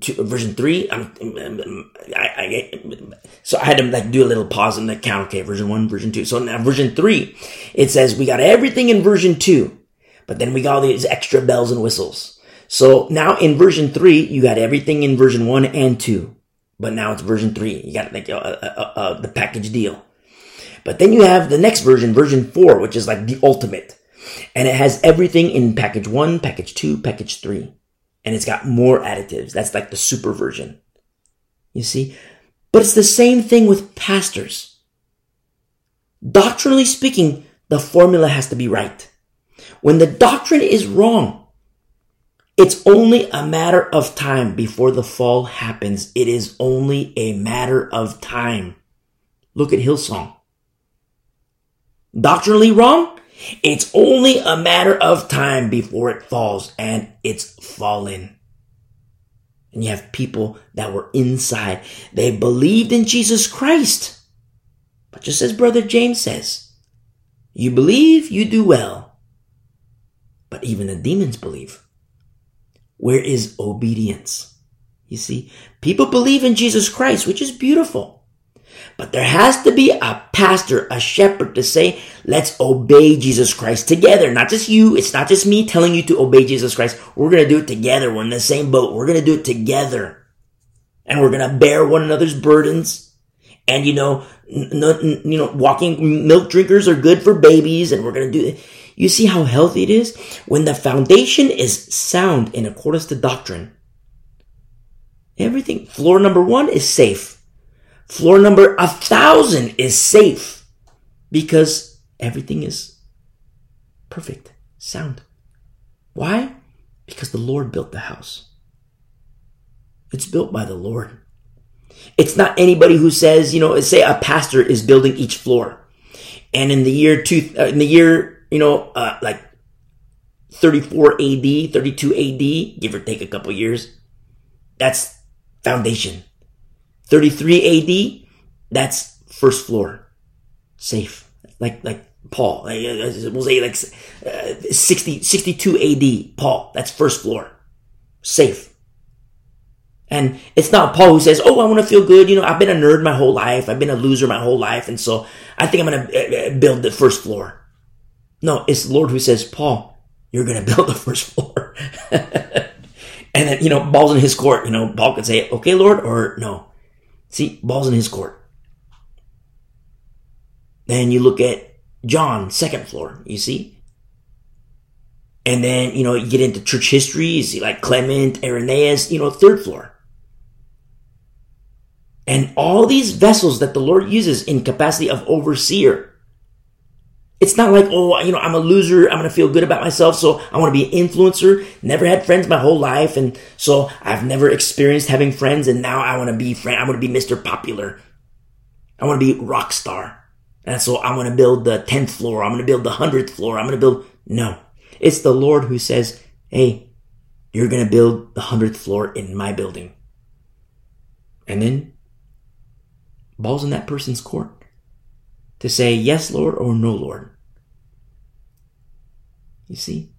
two, version three, I'm, I, I, so I had to like do a little pause and like count, okay, version one, version two. So now version three, it says we got everything in version two, but then we got all these extra bells and whistles. So now in version three, you got everything in version one and two, but now it's version three. You got like uh, uh, uh, the package deal. But then you have the next version, version four, which is like the ultimate. And it has everything in package one, package two, package three. And it's got more additives. That's like the super version. You see? But it's the same thing with pastors. Doctrinally speaking, the formula has to be right. When the doctrine is wrong, it's only a matter of time before the fall happens. It is only a matter of time. Look at Hillsong. Doctrinally wrong? It's only a matter of time before it falls, and it's fallen. And you have people that were inside. They believed in Jesus Christ. But just as Brother James says, you believe, you do well. But even the demons believe. Where is obedience? You see, people believe in Jesus Christ, which is beautiful. But there has to be a pastor, a shepherd to say, let's obey Jesus Christ together. Not just you. It's not just me telling you to obey Jesus Christ. We're going to do it together. We're in the same boat. We're going to do it together. And we're going to bear one another's burdens. And you know, n- you know, walking milk drinkers are good for babies and we're to do it. You see how healthy it is? When the foundation is sound in accordance to doctrine, everything, floor number one is safe. Floor number a thousand is safe because everything is perfect, sound. Why? Because the Lord built the house. It's built by the Lord. It's not anybody who says, you know, say a pastor is building each floor. And in the year two, uh, in the year you know, uh, like 34 AD, 32 AD, give or take a couple years. That's foundation. 33 AD, that's first floor. Safe. Like, like Paul. We'll say like uh, 60, 62 AD, Paul. That's first floor. Safe. And it's not Paul who says, Oh, I want to feel good. You know, I've been a nerd my whole life. I've been a loser my whole life. And so I think I'm going to uh, build the first floor. No, it's the Lord who says, Paul, you're going to build the first floor. and then, you know, ball's in his court. You know, Paul could say, okay, Lord, or no. See, ball's in his court. Then you look at John, second floor. You see, And then, you know, you get into church history, you see like Clement, Irenaeus, you know, third floor. And all these vessels that the Lord uses in capacity of overseer. It's not like, oh, you know, I'm a loser. I'm going to feel good about myself. So I want to be an influencer. Never had friends my whole life. And so I've never experienced having friends. And now I want to be friend. I want to be Mr. Popular. I want to be rock star. And so I want to build the 10th floor. I'm going to build the 100th floor. I'm going to build. No, it's the Lord who says, Hey, you're going to build the 100th floor in my building. And then ball's in that person's court to say yes, Lord, or no, Lord. You see,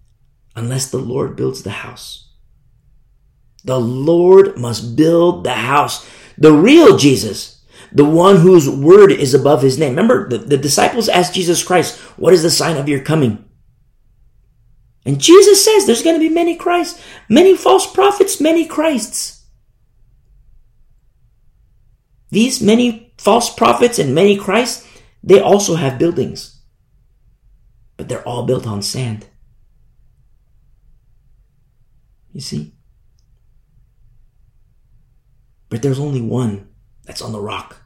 unless the Lord builds the house, the Lord must build the house. The real Jesus, the one whose word is above his name. Remember, the, the disciples asked Jesus Christ, What is the sign of your coming? And Jesus says there's going to be many Christs, many false prophets, many Christs. These many false prophets and many Christs, they also have buildings. But they're all built on sand. You see? But there's only one that's on the rock.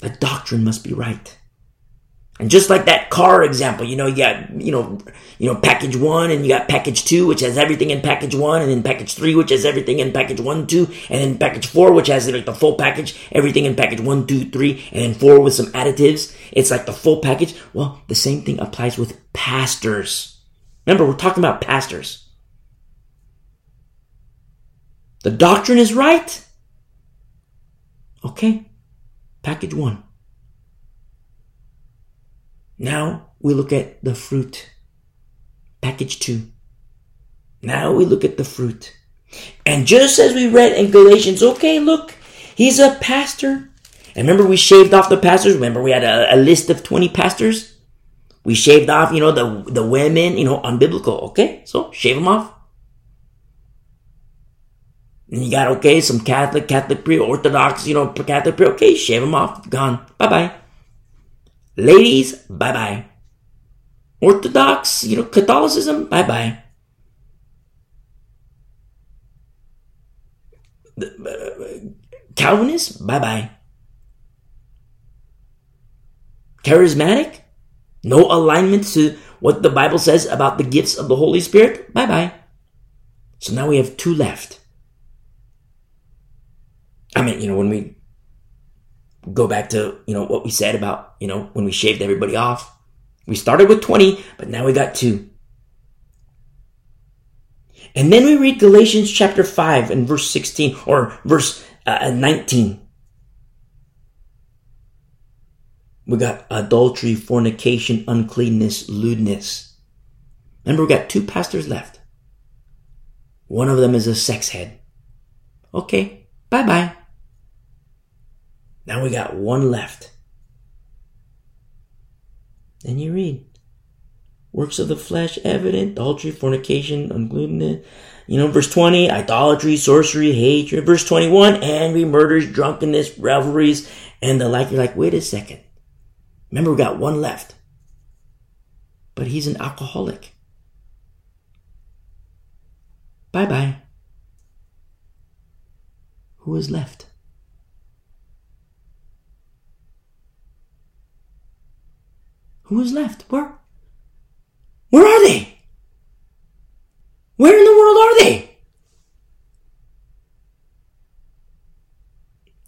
The doctrine must be right. And just like that car example, you know, you got, you know, you know, package one and you got package two, which has everything in package one, and then package three, which has everything in package one, two, and then package four, which has like the full package, everything in package one, two, three, and then four with some additives. It's like the full package. Well, the same thing applies with pastors. Remember, we're talking about pastors. The doctrine is right. Okay. Package one. Now we look at the fruit. Package two. Now we look at the fruit. And just as we read in Galatians, okay, look, he's a pastor. And remember we shaved off the pastors? Remember we had a, a list of 20 pastors? We shaved off, you know, the, the women, you know, unbiblical. Okay, so shave them off. And you got, okay, some Catholic, Catholic pre-Orthodox, you know, Catholic pre, okay, shave them off, gone, bye-bye. Ladies, bye bye. Orthodox, you know, Catholicism, bye bye. Uh, Calvinist, bye bye. Charismatic, no alignment to what the Bible says about the gifts of the Holy Spirit, bye bye. So now we have two left. I mean, you know, when we go back to, you know, what we said about, you know, when we shaved everybody off. We started with 20, but now we got two. And then we read Galatians chapter 5 and verse 16 or verse uh, 19. We got adultery, fornication, uncleanness, lewdness. Remember, we got two pastors left. One of them is a sex head. Okay, bye bye. Now we got one left. Then you read works of the flesh evident, adultery, fornication, ungluteness. You know, verse 20, idolatry, sorcery, hatred. Verse 21, angry, murders, drunkenness, revelries, and the like. You're like, wait a second. Remember, we got one left. But he's an alcoholic. Bye bye. Who is left? Who is left? Where? Where are they? Where in the world are they?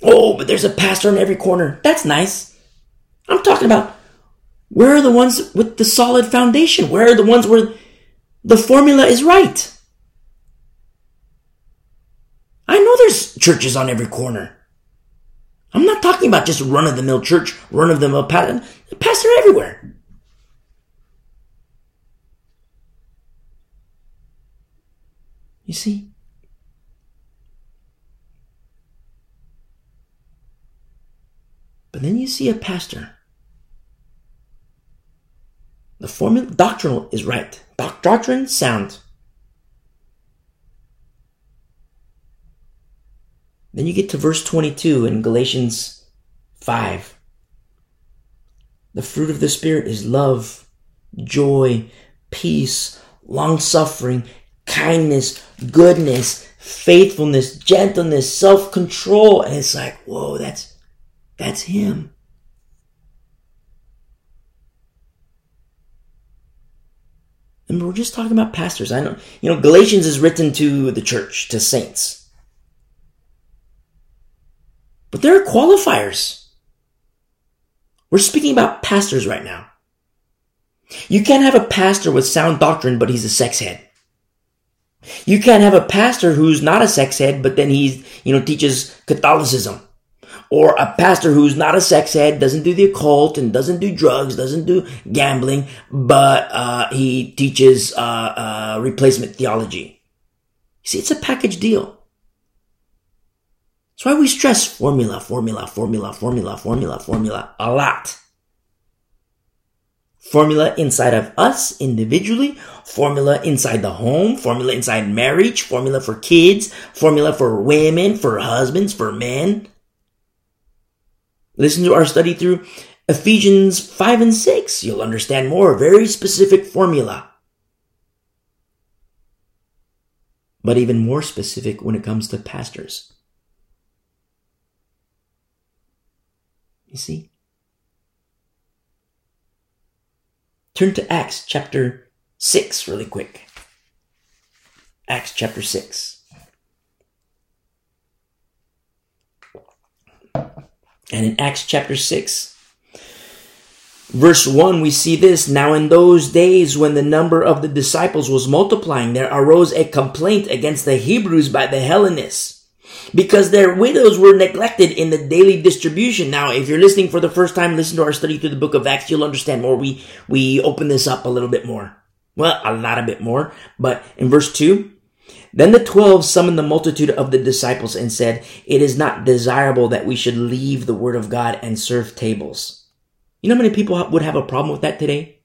Oh, but there's a pastor in every corner. That's nice. I'm talking about where are the ones with the solid foundation? Where are the ones where the formula is right? I know there's churches on every corner. I'm not talking about just run of the mill church, run of the mill pastor, pastor everywhere. You see? But then you see a pastor. The formula, doctrinal is right. Doctrine sound. Then you get to verse 22 in Galatians 5. The fruit of the Spirit is love, joy, peace, long suffering, kindness, goodness, faithfulness, gentleness, self control. And it's like, whoa, that's, that's him. And we're just talking about pastors. I know, you know, Galatians is written to the church, to saints. But there are qualifiers. We're speaking about pastors right now. You can't have a pastor with sound doctrine, but he's a sex head. You can't have a pastor who's not a sex head, but then he's, you know, teaches Catholicism. Or a pastor who's not a sex head, doesn't do the occult and doesn't do drugs, doesn't do gambling, but, uh, he teaches, uh, uh, replacement theology. See, it's a package deal. That's why we stress formula, formula, formula, formula, formula, formula a lot formula inside of us individually, formula inside the home, formula inside marriage, formula for kids, formula for women, for husbands, for men. Listen to our study through Ephesians 5 and 6. You'll understand more. Very specific formula. But even more specific when it comes to pastors. You see? Turn to Acts chapter 6 really quick. Acts chapter 6. And in Acts chapter 6, verse 1, we see this. Now in those days when the number of the disciples was multiplying, there arose a complaint against the Hebrews by the Hellenists because their widows were neglected in the daily distribution. Now, if you're listening for the first time, listen to our study through the book of Acts, you'll understand more. We, we open this up a little bit more. Well, a lot a bit more. But in verse 2, then the twelve summoned the multitude of the disciples and said, It is not desirable that we should leave the word of God and serve tables. You know how many people would have a problem with that today?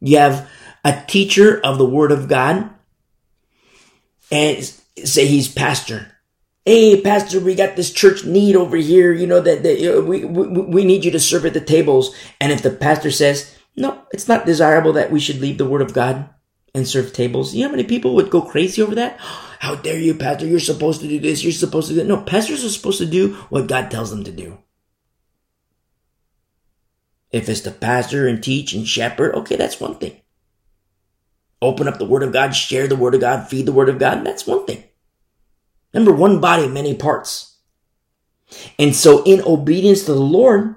You have a teacher of the word of God and say he's pastor. Hey, pastor, we got this church need over here. You know that, that uh, we, we we need you to serve at the tables. And if the pastor says, "No, it's not desirable that we should leave the word of God and serve tables," you know how many people would go crazy over that? How dare you, pastor? You're supposed to do this. You're supposed to do no. Pastors are supposed to do what God tells them to do. If it's to pastor and teach and shepherd, okay, that's one thing open up the Word of God, share the Word of God, feed the Word of God, that's one thing. Remember, one body, many parts. And so, in obedience to the Lord,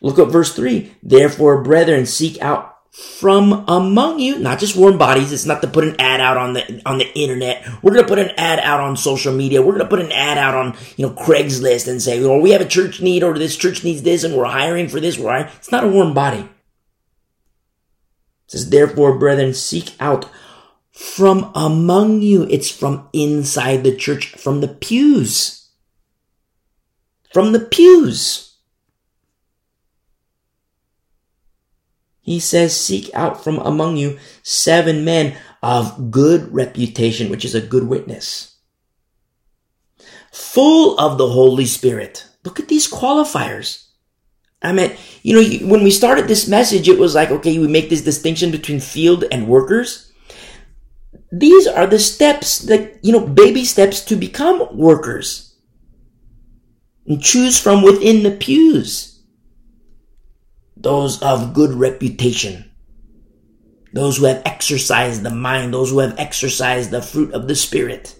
look at verse 3. Therefore, brethren, seek out from among you, not just warm bodies. It's not to put an ad out on the on the internet. We're gonna put an ad out on social media. We're gonna put an ad out on you know Craigslist and say, "Well, we have a church need, or this church needs this, and we're hiring for this." Hiring. It's not a warm body. It says, therefore, brethren, seek out from among you. It's from inside the church, from the pews. From the pews. He says, seek out from among you seven men of good reputation, which is a good witness. Full of the Holy Spirit. Look at these qualifiers. I mean, you know, when we started this message, it was like, okay, we make this distinction between field and workers. These are the steps that, you know, baby steps to become workers. And choose from within the pews. Those of good reputation. Those who have exercised the mind. Those who have exercised the fruit of the Spirit.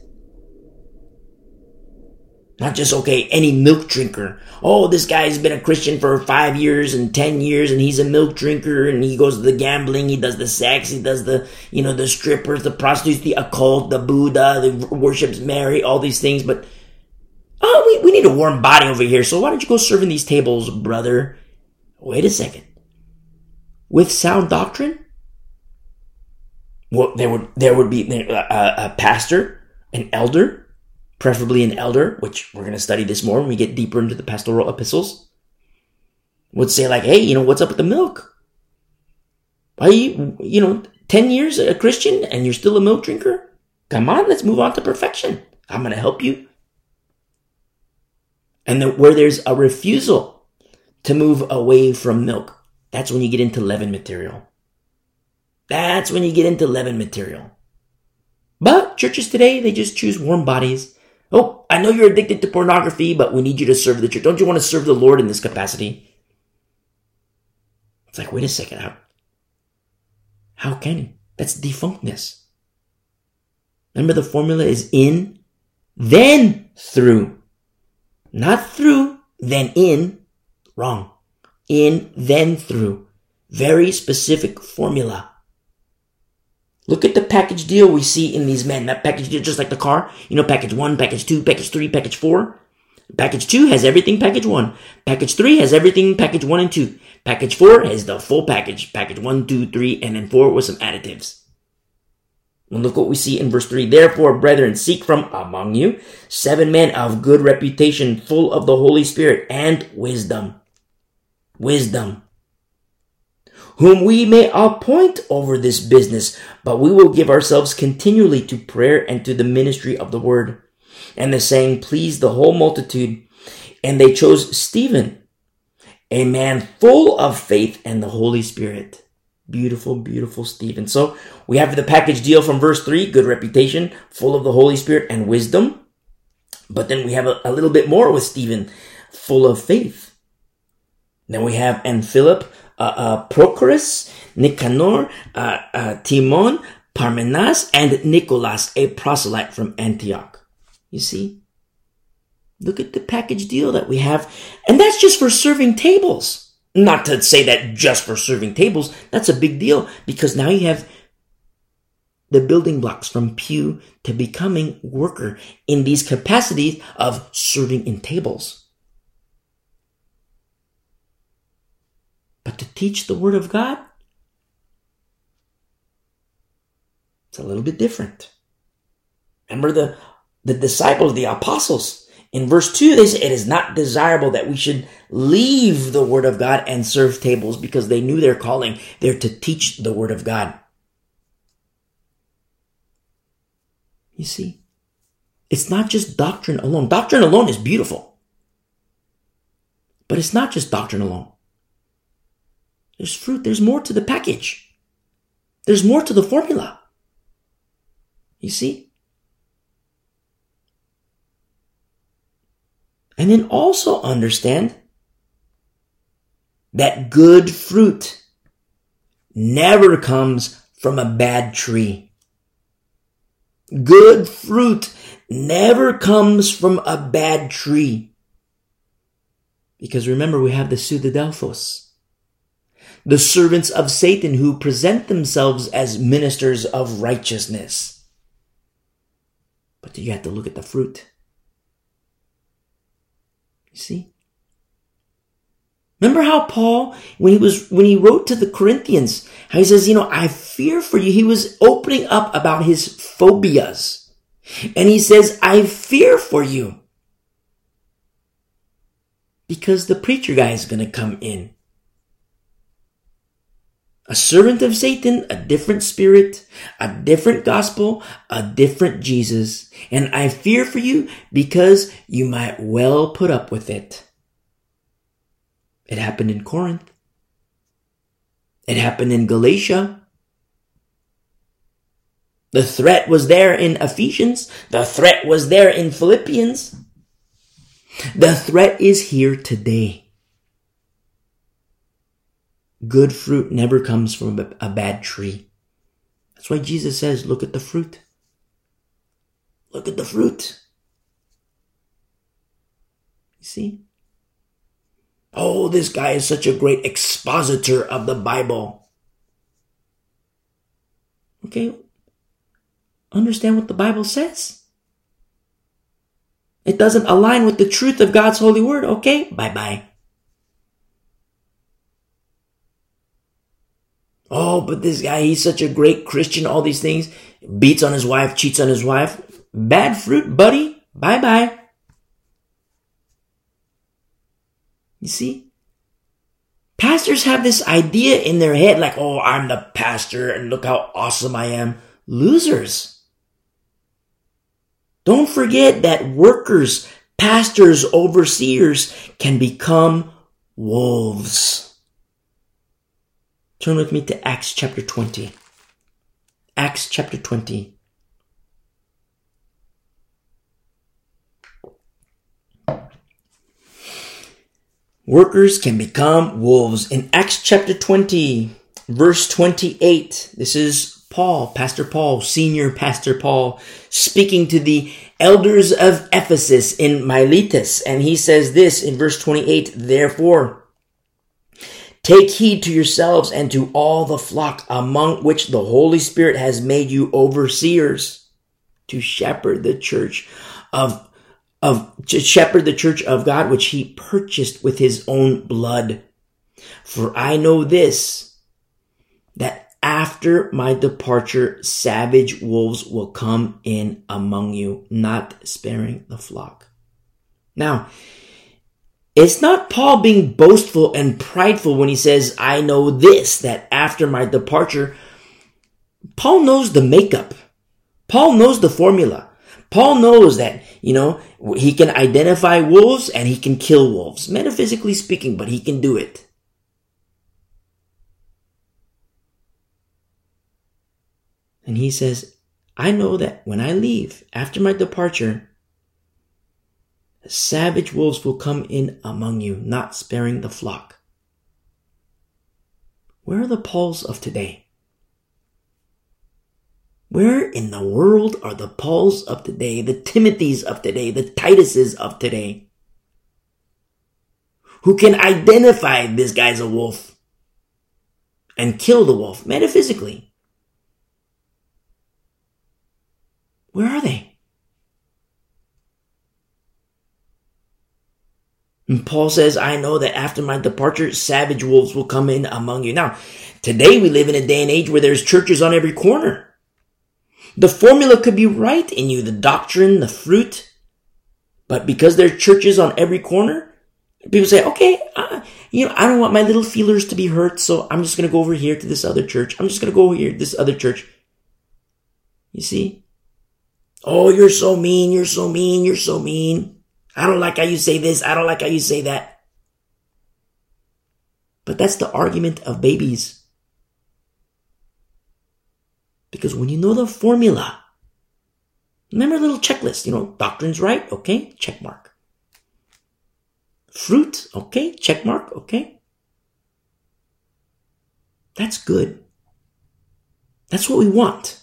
Not just, okay, any milk drinker. Oh, this guy's been a Christian for five years and ten years and he's a milk drinker and he goes to the gambling, he does the sex, he does the, you know, the strippers, the prostitutes, the occult, the Buddha, the worships Mary, all these things. But, oh, we, we need a warm body over here. So why don't you go serve in these tables, brother? Wait a second. With sound doctrine? Well, there would, there would be a, a, uh, uh, a pastor, an elder, preferably an elder, which we're going to study this more when we get deeper into the pastoral epistles, would say like, hey, you know, what's up with the milk? Are you, you know, 10 years a Christian and you're still a milk drinker? Come on, let's move on to perfection. I'm going to help you. And then where there's a refusal to move away from milk, that's when you get into leaven material. That's when you get into leaven material. But churches today, they just choose warm bodies. Oh, I know you're addicted to pornography, but we need you to serve the church. Don't you want to serve the Lord in this capacity? It's like, wait a second. How, how can you? That's defunctness. Remember the formula is in, then through. Not through, then in. Wrong. In, then through. Very specific formula. Look at the package deal we see in these men. That package deal, just like the car. You know, package one, package two, package three, package four. Package two has everything package one. Package three has everything package one and two. Package four has the full package. Package one, two, three, and then four with some additives. And look what we see in verse 3. Therefore, brethren, seek from among you seven men of good reputation, full of the Holy Spirit and wisdom. Wisdom whom we may appoint over this business, but we will give ourselves continually to prayer and to the ministry of the word. And the saying pleased the whole multitude, and they chose Stephen, a man full of faith and the Holy Spirit. Beautiful, beautiful Stephen. So we have the package deal from verse 3, good reputation, full of the Holy Spirit and wisdom. But then we have a, a little bit more with Stephen, full of faith. Then we have, and Philip, uh, uh, Prochorus, Nicanor, uh, uh, Timon, Parmenas, and Nicholas, a proselyte from Antioch. You see? Look at the package deal that we have. And that's just for serving tables. Not to say that just for serving tables. That's a big deal because now you have the building blocks from pew to becoming worker in these capacities of serving in tables. But to teach the Word of God, it's a little bit different. Remember the, the disciples, the apostles. In verse 2, they say, It is not desirable that we should leave the Word of God and serve tables because they knew their calling. They're to teach the Word of God. You see, it's not just doctrine alone. Doctrine alone is beautiful. But it's not just doctrine alone. There's fruit. There's more to the package. There's more to the formula. You see? And then also understand that good fruit never comes from a bad tree. Good fruit never comes from a bad tree. Because remember, we have the pseudadelphos the servants of Satan who present themselves as ministers of righteousness. But you have to look at the fruit. You see? Remember how Paul, when he was, when he wrote to the Corinthians, how he says, you know, I fear for you. He was opening up about his phobias. And he says, I fear for you. Because the preacher guy is going to come in a servant of Satan, a different spirit, a different gospel, a different Jesus. And I fear for you because you might well put up with it. It happened in Corinth. It happened in Galatia. The threat was there in Ephesians. The threat was there in Philippians. The threat is here today. Good fruit never comes from a bad tree. That's why Jesus says, look at the fruit. Look at the fruit. You see? Oh, this guy is such a great expositor of the Bible. Okay. Understand what the Bible says. It doesn't align with the truth of God's holy word. Okay. Bye bye. Oh, but this guy, he's such a great Christian, all these things. Beats on his wife, cheats on his wife. Bad fruit, buddy. Bye bye. You see? Pastors have this idea in their head like, oh, I'm the pastor and look how awesome I am. Losers. Don't forget that workers, pastors, overseers can become wolves. Turn with me to Acts chapter 20. Acts chapter 20. Workers can become wolves. In Acts chapter 20, verse 28, this is Paul, Pastor Paul, senior Pastor Paul, speaking to the elders of Ephesus in Miletus. And he says this in verse 28, therefore, Take heed to yourselves and to all the flock among which the Holy Spirit has made you overseers to shepherd the church of of to shepherd the church of God, which he purchased with his own blood. For I know this, that after my departure, savage wolves will come in among you, not sparing the flock. Now, it's not Paul being boastful and prideful when he says, I know this, that after my departure, Paul knows the makeup. Paul knows the formula. Paul knows that, you know, he can identify wolves and he can kill wolves, metaphysically speaking, but he can do it. And he says, I know that when I leave, after my departure, savage wolves will come in among you, not sparing the flock. Where are the Pauls of today? Where in the world are the Pauls of today, the Timothys of today, the Tituses of today? Who can identify this guy's a wolf and kill the wolf metaphysically? Where are they? And Paul says, I know that after my departure, savage wolves will come in among you. Now, today we live in a day and age where there's churches on every corner. The formula could be right in you, the doctrine, the fruit. But because there are churches on every corner, people say, okay, uh, you know, I don't want my little feelers to be hurt, so I'm just going to go over here to this other church. I'm just going to go here to this other church. You see? Oh, you're so mean. You're so mean. You're so mean. I don't like how you say this. I don't like how you say that. But that's the argument of babies. Because when you know the formula, remember a little checklist, you know, doctrine's right, okay, check mark. Fruit, okay, check mark, okay. That's good. That's what we want.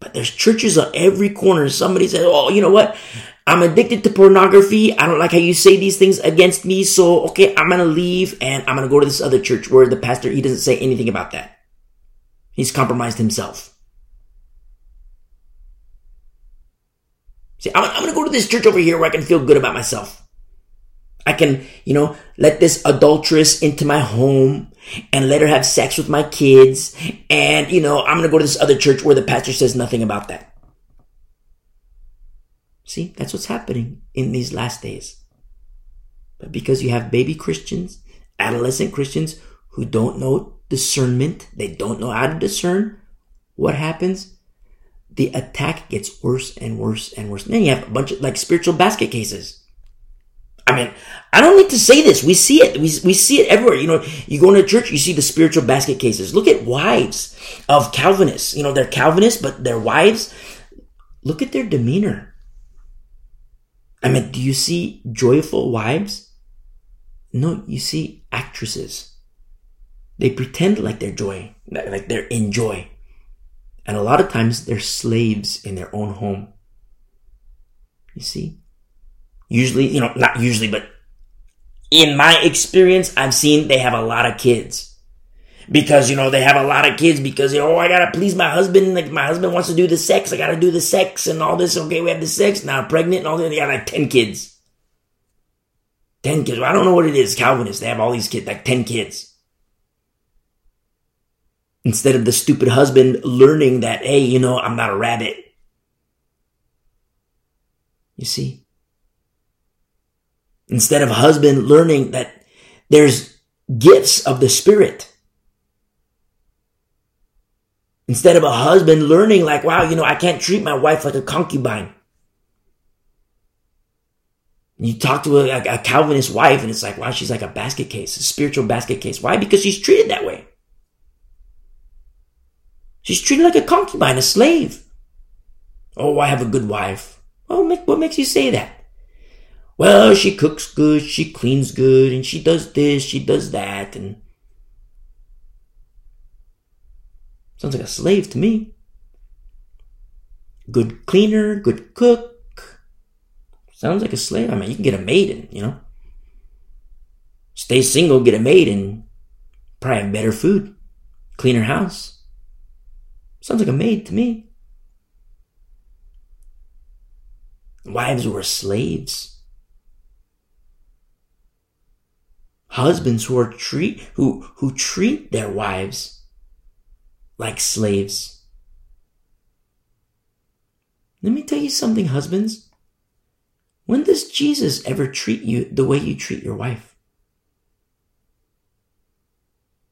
But there's churches on every corner. Somebody says, oh, you know what? I'm addicted to pornography. I don't like how you say these things against me. So, okay, I'm to leave and I'm to go to this other church where the pastor, he doesn't say anything about that. He's compromised himself. See, I'm, I'm to go to this church over here where I can feel good about myself. I can, you know, let this adulteress into my home and let her have sex with my kids. And, you know, I'm going to go to this other church where the pastor says nothing about that. See, that's what's happening in these last days. But because you have baby Christians, adolescent Christians who don't know discernment, they don't know how to discern, what happens? The attack gets worse and worse and worse. And then you have a bunch of like spiritual basket cases. I mean, I don't need to say this. We see it. We, we see it everywhere. You know, you go into church, you see the spiritual basket cases. Look at wives of Calvinists. You know, they're Calvinists, but their wives, look at their demeanor. I mean, do you see joyful wives? No, you see actresses. They pretend like they're joy, like they're in joy. And a lot of times they're slaves in their own home. You see? Usually, you know, not usually, but in my experience, I've seen they have a lot of kids. Because, you know, they have a lot of kids because, you know, oh, I gotta please my husband. Like, my husband wants to do the sex. I gotta do the sex and all this. Okay, we have the sex. Now I'm pregnant and all that. They got like 10 kids. 10 kids. Well, I don't know what it is. Calvinists, they have all these kids, like 10 kids. Instead of the stupid husband learning that, hey, you know, I'm not a rabbit. You see? Instead of husband learning that there's gifts of the spirit. Instead of a husband learning like, wow, you know, I can't treat my wife like a concubine. You talk to a, a, Calvinist wife and it's like, wow, she's like a basket case, a spiritual basket case. Why? Because she's treated that way. She's treated like a concubine, a slave. Oh, I have a good wife. Oh, what makes you say that? Well, she cooks good, she cleans good, and she does this, she does that, and sounds like a slave to me. Good cleaner, good cook, Sounds like a slave. I mean, you can get a maiden, you know. Stay single, get a maid, and probably have better food, cleaner house. Sounds like a maid to me. Wives were slaves. Husbands who are treat who who treat their wives like slaves. Let me tell you something, husbands. When does Jesus ever treat you the way you treat your wife?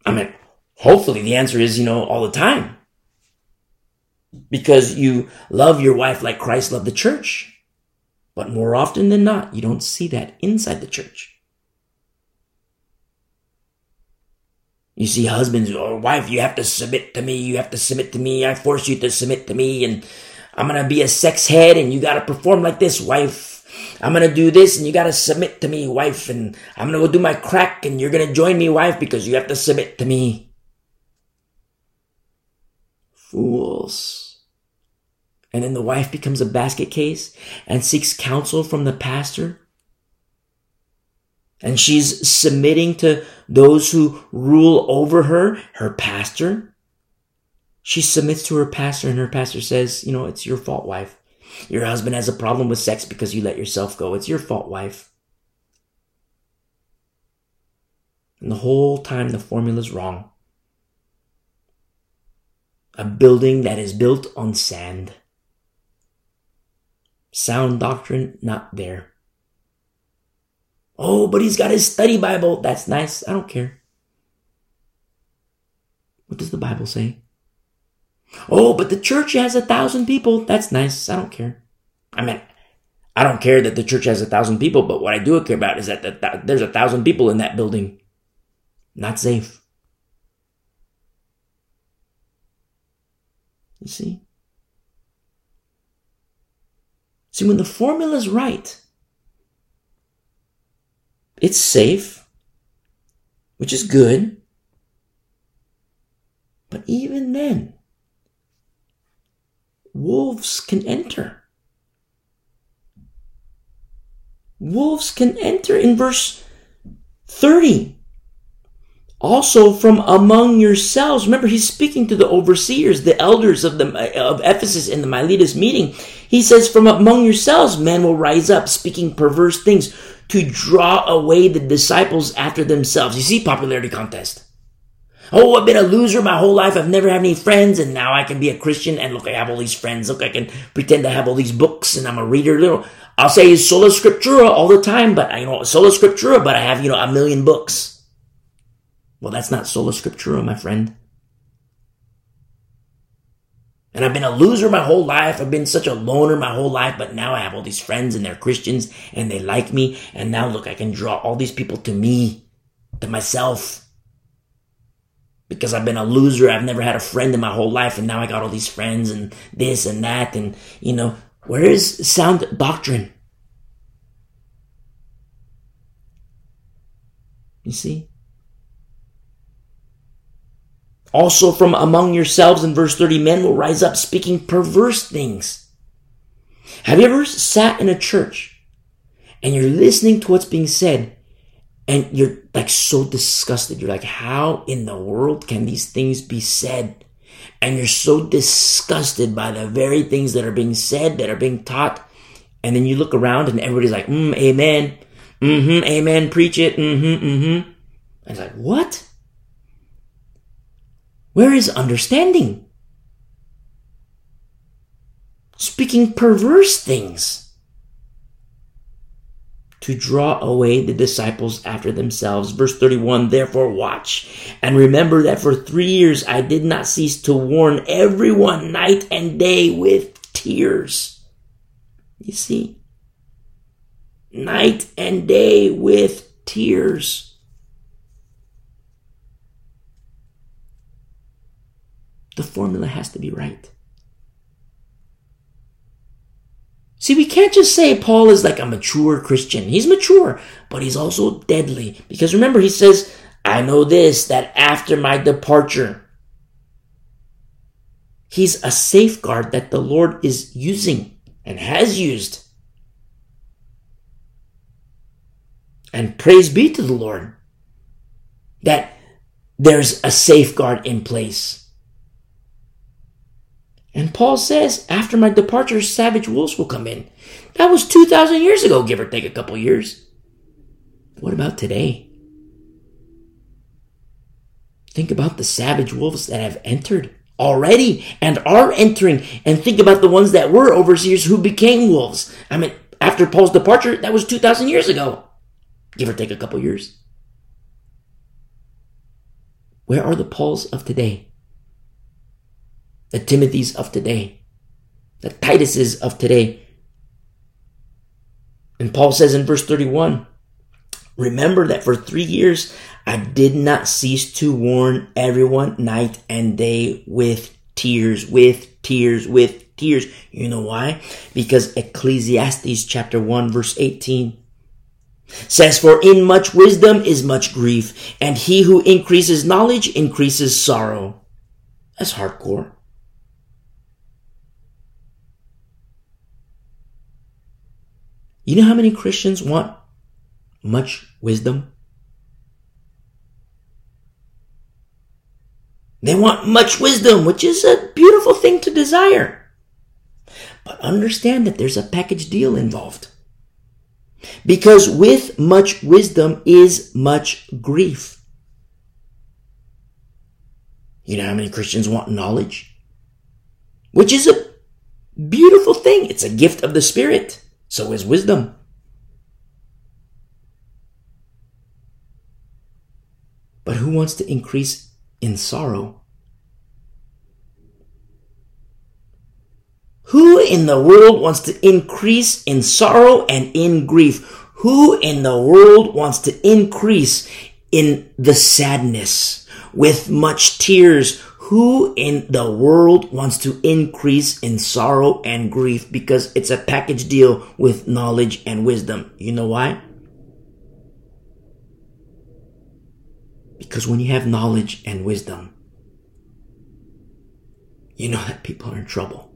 I mean, hopefully the answer is, you know, all the time. Because you love your wife like Christ loved the church. But more often than not, you don't see that inside the church. You see husbands or wife, you have to submit to me, you have to submit to me, I force you to submit to me, and I'm gonna be a sex head and you gotta perform like this, wife. I'm gonna do this and you gotta submit to me, wife, and I'm gonna go do my crack and you're gonna join me, wife, because you have to submit to me. Fools. And then the wife becomes a basket case and seeks counsel from the pastor. And she's submitting to those who rule over her, her pastor. She submits to her pastor and her pastor says, you know, it's your fault, wife. Your husband has a problem with sex because you let yourself go. It's your fault, wife. And the whole time the formula's wrong. A building that is built on sand. Sound doctrine not there. Oh, but he's got his study Bible. That's nice. I don't care. What does the Bible say? Oh, but the church has a thousand people. That's nice. I don't care. I mean, I don't care that the church has a thousand people, but what I do care about is that the, th- there's a thousand people in that building. Not safe. You see? See, when the formula is right, it's safe, which is good. But even then, wolves can enter. Wolves can enter in verse 30. Also from among yourselves. Remember, he's speaking to the overseers, the elders of the of Ephesus in the Miletus meeting. He says, From among yourselves, men will rise up, speaking perverse things to draw away the disciples after themselves. You see, popularity contest. Oh, I've been a loser my whole life. I've never had any friends, and now I can be a Christian. And look, I have all these friends. Look, I can pretend I have all these books, and I'm a reader. Little, I'll say sola scriptura all the time, but I you know, sola scriptura, but I have you know a million books. Well, that's not sola scriptura, my friend. And I've been a loser my whole life. I've been such a loner my whole life, but now I have all these friends and they're Christians and they like me. And now look, I can draw all these people to me, to myself because I've been a loser. I've never had a friend in my whole life, and now I got all these friends and this and that, and you know, where is sound doctrine? You see? Also, from among yourselves, in verse 30, men will rise up speaking perverse things. Have you ever sat in a church and you're listening to what's being said and you're like so disgusted. You're like, how in the world can these things be said? And you're so disgusted by the very things that are being said, that are being taught. And then you look around and everybody's like, mm, amen. Mm-hmm, amen. Preach it. Mm-hmm, mm-hmm. And it's like, what? Where is understanding? Speaking perverse things to draw away the disciples after themselves. Verse 31 Therefore, watch and remember that for three years I did not cease to warn everyone night and day with tears. You see, night and day with tears. The formula has to be right. See, we can't just say Paul is like a mature Christian. He's mature, but he's also deadly. Because remember, he says, I know this, that after my departure, he's a safeguard that the Lord is using and has used. And praise be to the Lord that there's a safeguard in place. And Paul says, after my departure, savage wolves will come in. That was 2,000 years ago, give or take a couple years. What about today? Think about the savage wolves that have entered already and are entering, and think about the ones that were overseers who became wolves. I mean, after Paul's departure, that was 2,000 years ago, give or take a couple years. Where are the Pauls of today? The Timothys of today, the Tituses of today. And Paul says in verse 31, Remember that for three years I did not cease to warn everyone night and day with tears, with tears, with tears. You know why? Because Ecclesiastes chapter 1 verse 18 says, For in much wisdom is much grief, and he who increases knowledge increases sorrow. That's hardcore. You know how many Christians want much wisdom? They want much wisdom, which is a beautiful thing to desire. But understand that there's a package deal involved. Because with much wisdom is much grief. You know how many Christians want knowledge? Which is a beautiful thing. It's a gift of the Spirit. So is wisdom. But who wants to increase in sorrow? Who in the world wants to increase in sorrow and in grief? Who in the world wants to increase in the sadness with much tears? Who in the world wants to increase in sorrow and grief because it's a package deal with knowledge and wisdom? You know why? Because when you have knowledge and wisdom, you know that people are in trouble.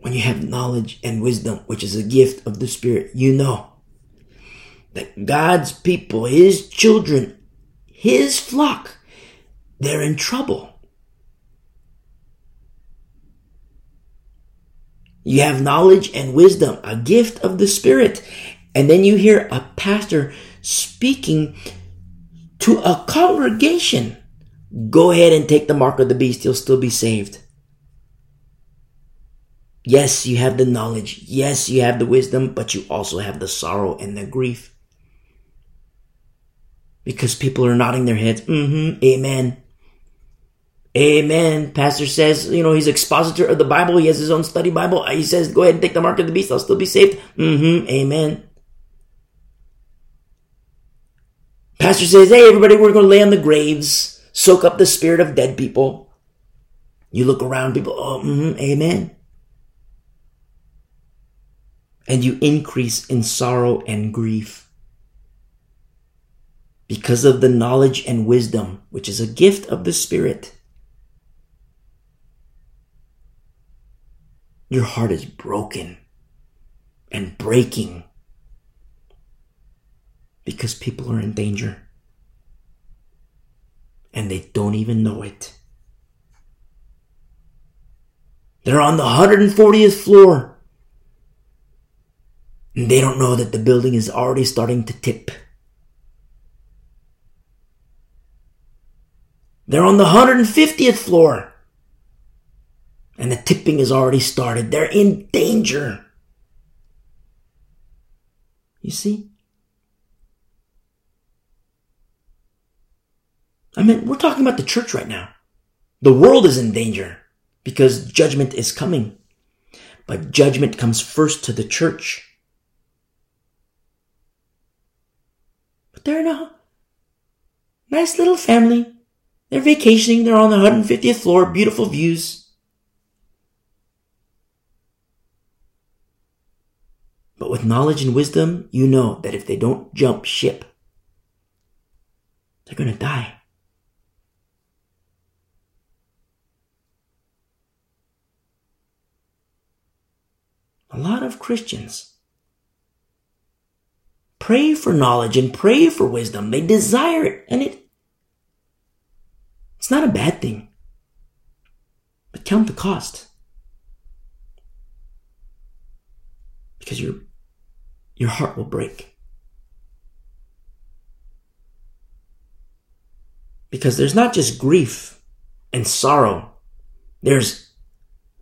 When you have knowledge and wisdom, which is a gift of the Spirit, you know that God's people, His children, His flock, they're in trouble. You have knowledge and wisdom, a gift of the Spirit. And then you hear a pastor speaking to a congregation. Go ahead and take the mark of the beast. You'll still be saved. Yes, you have the knowledge. Yes, you have the wisdom, but you also have the sorrow and the grief because people are nodding their heads. Mm-hmm. Amen. Amen. Pastor says, you know, he's expositor of the Bible. He has his own study Bible. He says, go ahead and take the mark of the beast. I'll still be saved. Mm-hmm. Amen. Pastor says, hey, everybody, we're going to lay on the graves, soak up the spirit of dead people. You look around, people, oh, mm-hmm. Amen. And you increase in sorrow and grief because of the knowledge and wisdom, which is a gift of the Spirit. Your heart is broken and breaking because people are in danger and they don't even know it. They're on the 140th floor and they don't know that the building is already starting to tip. They're on the 150th floor. And the tipping has already started. They're in danger. You see? I mean, we're talking about the church right now. The world is in danger. because judgment is coming. But judgment comes first to the church. But they're in a nice little family. They're vacationing. They're on the 150th floor. Beautiful views. But with knowledge and wisdom, you know that if they don't jump ship, they're to die. A lot of Christians pray for knowledge and pray for wisdom. They desire it and it it's not a bad thing. But count the cost. Because your your heart will break. Because there's not just grief and sorrow. There's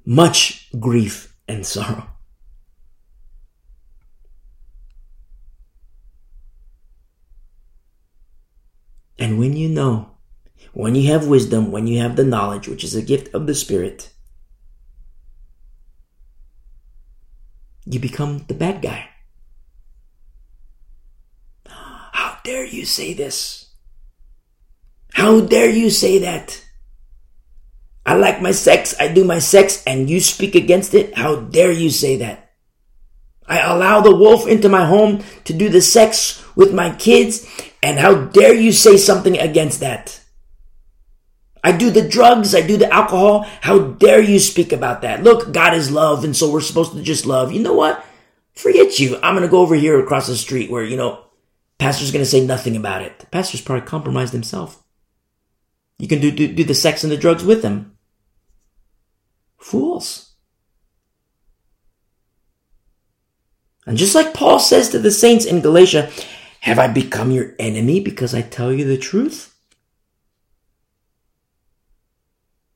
much grief and sorrow. And when you know, when you have wisdom, when you have the knowledge, which is a gift of the Spirit, you become the bad guy. How dare you say this? How dare you say that? I like my sex, I do my sex, and you speak against it? How dare you say that? I allow the wolf into my home to do the sex with my kids, and how dare you say something against that? I do the drugs, I do the alcohol. How dare you speak about that? Look, God is love, and so we're supposed to just love. You know what? Forget you. I'm going to go over here across the street where, you know, pastor's going to say nothing about it. The pastor's probably compromised himself. You can do, do, do the sex and the drugs with him. Fools. And just like Paul says to the saints in Galatia, have I become your enemy because I tell you the truth?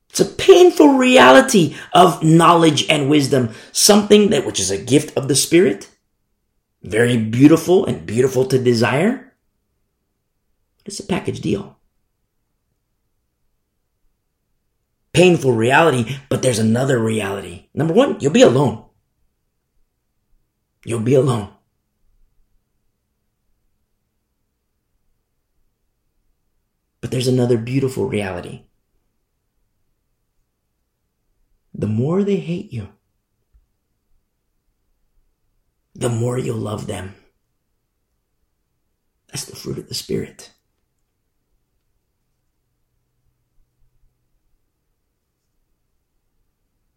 It's a painful reality of knowledge and wisdom, something that which is a gift of the Spirit, very beautiful and beautiful to desire. It's a package deal. Painful reality, but there's another reality. Number one, you'll be alone. You'll be alone. But there's another beautiful reality. The more they hate you, the more you'll love them. That's the fruit of the Spirit.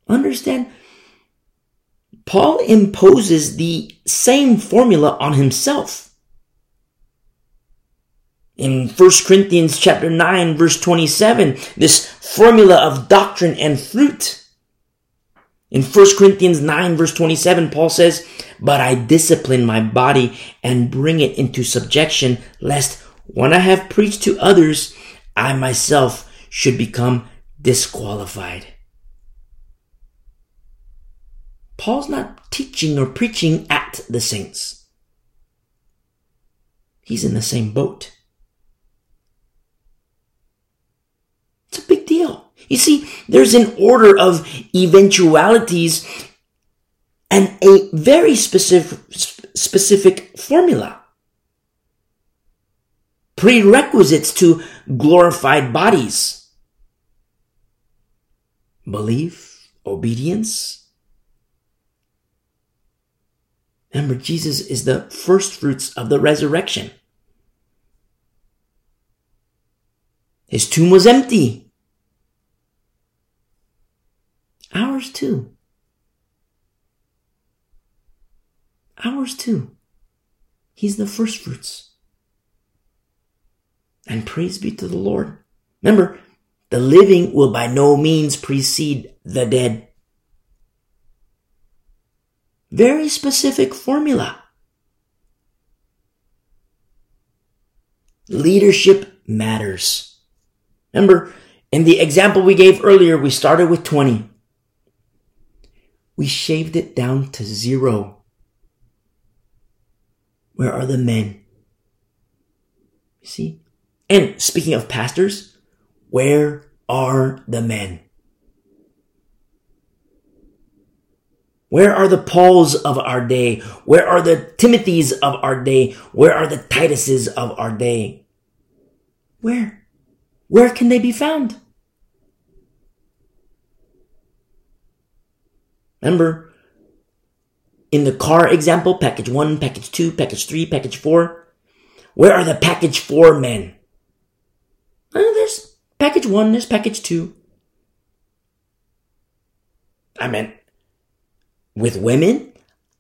Understand? Paul imposes the same formula on himself in 1 Corinthians chapter 9 verse 27, this formula of doctrine and fruit. In 1 Corinthians 9 verse 27, Paul says, But I discipline my body and bring it into subjection, lest when I have preached to others, I myself should become disqualified. Paul's not teaching or preaching at the saints. He's in the same boat. It's a big deal. You see, there's an order of eventualities and a very specific, specific formula. Prerequisites to glorified bodies. Belief, obedience. Remember, Jesus is the first fruits of the resurrection. His tomb was empty. Ours too. Ours too. He's the first fruits. And praise be to the Lord. Remember, the living will by no means precede the dead. Very specific formula. Leadership matters. Remember, in the example we gave earlier, we started with 20. We shaved it down to zero. Where are the men? You see? And speaking of pastors, where are the men? Where are the Pauls of our day? Where are the Timothys of our day? Where are the Tituses of our day? Where? Where can they be found? Remember, in the car example, package one, package two, package three, package four, where are the package four men? Well, there's package one, there's package two. I meant with women,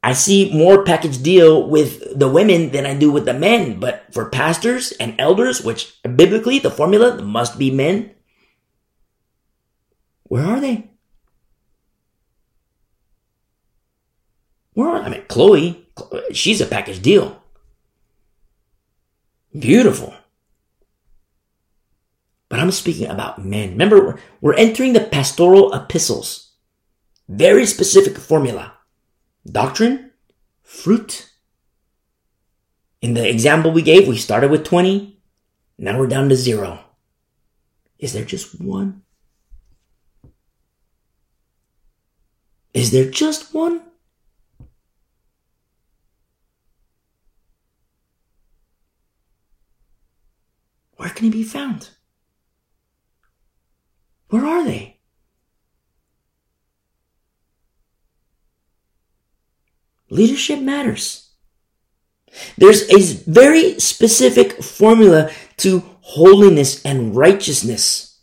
I see more package deal with the women than I do with the men. But for pastors and elders, which biblically the formula must be men, where are they? I mean, Chloe, she's a package deal. Beautiful. But I'm speaking about men. Remember, we're entering the pastoral epistles. Very specific formula. Doctrine, fruit. In the example we gave, we started with 20. Now we're down to zero. Is there just one? Is there just one? Where can he be found? Where are they? Leadership matters. There's a very specific formula to holiness and righteousness.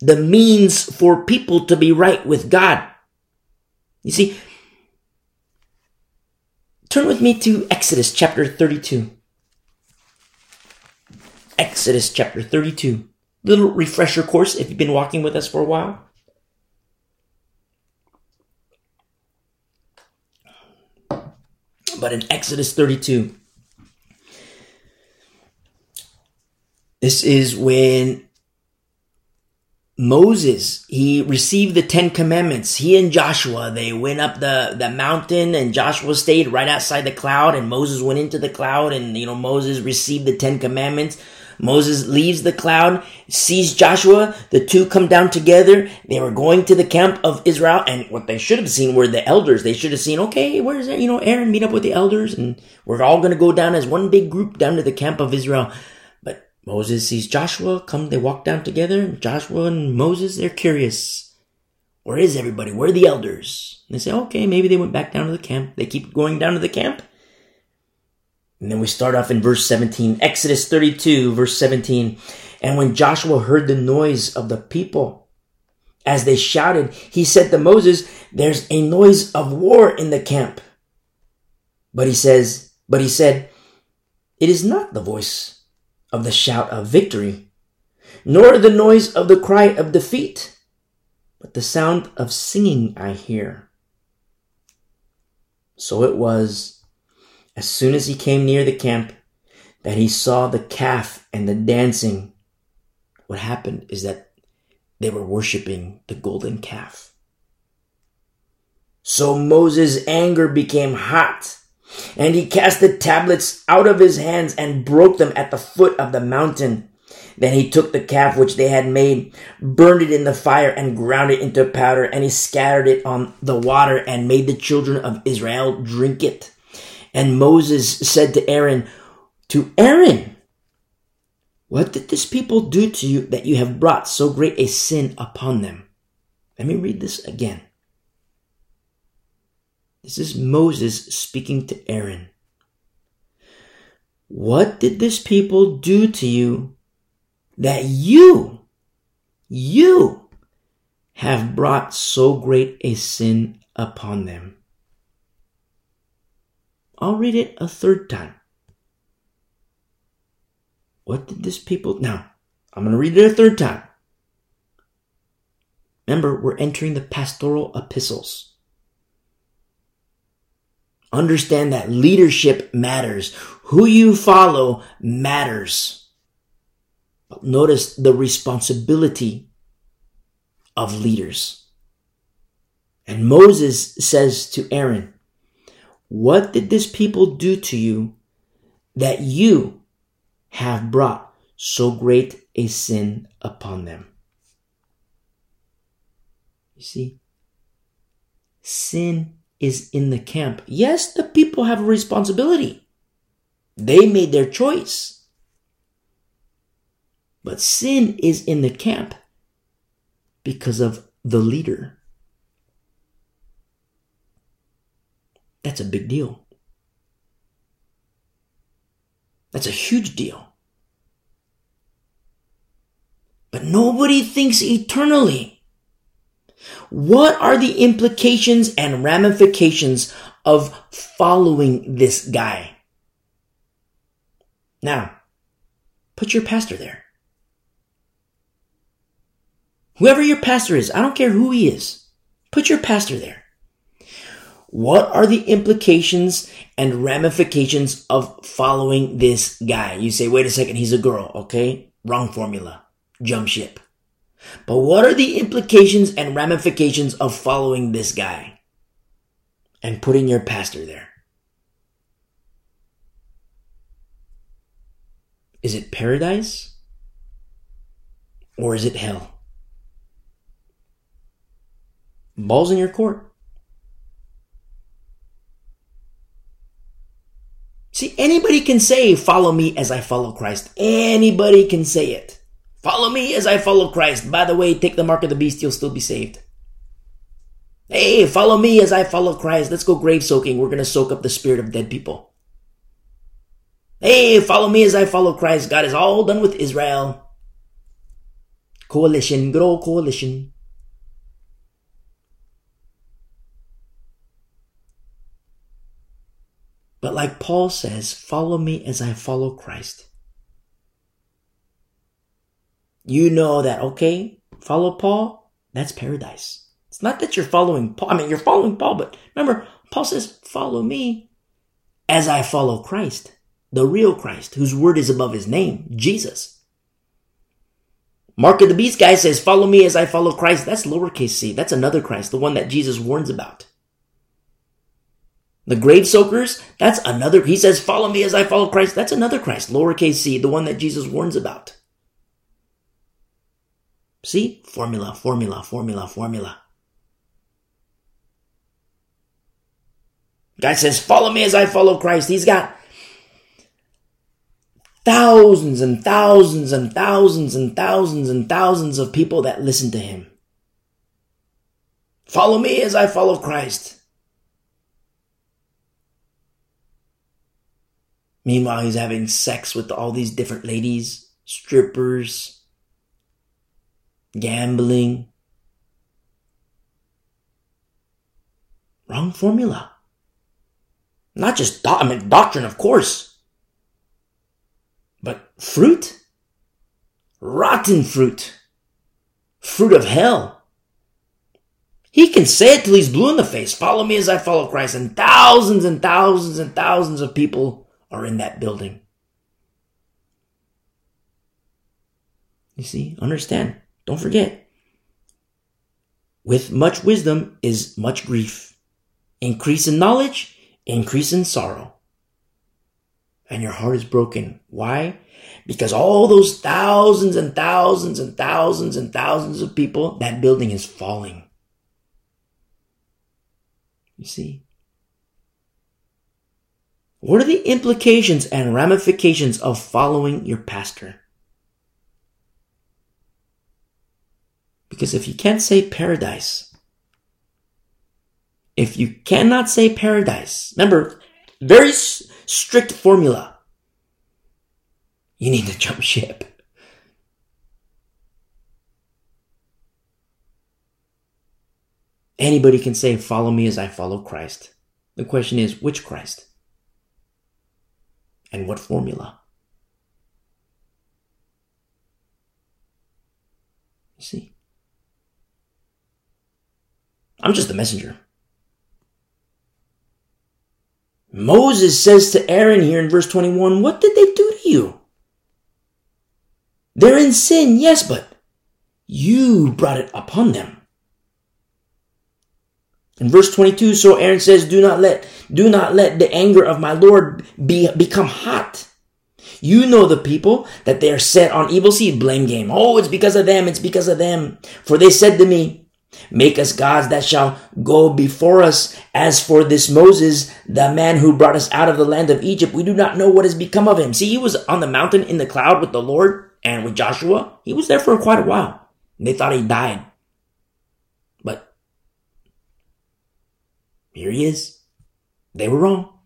The means for people to be right with God. You see, turn with me to Exodus chapter 32. Exodus chapter 32. Little refresher course if you've been walking with us for a while. but in Exodus 32, this is when Moses, he received the Ten Commandments. He and Joshua, they went up the, the mountain and Joshua stayed right outside the cloud and Moses went into the cloud and, you know, Moses received the Ten Commandments. Moses leaves the cloud, sees Joshua, the two come down together. They were going to the camp of Israel, and what they should have seen were the elders. They should have seen, okay, where's? You know, Aaron, meet up with the elders, and we're all going to go down as one big group down to the camp of Israel. But Moses sees Joshua, come, they walk down together, Joshua and Moses, they're curious. Where is everybody? Where are the elders? And they say, okay, maybe they went back down to the camp. They keep going down to the camp. And then we start off in verse 17, Exodus 32, verse 17. And when Joshua heard the noise of the people as they shouted, he said to Moses, There's a noise of war in the camp. But he says, But he said, It is not the voice of the shout of victory, nor the noise of the cry of defeat, but the sound of singing I hear. So it was as soon as he came near the camp, that he saw the calf and the dancing. What happened is that they were worshiping the golden calf. So Moses' anger became hot, and he cast the tablets out of his hands and broke them at the foot of the mountain. Then he took the calf which they had made, burned it in the fire, and ground it into powder, and he scattered it on the water and made the children of Israel drink it. And Moses said to Aaron, to Aaron, what did this people do to you that you have brought so great a sin upon them? Let me read this again. This is Moses speaking to Aaron. What did this people do to you that you, you have brought so great a sin upon them? I'll read it a third time. What did this people. Now, I'm going to read it a third time. Remember, we're entering the pastoral epistles. Understand that leadership matters. Who you follow matters. But notice the responsibility of leaders. And Moses says to Aaron, what did this people do to you that you have brought so great a sin upon them? You see, sin is in the camp. Yes, the people have a responsibility. They made their choice. But sin is in the camp because of the leader. That's a big deal. That's a huge deal. But nobody thinks eternally. What are the implications and ramifications of following this guy? Now, put your pastor there. Whoever your pastor is, I don't care who he is, put your pastor there. What are the implications and ramifications of following this guy? You say, wait a second, he's a girl, okay? Wrong formula. Jump ship. But what are the implications and ramifications of following this guy and putting your pastor there? Is it paradise or is it hell? Balls in your court. See, anybody can say, follow me as I follow Christ. Anybody can say it. Follow me as I follow Christ. By the way, take the mark of the beast, you'll still be saved. Hey, follow me as I follow Christ. Let's go grave soaking. We're going to soak up the spirit of dead people. Hey, follow me as I follow Christ. God is all done with Israel. Coalition, good old coalition. But like Paul says, follow me as I follow Christ. You know that, okay, follow Paul, that's paradise. It's not that you're following Paul. I mean, you're following Paul, but remember, Paul says, follow me as I follow Christ, the real Christ, whose word is above his name, Jesus. Mark of the Beast guy says, follow me as I follow Christ. That's lowercase c. That's another Christ, the one that Jesus warns about. The grave soakers, that's another, he says, follow me as I follow Christ. That's another Christ, lowercase c, the one that Jesus warns about. See? Formula, formula, formula, formula. Guy says, follow me as I follow Christ. He's got thousands and thousands and thousands and thousands and thousands of people that listen to him. Follow me as I follow Christ. Meanwhile, he's having sex with all these different ladies, strippers, gambling. Wrong formula. Not just do- I mean, doctrine, of course, but fruit? Rotten fruit. Fruit of hell. He can say it till he's blue in the face. Follow me as I follow Christ. And thousands and thousands and thousands of people are in that building. You see, understand. Don't forget. With much wisdom is much grief. Increase in knowledge, increase in sorrow. And your heart is broken. Why? Because all those thousands and thousands and thousands and thousands of people, that building is falling. You see? What are the implications and ramifications of following your pastor? Because if you can't say paradise, if you cannot say paradise, remember, very strict formula. You need to jump ship. Anybody can say, follow me as I follow Christ. The question is, which Christ? And what formula. You see? I'm just the messenger. Moses says to Aaron here in verse 21, What did they do to you? They're in sin, yes, but you brought it upon them. In verse 22, so Aaron says, do not let, do not let the anger of my Lord be, become hot. You know the people that they are set on evil seed blame game. Oh, it's because of them. It's because of them. For they said to me, Make us gods that shall go before us. As for this Moses, the man who brought us out of the land of Egypt, we do not know what has become of him. See, he was on the mountain in the cloud with the Lord and with Joshua. He was there for quite a while. They thought he died. But here he is. They were wrong.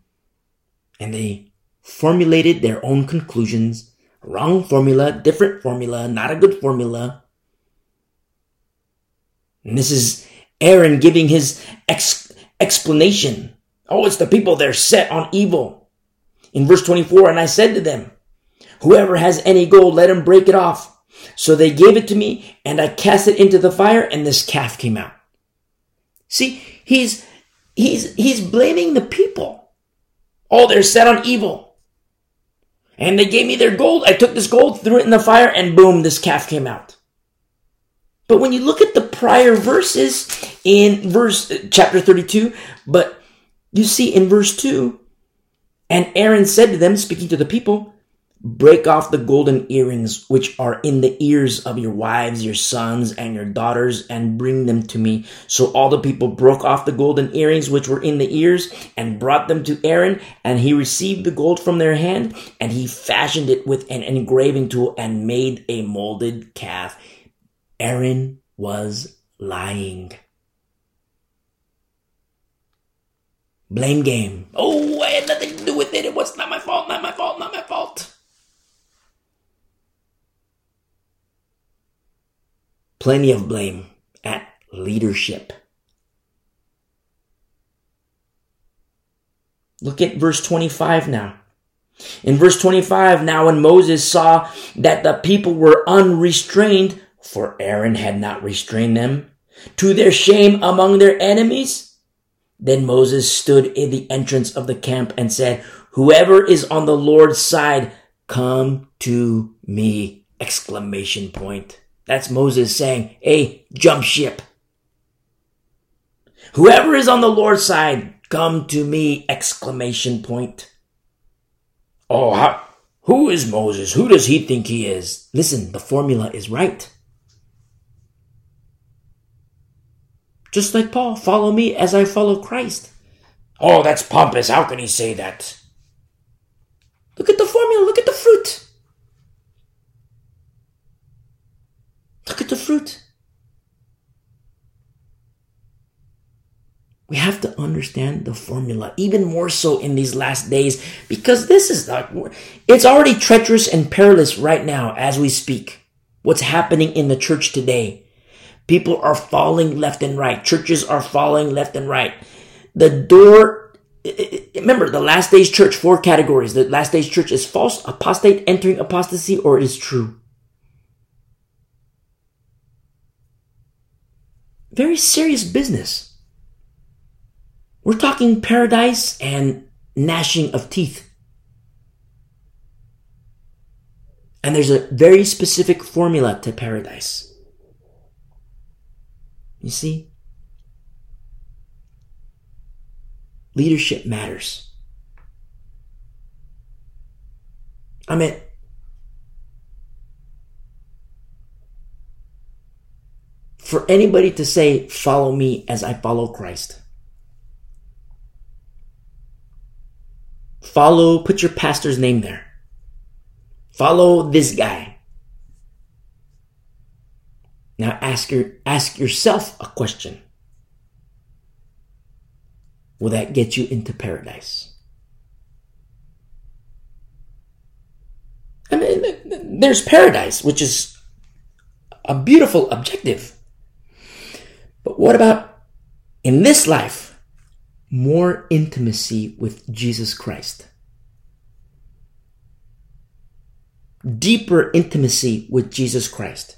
And they formulated their own conclusions. Wrong formula, different formula, not a good formula. And this is Aaron giving his ex- explanation. Oh, it's the people, they're set on evil. In verse 24, and I said to them, Whoever has any gold, let him break it off. So they gave it to me, and I cast it into the fire, and this calf came out. See, he's he's he's blaming the people. Oh, they're set on evil. And they gave me their gold. I took this gold, threw it in the fire, and boom, this calf came out. But when you look at the prior verses in verse uh, chapter 32, but you see in verse 2, and Aaron said to them, speaking to the people, Break off the golden earrings which are in the ears of your wives, your sons, and your daughters, and bring them to me. So all the people broke off the golden earrings which were in the ears and brought them to Aaron, and he received the gold from their hand, and he fashioned it with an engraving tool and made a molded calf. Aaron was lying. Blame game. Oh, I had nothing to do with it. It was not my fault, not my fault, not my fault. Plenty of blame at leadership. Look at verse 25 now. In verse 25, now when Moses saw that the people were unrestrained, for Aaron had not restrained them, to their shame among their enemies. Then Moses stood in the entrance of the camp and said, Whoever is on the Lord's side, come to me! Exclamation point. That's Moses saying, Hey, jump ship. Whoever is on the Lord's side, come to me! Exclamation point. Oh, how, who is Moses? Who does he think he is? Listen, the formula is right. Just like Paul, follow me as I follow Christ. Oh, that's pompous. How can he say that? Look at the formula. Look at the fruit. Look at the fruit. We have to understand the formula even more so in these last days because this is not, it's already treacherous and perilous right now as we speak. What's happening in the church today. People are falling left and right. Churches are falling left and right. The door, remember the last days church, four categories. The last days church is false, apostate, entering apostasy, or is true. Very serious business. We're talking paradise and gnashing of teeth. And there's a very specific formula to paradise. You see? Leadership matters. I mean, for anybody to say, follow me as I follow Christ. Follow, put your pastor's name there. Follow this guy. Now ask your, ask yourself a question. Will that get you into paradise? I mean, there's paradise, which is a beautiful objective. But what about in this life, more intimacy with Jesus Christ? Deeper intimacy with Jesus Christ.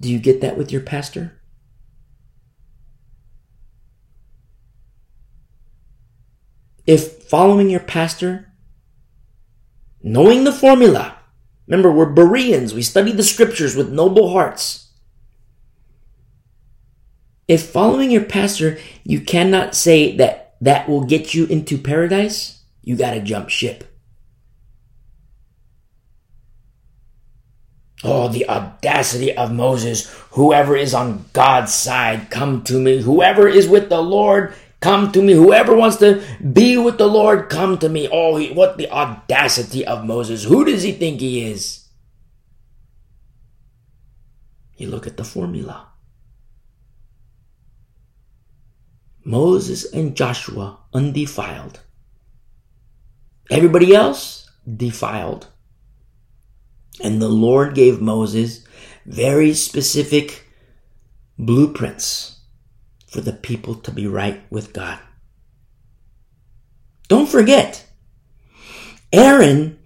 Do you get that with your pastor? If following your pastor, knowing the formula, remember we're Bereans, we study the scriptures with noble hearts. If following your pastor, you cannot say that that will get you into paradise, you gotta jump ship. Oh, the audacity of Moses. Whoever is on God's side, come to me. Whoever is with the Lord, come to me. Whoever wants to be with the Lord, come to me. Oh, what the audacity of Moses. Who does he think he is? You look at the formula. Moses and Joshua undefiled. Everybody else defiled. And the Lord gave Moses very specific blueprints for the people to be right with God. Don't forget, Aaron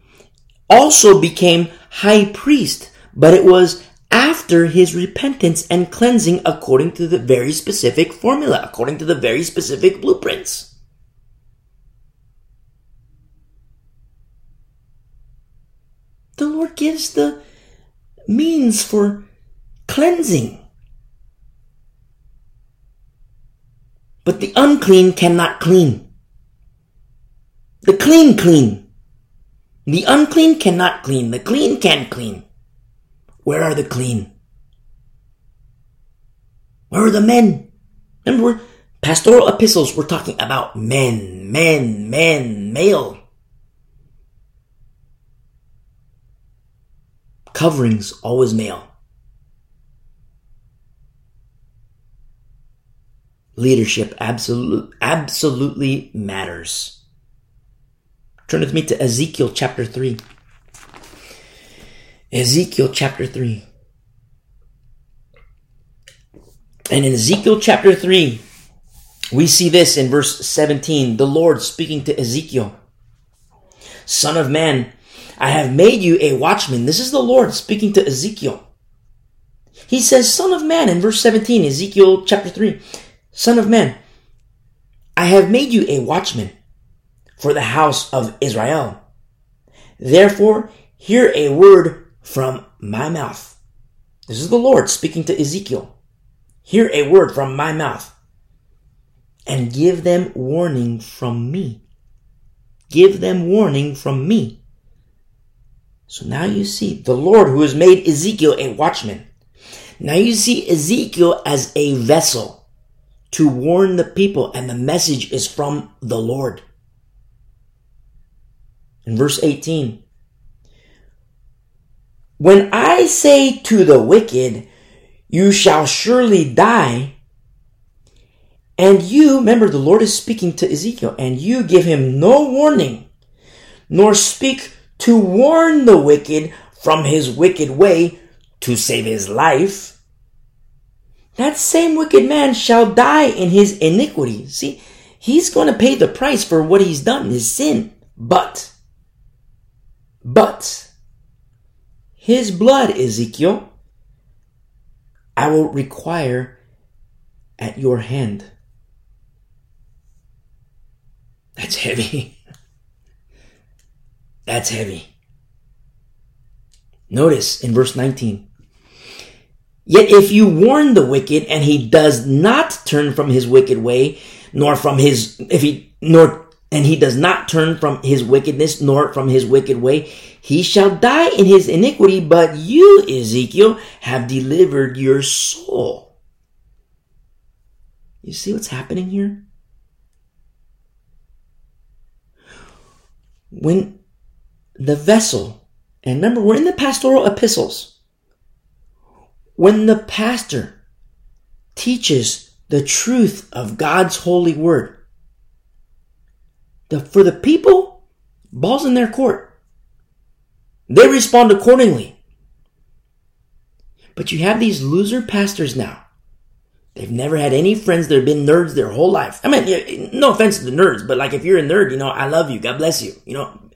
also became high priest, but it was after his repentance and cleansing according to the very specific formula, according to the very specific blueprints. the Lord gives the means for cleansing. But the unclean cannot clean. The clean clean. The unclean cannot clean. The clean can clean. Where are the clean? Where are the men? Remember, pastoral epistles, we're talking about men, men, men, male. Coverings always male. Leadership absolutely, absolutely matters. Turn with me to Ezekiel chapter 3. Ezekiel chapter 3. And in Ezekiel chapter 3, we see this in verse 17 the Lord speaking to Ezekiel Son of man, I have made you a watchman. This is the Lord speaking to Ezekiel. He says, Son of man, in verse 17, Ezekiel chapter 3, Son of man, I have made you a watchman for the house of Israel. Therefore, hear a word from my mouth. This is the Lord speaking to Ezekiel. Hear a word from my mouth and give them warning from me. Give them warning from me. So now you see the Lord who has made Ezekiel a watchman. Now you see Ezekiel as a vessel to warn the people, and the message is from the Lord. In verse 18, when I say to the wicked, you shall surely die, and you, remember the Lord is speaking to Ezekiel, and you give him no warning, nor speak to warn the wicked from his wicked way to save his life, that same wicked man shall die in his iniquity. See, he's going to pay the price for what he's done, his sin. But, but, his blood, Ezekiel, I will require at your hand. That's heavy. That's heavy. Notice in verse 19. Yet if you warn the wicked and he does not turn from his wicked way, nor from his, if he, nor, and he does not turn from his wickedness, nor from his wicked way, he shall die in his iniquity, but you, Ezekiel, have delivered your soul. You see what's happening here? When the vessel, and remember, we're in the pastoral epistles. When the pastor teaches the truth of God's holy word, the, for the people, ball's in their court. They respond accordingly. But you have these loser pastors now. They've never had any friends. They've been nerds their whole life. I mean, no offense to the nerds, but like if you're a nerd, you know, I love you. God bless you. You know,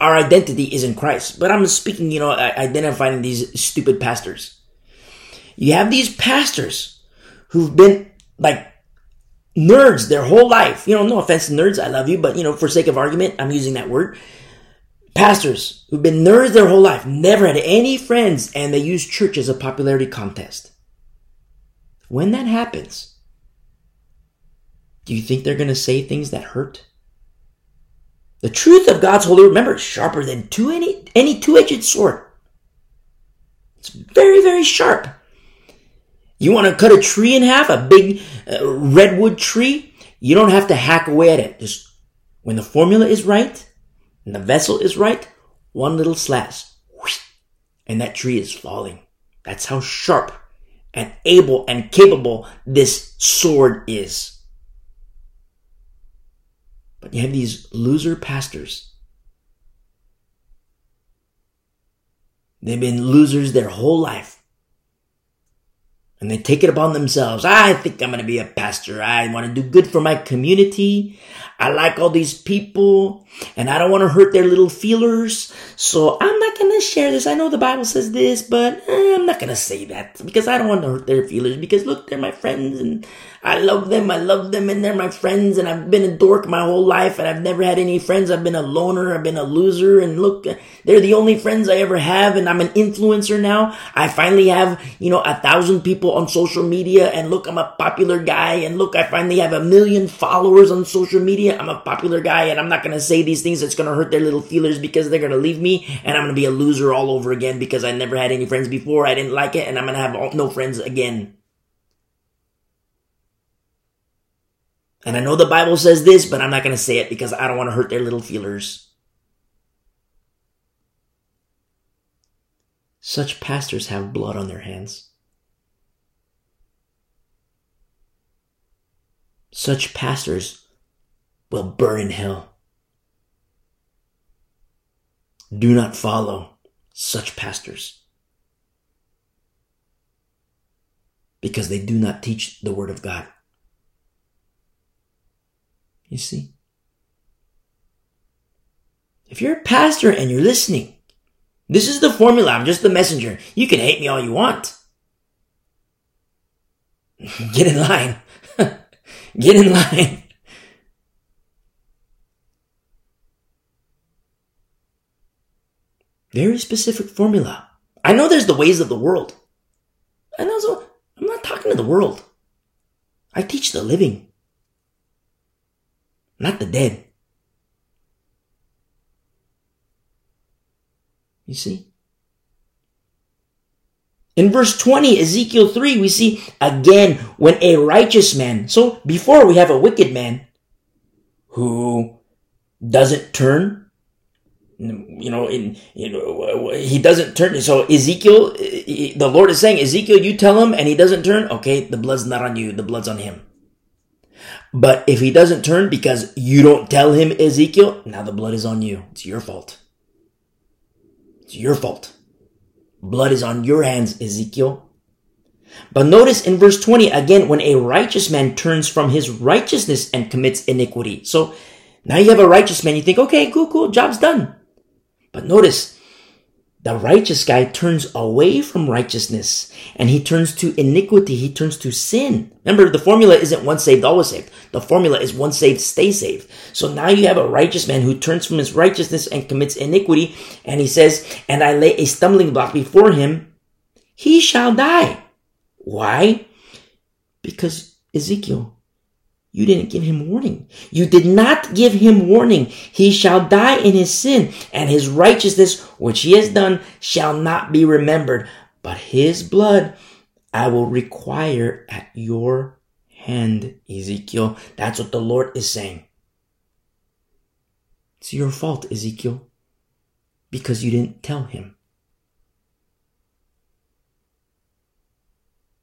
our identity is in Christ. But I'm speaking, you know, identifying these stupid pastors. You have these pastors who've been like nerds their whole life. You know, no offense to nerds, I love you, but you know, for sake of argument, I'm using that word. Pastors who've been nerds their whole life, never had any friends, and they use church as a popularity contest. When that happens, do you think they're going to say things that hurt? The truth of God's holy word, remember, it's sharper than two, any, any two-edged sword. It's very, very sharp. You want to cut a tree in half, a big uh, redwood tree? You don't have to hack away at it. Just when the formula is right and the vessel is right, one little slash, and that tree is falling. That's how sharp and able and capable this sword is. But you have these loser pastors. They've been losers their whole life and they take it upon themselves. I think I'm going to be a pastor. I want to do good for my community. I like all these people and I don't want to hurt their little feelers. So I'm not going to share this. I know the Bible says this, but eh, I'm not going to say that because I don't want to hurt their feelers because look, they're my friends and I love them. I love them and they're my friends and I've been a dork my whole life and I've never had any friends. I've been a loner. I've been a loser and look, they're the only friends I ever have and I'm an influencer now. I finally have, you know, a thousand people on social media and look, I'm a popular guy and look, I finally have a million followers on social media. I'm a popular guy and I'm not going to say these things that's going to hurt their little feelers because they're going to leave me and I'm going to be a loser all over again because I never had any friends before. I didn't like it and I'm going to have all, no friends again. And I know the Bible says this, but I'm not going to say it because I don't want to hurt their little feelers. Such pastors have blood on their hands. Such pastors will burn in hell. Do not follow such pastors because they do not teach the Word of God. You see? If you're a pastor and you're listening, this is the formula. I'm just the messenger. You can hate me all you want. Get in line. Get in line. Very specific formula. I know there's the ways of the world. I know so I'm not talking to the world. I teach the living not the dead. You see? In verse 20, Ezekiel 3, we see again when a righteous man, so before we have a wicked man who doesn't turn, you know, in, you know, he doesn't turn. So Ezekiel, eh, eh, the Lord is saying, Ezekiel, you tell him and he doesn't turn. Okay, the blood's not on you. The blood's on him. But if he doesn't turn because you don't tell him Ezekiel, now the blood is on you. It's your fault. It's your fault. Blood is on your hands, Ezekiel. But notice in verse 20, again, when a righteous man turns from his righteousness and commits iniquity. So now you have a righteous man, you think, okay, cool, cool, job's done. But notice, the righteous guy turns away from righteousness and he turns to iniquity. He turns to sin. Remember, the formula isn't once saved, always saved. The formula is once saved, stay saved. So now you have a righteous man who turns from his righteousness and commits iniquity. And he says, and I lay a stumbling block before him. He shall die. Why? Because Ezekiel, you didn't give him warning. You did not give him warning. He shall die in his sin, and his righteousness, which he has done, shall not be remembered. But his blood I will require at your hand, Ezekiel. That's what the Lord is saying. It's your fault, Ezekiel, because you didn't tell him.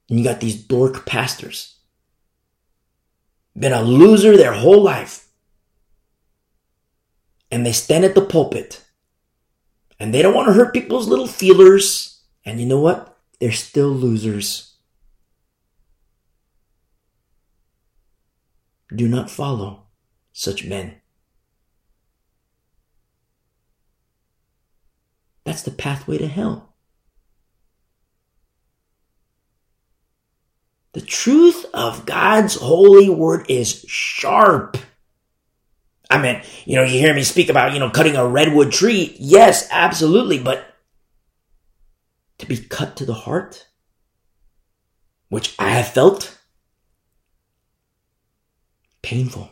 And you got these dork pastors been a loser their whole life. And they stand at the pulpit and they don't want to hurt people's little feelers. And you know what? They're still losers. Do not follow such men. That's the pathway to hell. The truth of God's holy word is sharp. I mean, you know, you hear me speak about, you know, cutting a redwood tree. Yes, absolutely. But to be cut to the heart, which I have felt painful,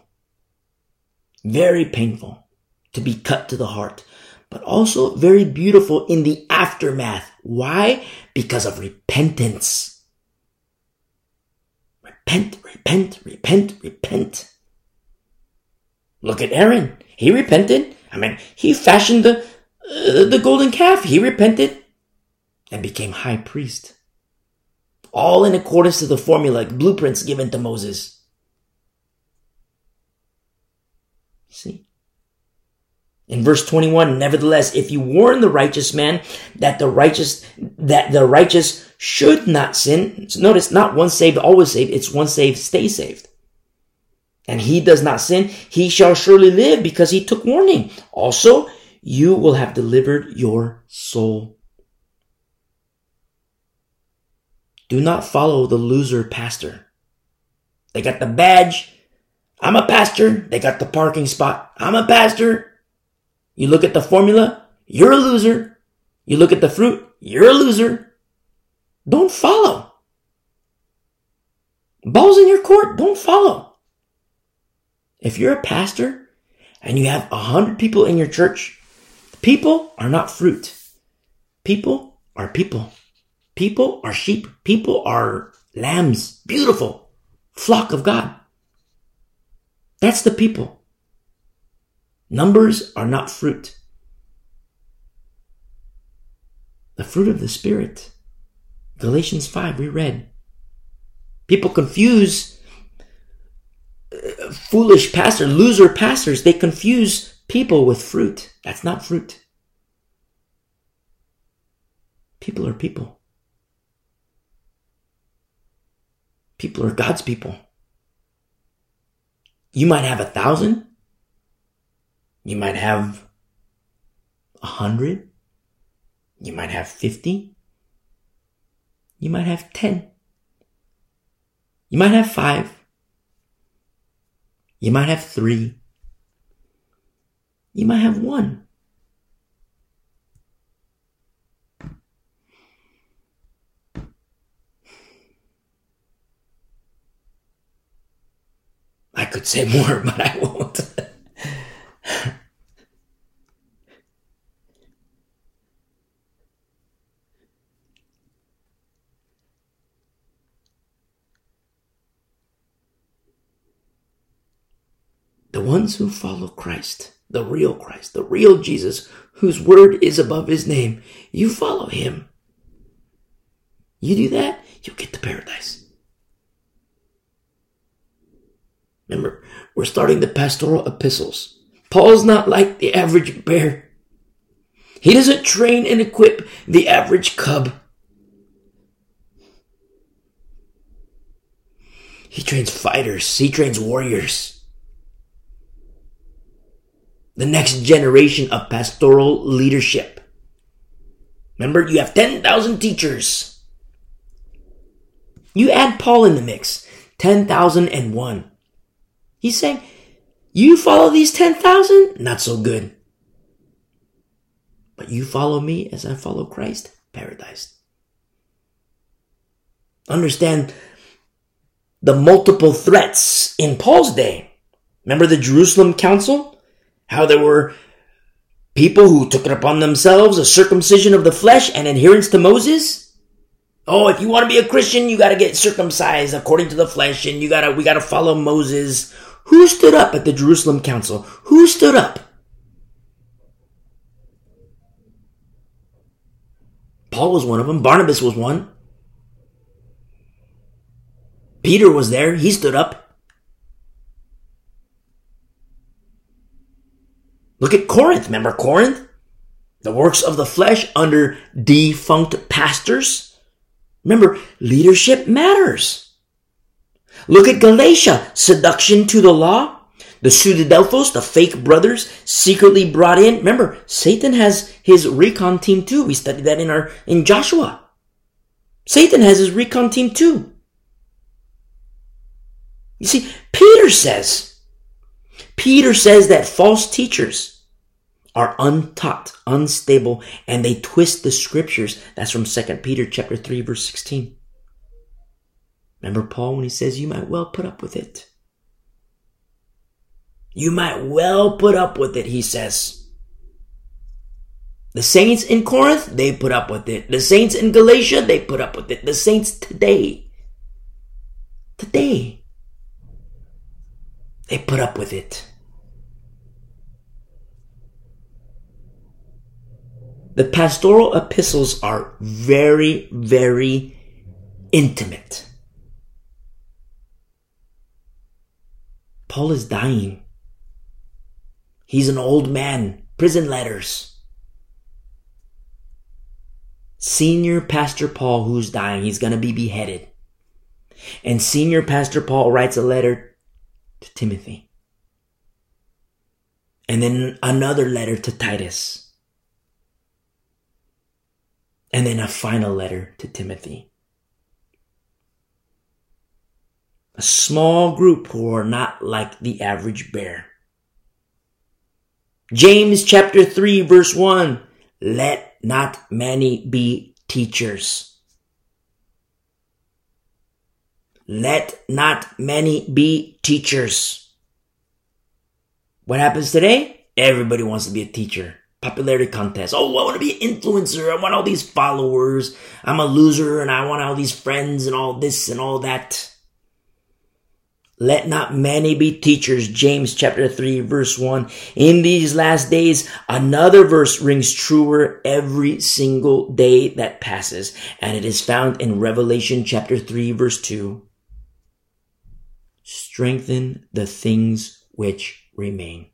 very painful to be cut to the heart. but also very beautiful in the aftermath. Why? Because of repentance. Repent, repent, repent, repent. Look at Aaron. He repented. I mean, he fashioned the, uh, the golden calf. He repented and became high priest. All in accordance to the formula, blueprints given to Moses. See? In verse 21, nevertheless, if you warn the righteous man that the righteous, that the righteous should not sin, notice not one saved, always saved, it's one saved, stay saved. And he does not sin, he shall surely live because he took warning. Also, you will have delivered your soul. Do not follow the loser pastor. They got the badge. I'm a pastor. They got the parking spot. I'm a pastor. You look at the formula, you're a loser. You look at the fruit, you're a loser. Don't follow. Balls in your court, don't follow. If you're a pastor and you have a hundred people in your church, people are not fruit. People are people. People are sheep. People are lambs. Beautiful flock of God. That's the people. Numbers are not fruit. The fruit of the Spirit. Galatians 5, we read. People confuse uh, foolish pastors, loser pastors. They confuse people with fruit. That's not fruit. People are people. People are God's people. You might have a thousand, you might have a hundred. You might have 50. You might have 10. You might have five. You might have three. You might have one. I could say more, but I won't. the ones who follow Christ, the real Christ, the real Jesus, whose word is above his name, you follow him. You do that, you'll get to paradise. Remember, we're starting the pastoral epistles. Paul's not like the average bear. He doesn't train and equip the average cub. He trains fighters. He trains warriors. The next generation of pastoral leadership. Remember, you have 10,000 teachers. You add Paul in the mix. 10,001. He's saying, you follow these 10,000? Not so good. But you follow me as I follow Christ? Paradise. Understand the multiple threats in Paul's day. Remember the Jerusalem Council? How there were people who took it upon themselves a circumcision of the flesh and adherence to Moses? Oh, if you want to be a Christian, you got to get circumcised according to the flesh and you got to we got to follow Moses. Who stood up at the Jerusalem Council? Who stood up? Paul was one of them. Barnabas was one. Peter was there. He stood up. Look at Corinth. Remember Corinth? The works of the flesh under defunct pastors. Remember, leadership matters. Look at Galatia, seduction to the law. The pseudadelphos, the fake brothers, secretly brought in. Remember, Satan has his recon team too. We studied that in our in Joshua. Satan has his recon team too. You see, Peter says, Peter says that false teachers are untaught, unstable, and they twist the scriptures. That's from 2 Peter chapter 3, verse 16. Remember Paul when he says, You might well put up with it. You might well put up with it, he says. The saints in Corinth, they put up with it. The saints in Galatia, they put up with it. The saints today, today, they put up with it. The pastoral epistles are very, very intimate. Paul is dying. He's an old man. Prison letters. Senior Pastor Paul, who's dying, he's going to be beheaded. And Senior Pastor Paul writes a letter to Timothy. And then another letter to Titus. And then a final letter to Timothy. A small group who are not like the average bear. James chapter 3 verse 1. Let not many be teachers. Let not many be teachers. What happens today? Everybody wants to be a teacher. Popularity contest. Oh, I want to be an influencer. I want all these followers. I'm a loser and I want all these friends and all this and all that. Let not many be teachers. James chapter 3 verse 1. In these last days, another verse rings truer every single day that passes. And it is found in Revelation chapter 3 verse 2. Strengthen the things which remain.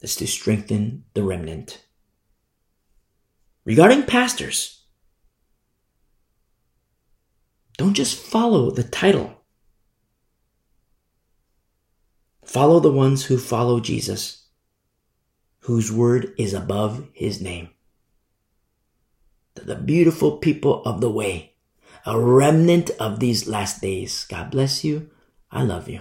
That's to strengthen the remnant. Regarding pastors, don't just follow the title. Follow the ones who follow Jesus, whose word is above his name. The beautiful people of the way, a remnant of these last days. God bless you. I love you.